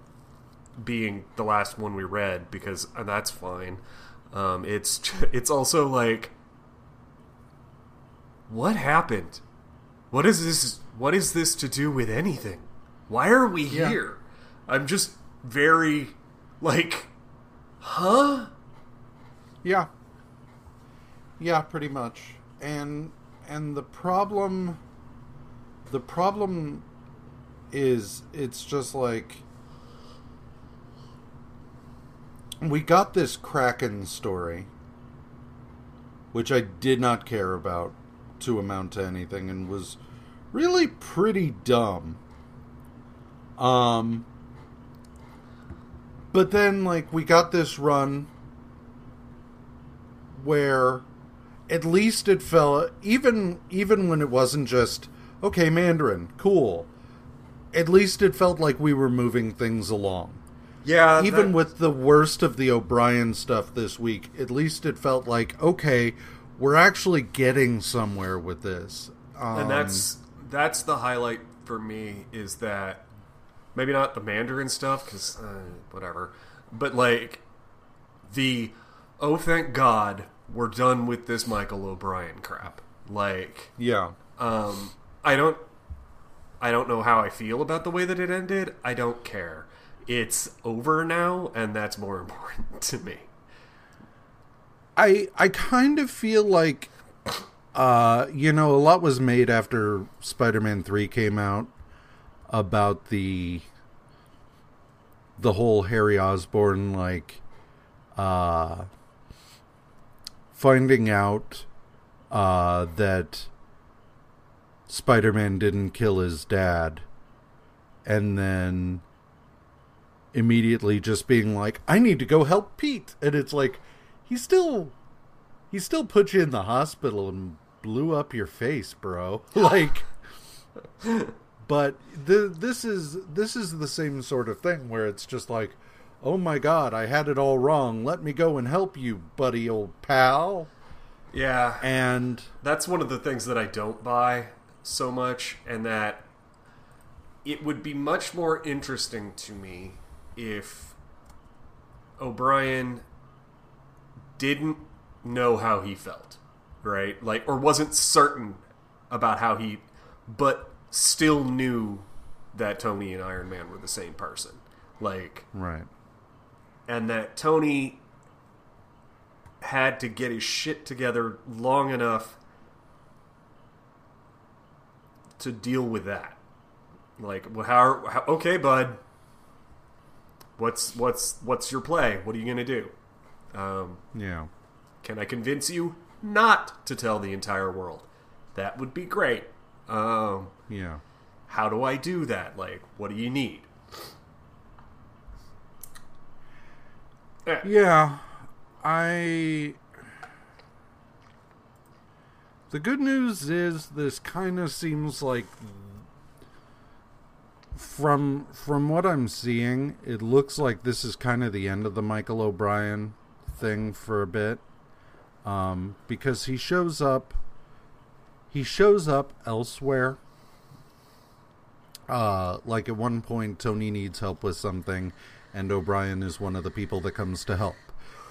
being the last one we read because uh, that's fine. Um, it's *laughs* it's also like what happened? What is this? What is this to do with anything? Why are we Yeah. here? I'm just very like, huh? Yeah. Yeah, pretty much. And and the problem the problem is it's just like we got this Kraken story which I did not care about to amount to anything and was really pretty dumb. Um but then like we got this run where at least it felt even even when it wasn't just okay Mandarin, cool. At least it felt like we were moving things along. Yeah, Even that- with the worst of the O'Brien stuff this week, at least it felt like okay, we're actually getting somewhere with this. Um, and that's that's the highlight for me is that maybe not the Mandarin stuff because uh, whatever, but like the oh thank God we're done with this Michael O'Brien crap. Like yeah, um, I don't I don't know how I feel about the way that it ended. I don't care. It's over now, and that's more *laughs* important to me. I I kind of feel like uh you know a lot was made after Spider-Man 3 came out about the the whole Harry Osborn like uh finding out uh that Spider-Man didn't kill his dad and then immediately just being like I need to go help Pete and it's like he still he still put you in the hospital and blew up your face, bro. *laughs* Like but the, this is this is the same sort of thing where it's just like, "Oh my god, I had it all wrong. Let me go and help you, buddy old pal." Yeah, And that's one of the things that I don't buy so much, and that it would be much more interesting to me if O'Brien didn't know how he felt, right? Like, or wasn't certain about how he, but still knew that Tony and Iron Man were the same person. Like, right. And that Tony had to get his shit together long enough to deal with that. Like, well, how, how? Okay, bud. What's what's what's your play? What are you gonna do? Um, Yeah. can I convince you not to tell the entire world? That would be great. Um, Yeah. how do I do that? Like, what do you need? Yeah, I. The good news is this kind of seems like from from what I'm seeing, it looks like this is kind of the end of the Michael O'Brien thing for a bit. Um, because he shows up he shows up elsewhere. Uh, like at one point Tony needs help with something and O'Brien is one of the people that comes to help.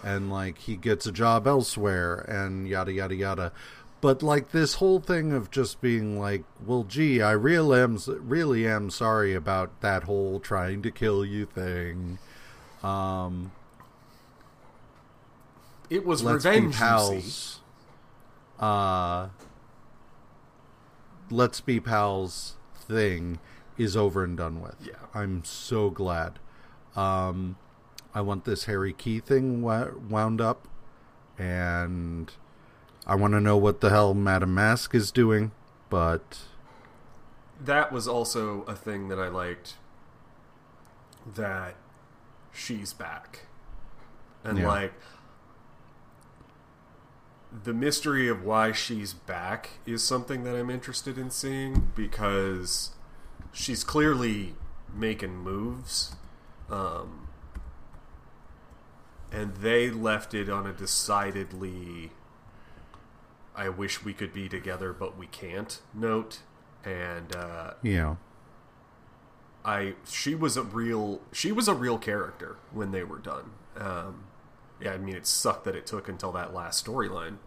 And like he gets a job elsewhere and yada yada yada. But like this whole thing of just being like, well, gee, I really am really am sorry about that whole trying to kill you thing. Um, It was let's be revenge, see. pals. Uh, let's be pals thing is over and done with. Yeah. I'm so glad. Um, I want this Harry Key thing wound up, and I want to know what the hell Madame Masque is doing. But that was also a thing that I liked that she's back. And Yeah. like the mystery of why she's back is something that I'm interested in seeing because she's clearly making moves. Um and they left it on a decidedly I wish we could be together but we can't note and uh know, I she was a real she was a real character when they were done. Um, yeah, I mean it sucked that it took until that last storyline.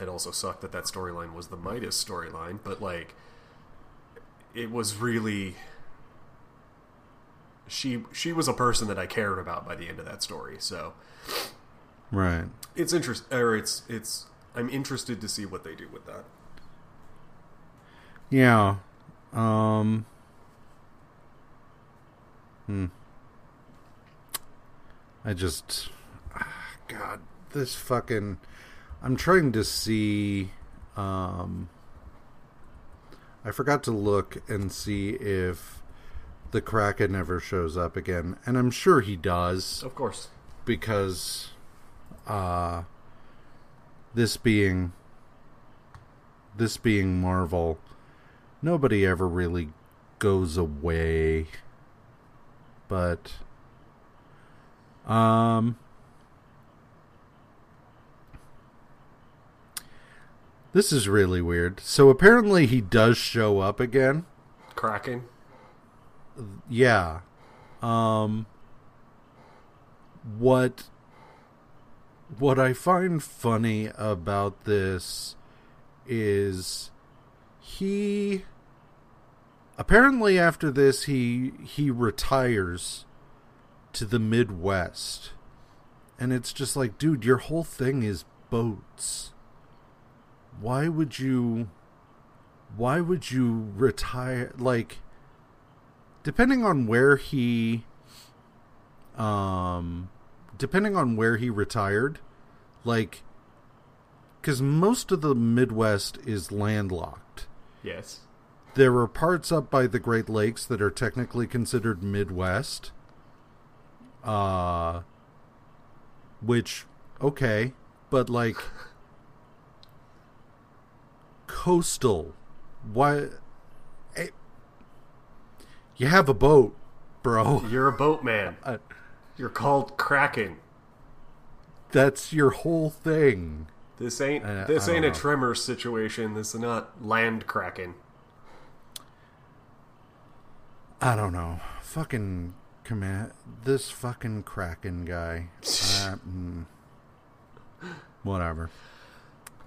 It also sucked that that storyline was the Midas storyline, but like it was really she she was a person that I cared about by the end of that story. So right? it's interest or it's it's I'm interested to see what they do with that. Yeah. Um. Hmm. I just. God, this fucking. I'm trying to see. Um. I forgot to look and see if the Kraken never shows up again, and I'm sure he does Of course. because uh this being this being Marvel, nobody ever really goes away. But um This is really weird. So apparently he does show up again. Kraken. Yeah. Um what what I find funny about this is he apparently after this he he retires to the Midwest. And it's just like, dude, your whole thing is boats. Why would you why would you retire like depending on where he um depending on where he retired like cuz most of the midwest is landlocked Yes. there are parts up by the great lakes that are technically considered midwest uh which okay but like *laughs* coastal why you have a boat bro You're a boatman. Uh, You're called Kraken. that's your whole thing This ain't Uh, this I ain't a don't know. Tremors situation. This is not land Kraken. i don't know fucking command this fucking kraken guy *laughs* uh, mm, whatever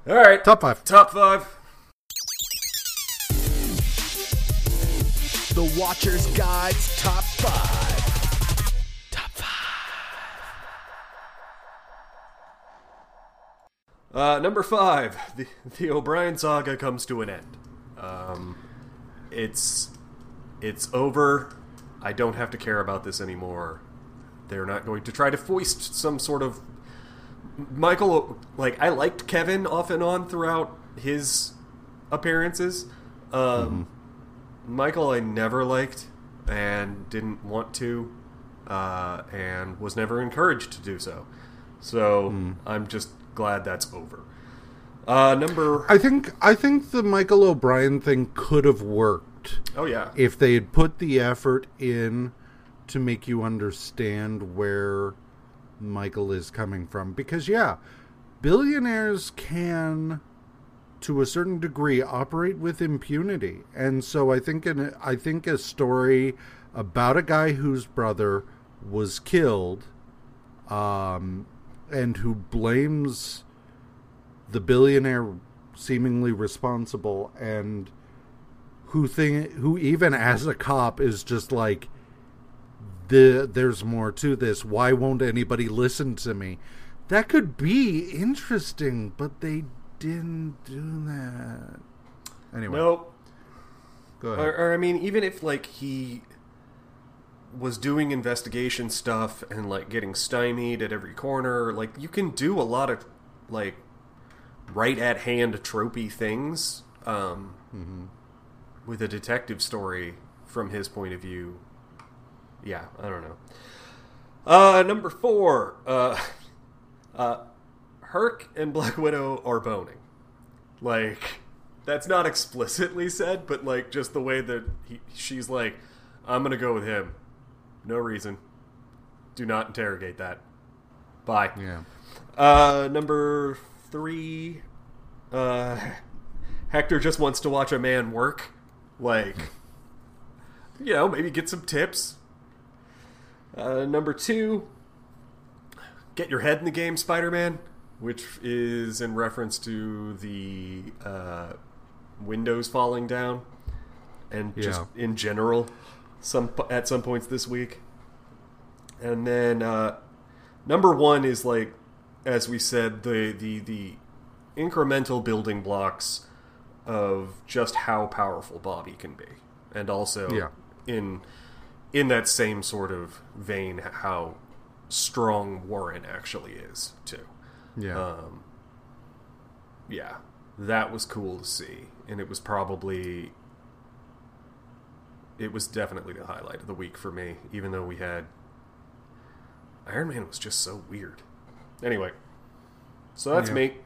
All right. top five Top five. The Watcher's Guide's Top 5. Top 5. Uh, number five, the, the O'Brien saga comes to an end. Um, it's it's over. I don't have to care about this anymore. They're not going to try to foist some sort of Michael. Like I liked Kevin off and on throughout his appearances. Um, Michael, I never liked and didn't want to, uh, and was never encouraged to do so. So I'm just glad that's over. Uh, number I think I think the Michael O'Brien thing could have worked oh yeah, if they had put the effort in to make you understand where Michael is coming from because yeah, billionaires can to a certain degree operate with impunity. And so I think in I think a story about a guy whose brother was killed um and who blames the billionaire seemingly responsible and who think who even as a cop is just like the there's more to this why won't anybody listen to me that could be interesting but they didn't do that anyway no. go ahead Or, or I mean, even if like he was doing investigation stuff and like getting stymied at every corner, like you can do a lot of like right at hand tropey things um, with a detective story from his point of view. Yeah, I don't know. Uh, number four, uh, *laughs* uh, Herc and Black Widow are boning. Like, that's not explicitly said, but like just the way that he, she's like, I'm gonna go with him. No reason. Do not interrogate that. Bye. yeah Uh, number three, uh, Hector just wants to watch a man work. Like, you know, maybe get some tips. Uh, number two, get your head in the game, Spider Man, which is in reference to the uh, windows falling down and just in general some at some points this week. And then uh, number one is like, as we said, the the the incremental building blocks of just how powerful Bobby can be, and also Yeah. in in that same sort of vein, how strong Warren actually is too. Yeah Um, yeah, that was cool to see, and it was probably it was definitely the highlight of the week for me. Even though we had Iron Man was just so weird. Anyway, so that's Yeah. me.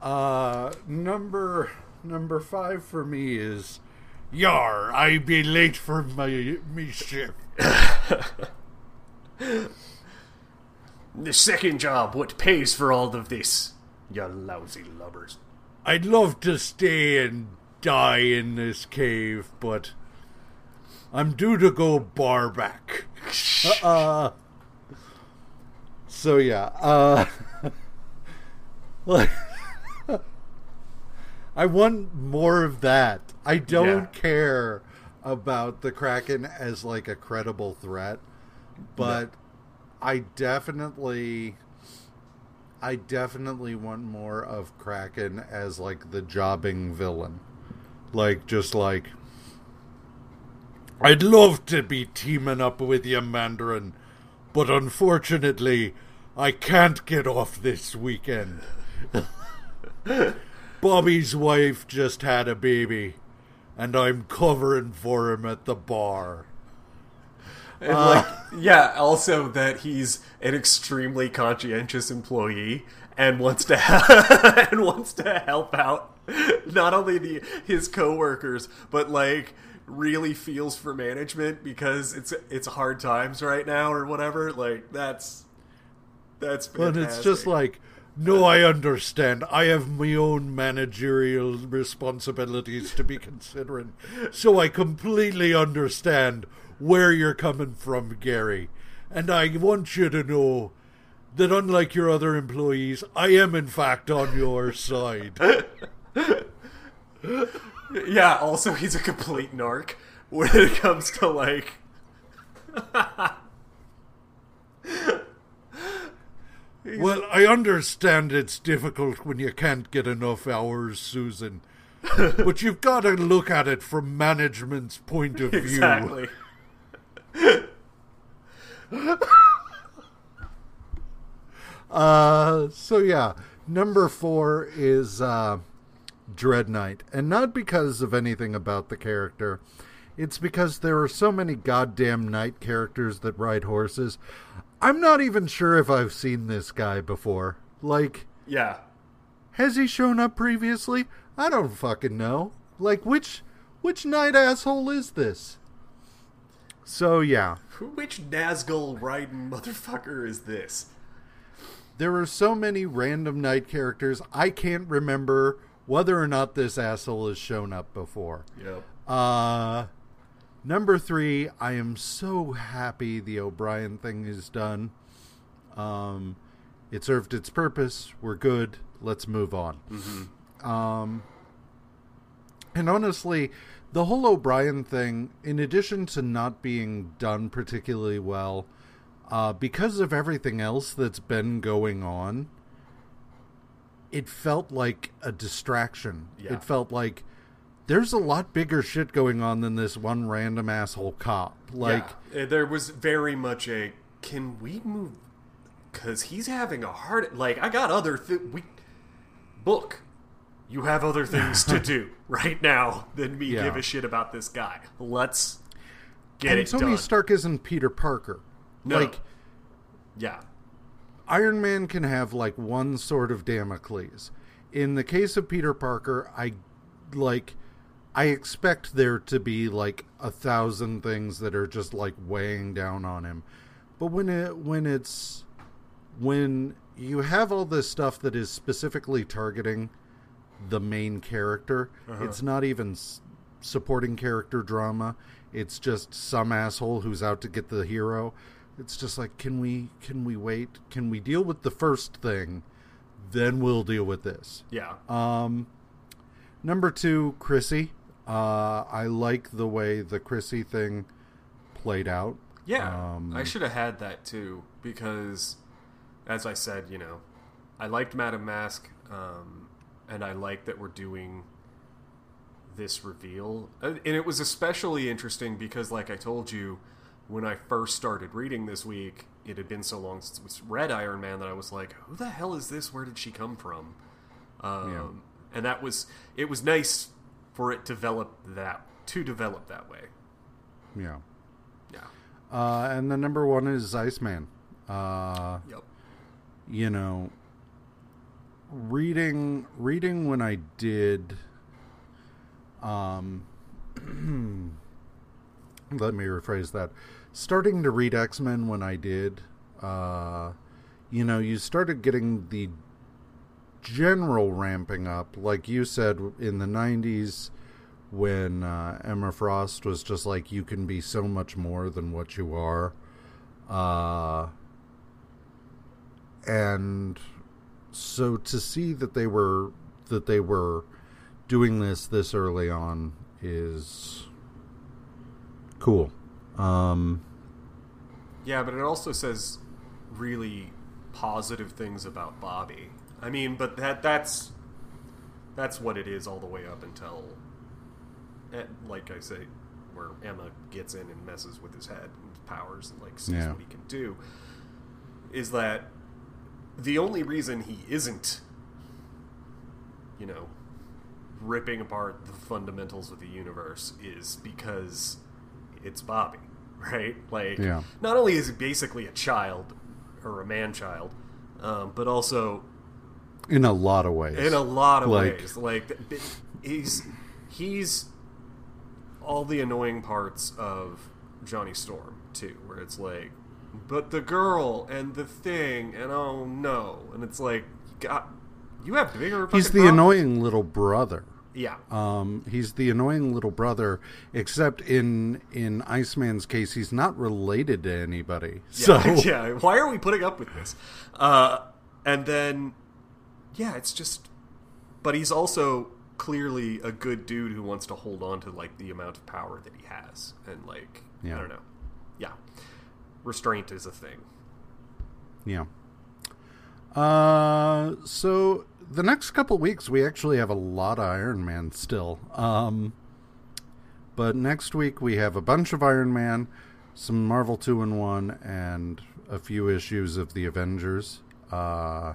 Uh, number number five for me is Yar. I be late for my me shift. *laughs* The second job, what pays for all of this? You lousy lubbers. I'd love to stay and die in this cave, but I'm due to go bar back. *laughs* uh, so yeah, uh, *laughs* I want more of that. I don't Yeah. care about the Kraken as like a credible threat, but I definitely I definitely want more of Kraken as like the jobbing villain. Like just like I'd love to be teaming up with you, Mandarin, but unfortunately I can't get off this weekend. *laughs* Bobby's wife just had a baby, and I'm covering for him at the bar. And uh. like, yeah, also that he's an extremely conscientious employee and wants to *laughs* and wants to help out not only the his coworkers but like really feels for management because it's it's hard times right now or whatever. Like that's that's But it's just like, no, I understand. I have my own managerial responsibilities to be considering. So I completely understand where you're coming from, Gary. And I want you to know that unlike your other employees, I am in fact on your side. *laughs* yeah. Also, he's a complete narc when it comes to like. *laughs* Well, I understand it's difficult when you can't get enough hours, Susan. *laughs* but you've got to look at it from management's point of view. Exactly. *laughs* Uh, so yeah, number four is uh, Dread Knight, and not because of anything about the character. It's because there are so many goddamn knight characters that ride horses. I'm not even sure if I've seen this guy before. Like, Yeah. has he shown up previously? I don't fucking know. Like, which which knight asshole is this? So yeah, Which Nazgul riding motherfucker is this? There are so many random knight characters, I can't remember whether or not this asshole has shown up before. Yep. Uh, number three, I am so happy the O'Brien thing is done. Um, it served its purpose. We're good. Let's move on. Um, and honestly, the whole O'Brien thing, in addition to not being done particularly well, uh, because of everything else that's been going on, it felt like a distraction. Yeah. It felt like there's a lot bigger shit going on than this one random asshole cop. Like, yeah. Uh, there was very much a can we move because he's having a hard like I got other th- we book. You have other things to do *laughs* right now than me Yeah. give a shit about this guy. Let's get and it Tony done. Stark isn't Peter Parker. No. Like, yeah, Iron Man can have like one sort of Damocles. In the case of Peter Parker, I like I expect there to be like a thousand things that are just like weighing down on him. But when it when it's when you have all this stuff that is specifically targeting the main character, it's not even s- supporting character drama. It's just some asshole who's out to get the hero. It's just like, can we can we wait? Can we deal with the first thing, then we'll deal with this. yeah. Um, number two, Chrissy. Uh, I like the way the Chrissy thing played out. Yeah, Um, I should have had that too because, as I said, you know, I liked Madame Masque, um, and I like that we're doing this reveal, and it was especially interesting because, like I told you, when I first started reading this week, it had been so long since we read Iron Man that I was like, "Who the hell is this? Where did she come from?" Um, Yeah. And that was it was nice for it to develop that to develop that way. Yeah. Yeah. Uh, and the number one is Iceman. Uh, Yep. you know, reading reading when I did. Um, *clears throat* let me rephrase that. Starting to read X Men when I did, uh, you know, you started getting the general ramping up, like you said in the '90s, when uh, Emma Frost was just like, "You can be so much more than what you are." Uh, and so to see that they were that they were doing this this early on is cool. Um, Yeah, but it also says really positive things about Bobby. I mean, but that that's that's what it is all the way up until, eh, like I say, where Emma gets in and messes with his head and his powers and like sees Yeah. what he can do. Is that the only reason he isn't, you know, ripping apart the fundamentals of the universe is because it's Bobby, *laughs* right? Like, Yeah. not only is he basically a child or a man child, um, but also in a lot of ways. in a lot of Like- ways. Like he's he's all the annoying parts of Johnny Storm too, where it's like, but the girl and the thing and oh no, and it's like, you got you have bigger. He's the problems. annoying little brother. Yeah. Um, he's the annoying little brother, except in in Iceman's case, he's not related to anybody. So Yeah, *laughs* yeah. Why are we putting up with this? Uh, and then, yeah, it's just. But he's also clearly a good dude who wants to hold on to like the amount of power that he has, and like Yeah. I don't know, yeah, restraint is a thing. Yeah. Uh, so the next couple weeks we actually have a lot of Iron Man still. Um, but next week we have a bunch of Iron Man, some Marvel two in one, and a few issues of the Avengers. Uh,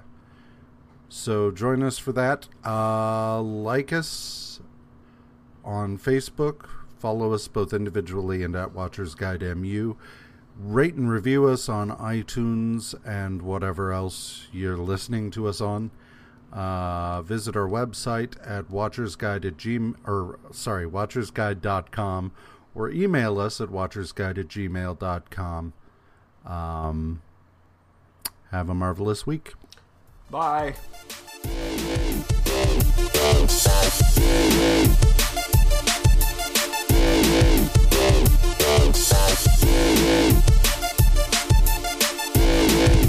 so join us for that. Uh, like us on Facebook. Follow us both individually and at Watchers Guide MU rate and review us on iTunes and whatever else you're listening to us on. Uh, visit our website at watchersguide at gm or sorry watchersguide.com or email us at watchersguide at gmail.com um, have a marvelous week. Bye. Yeah, yeah.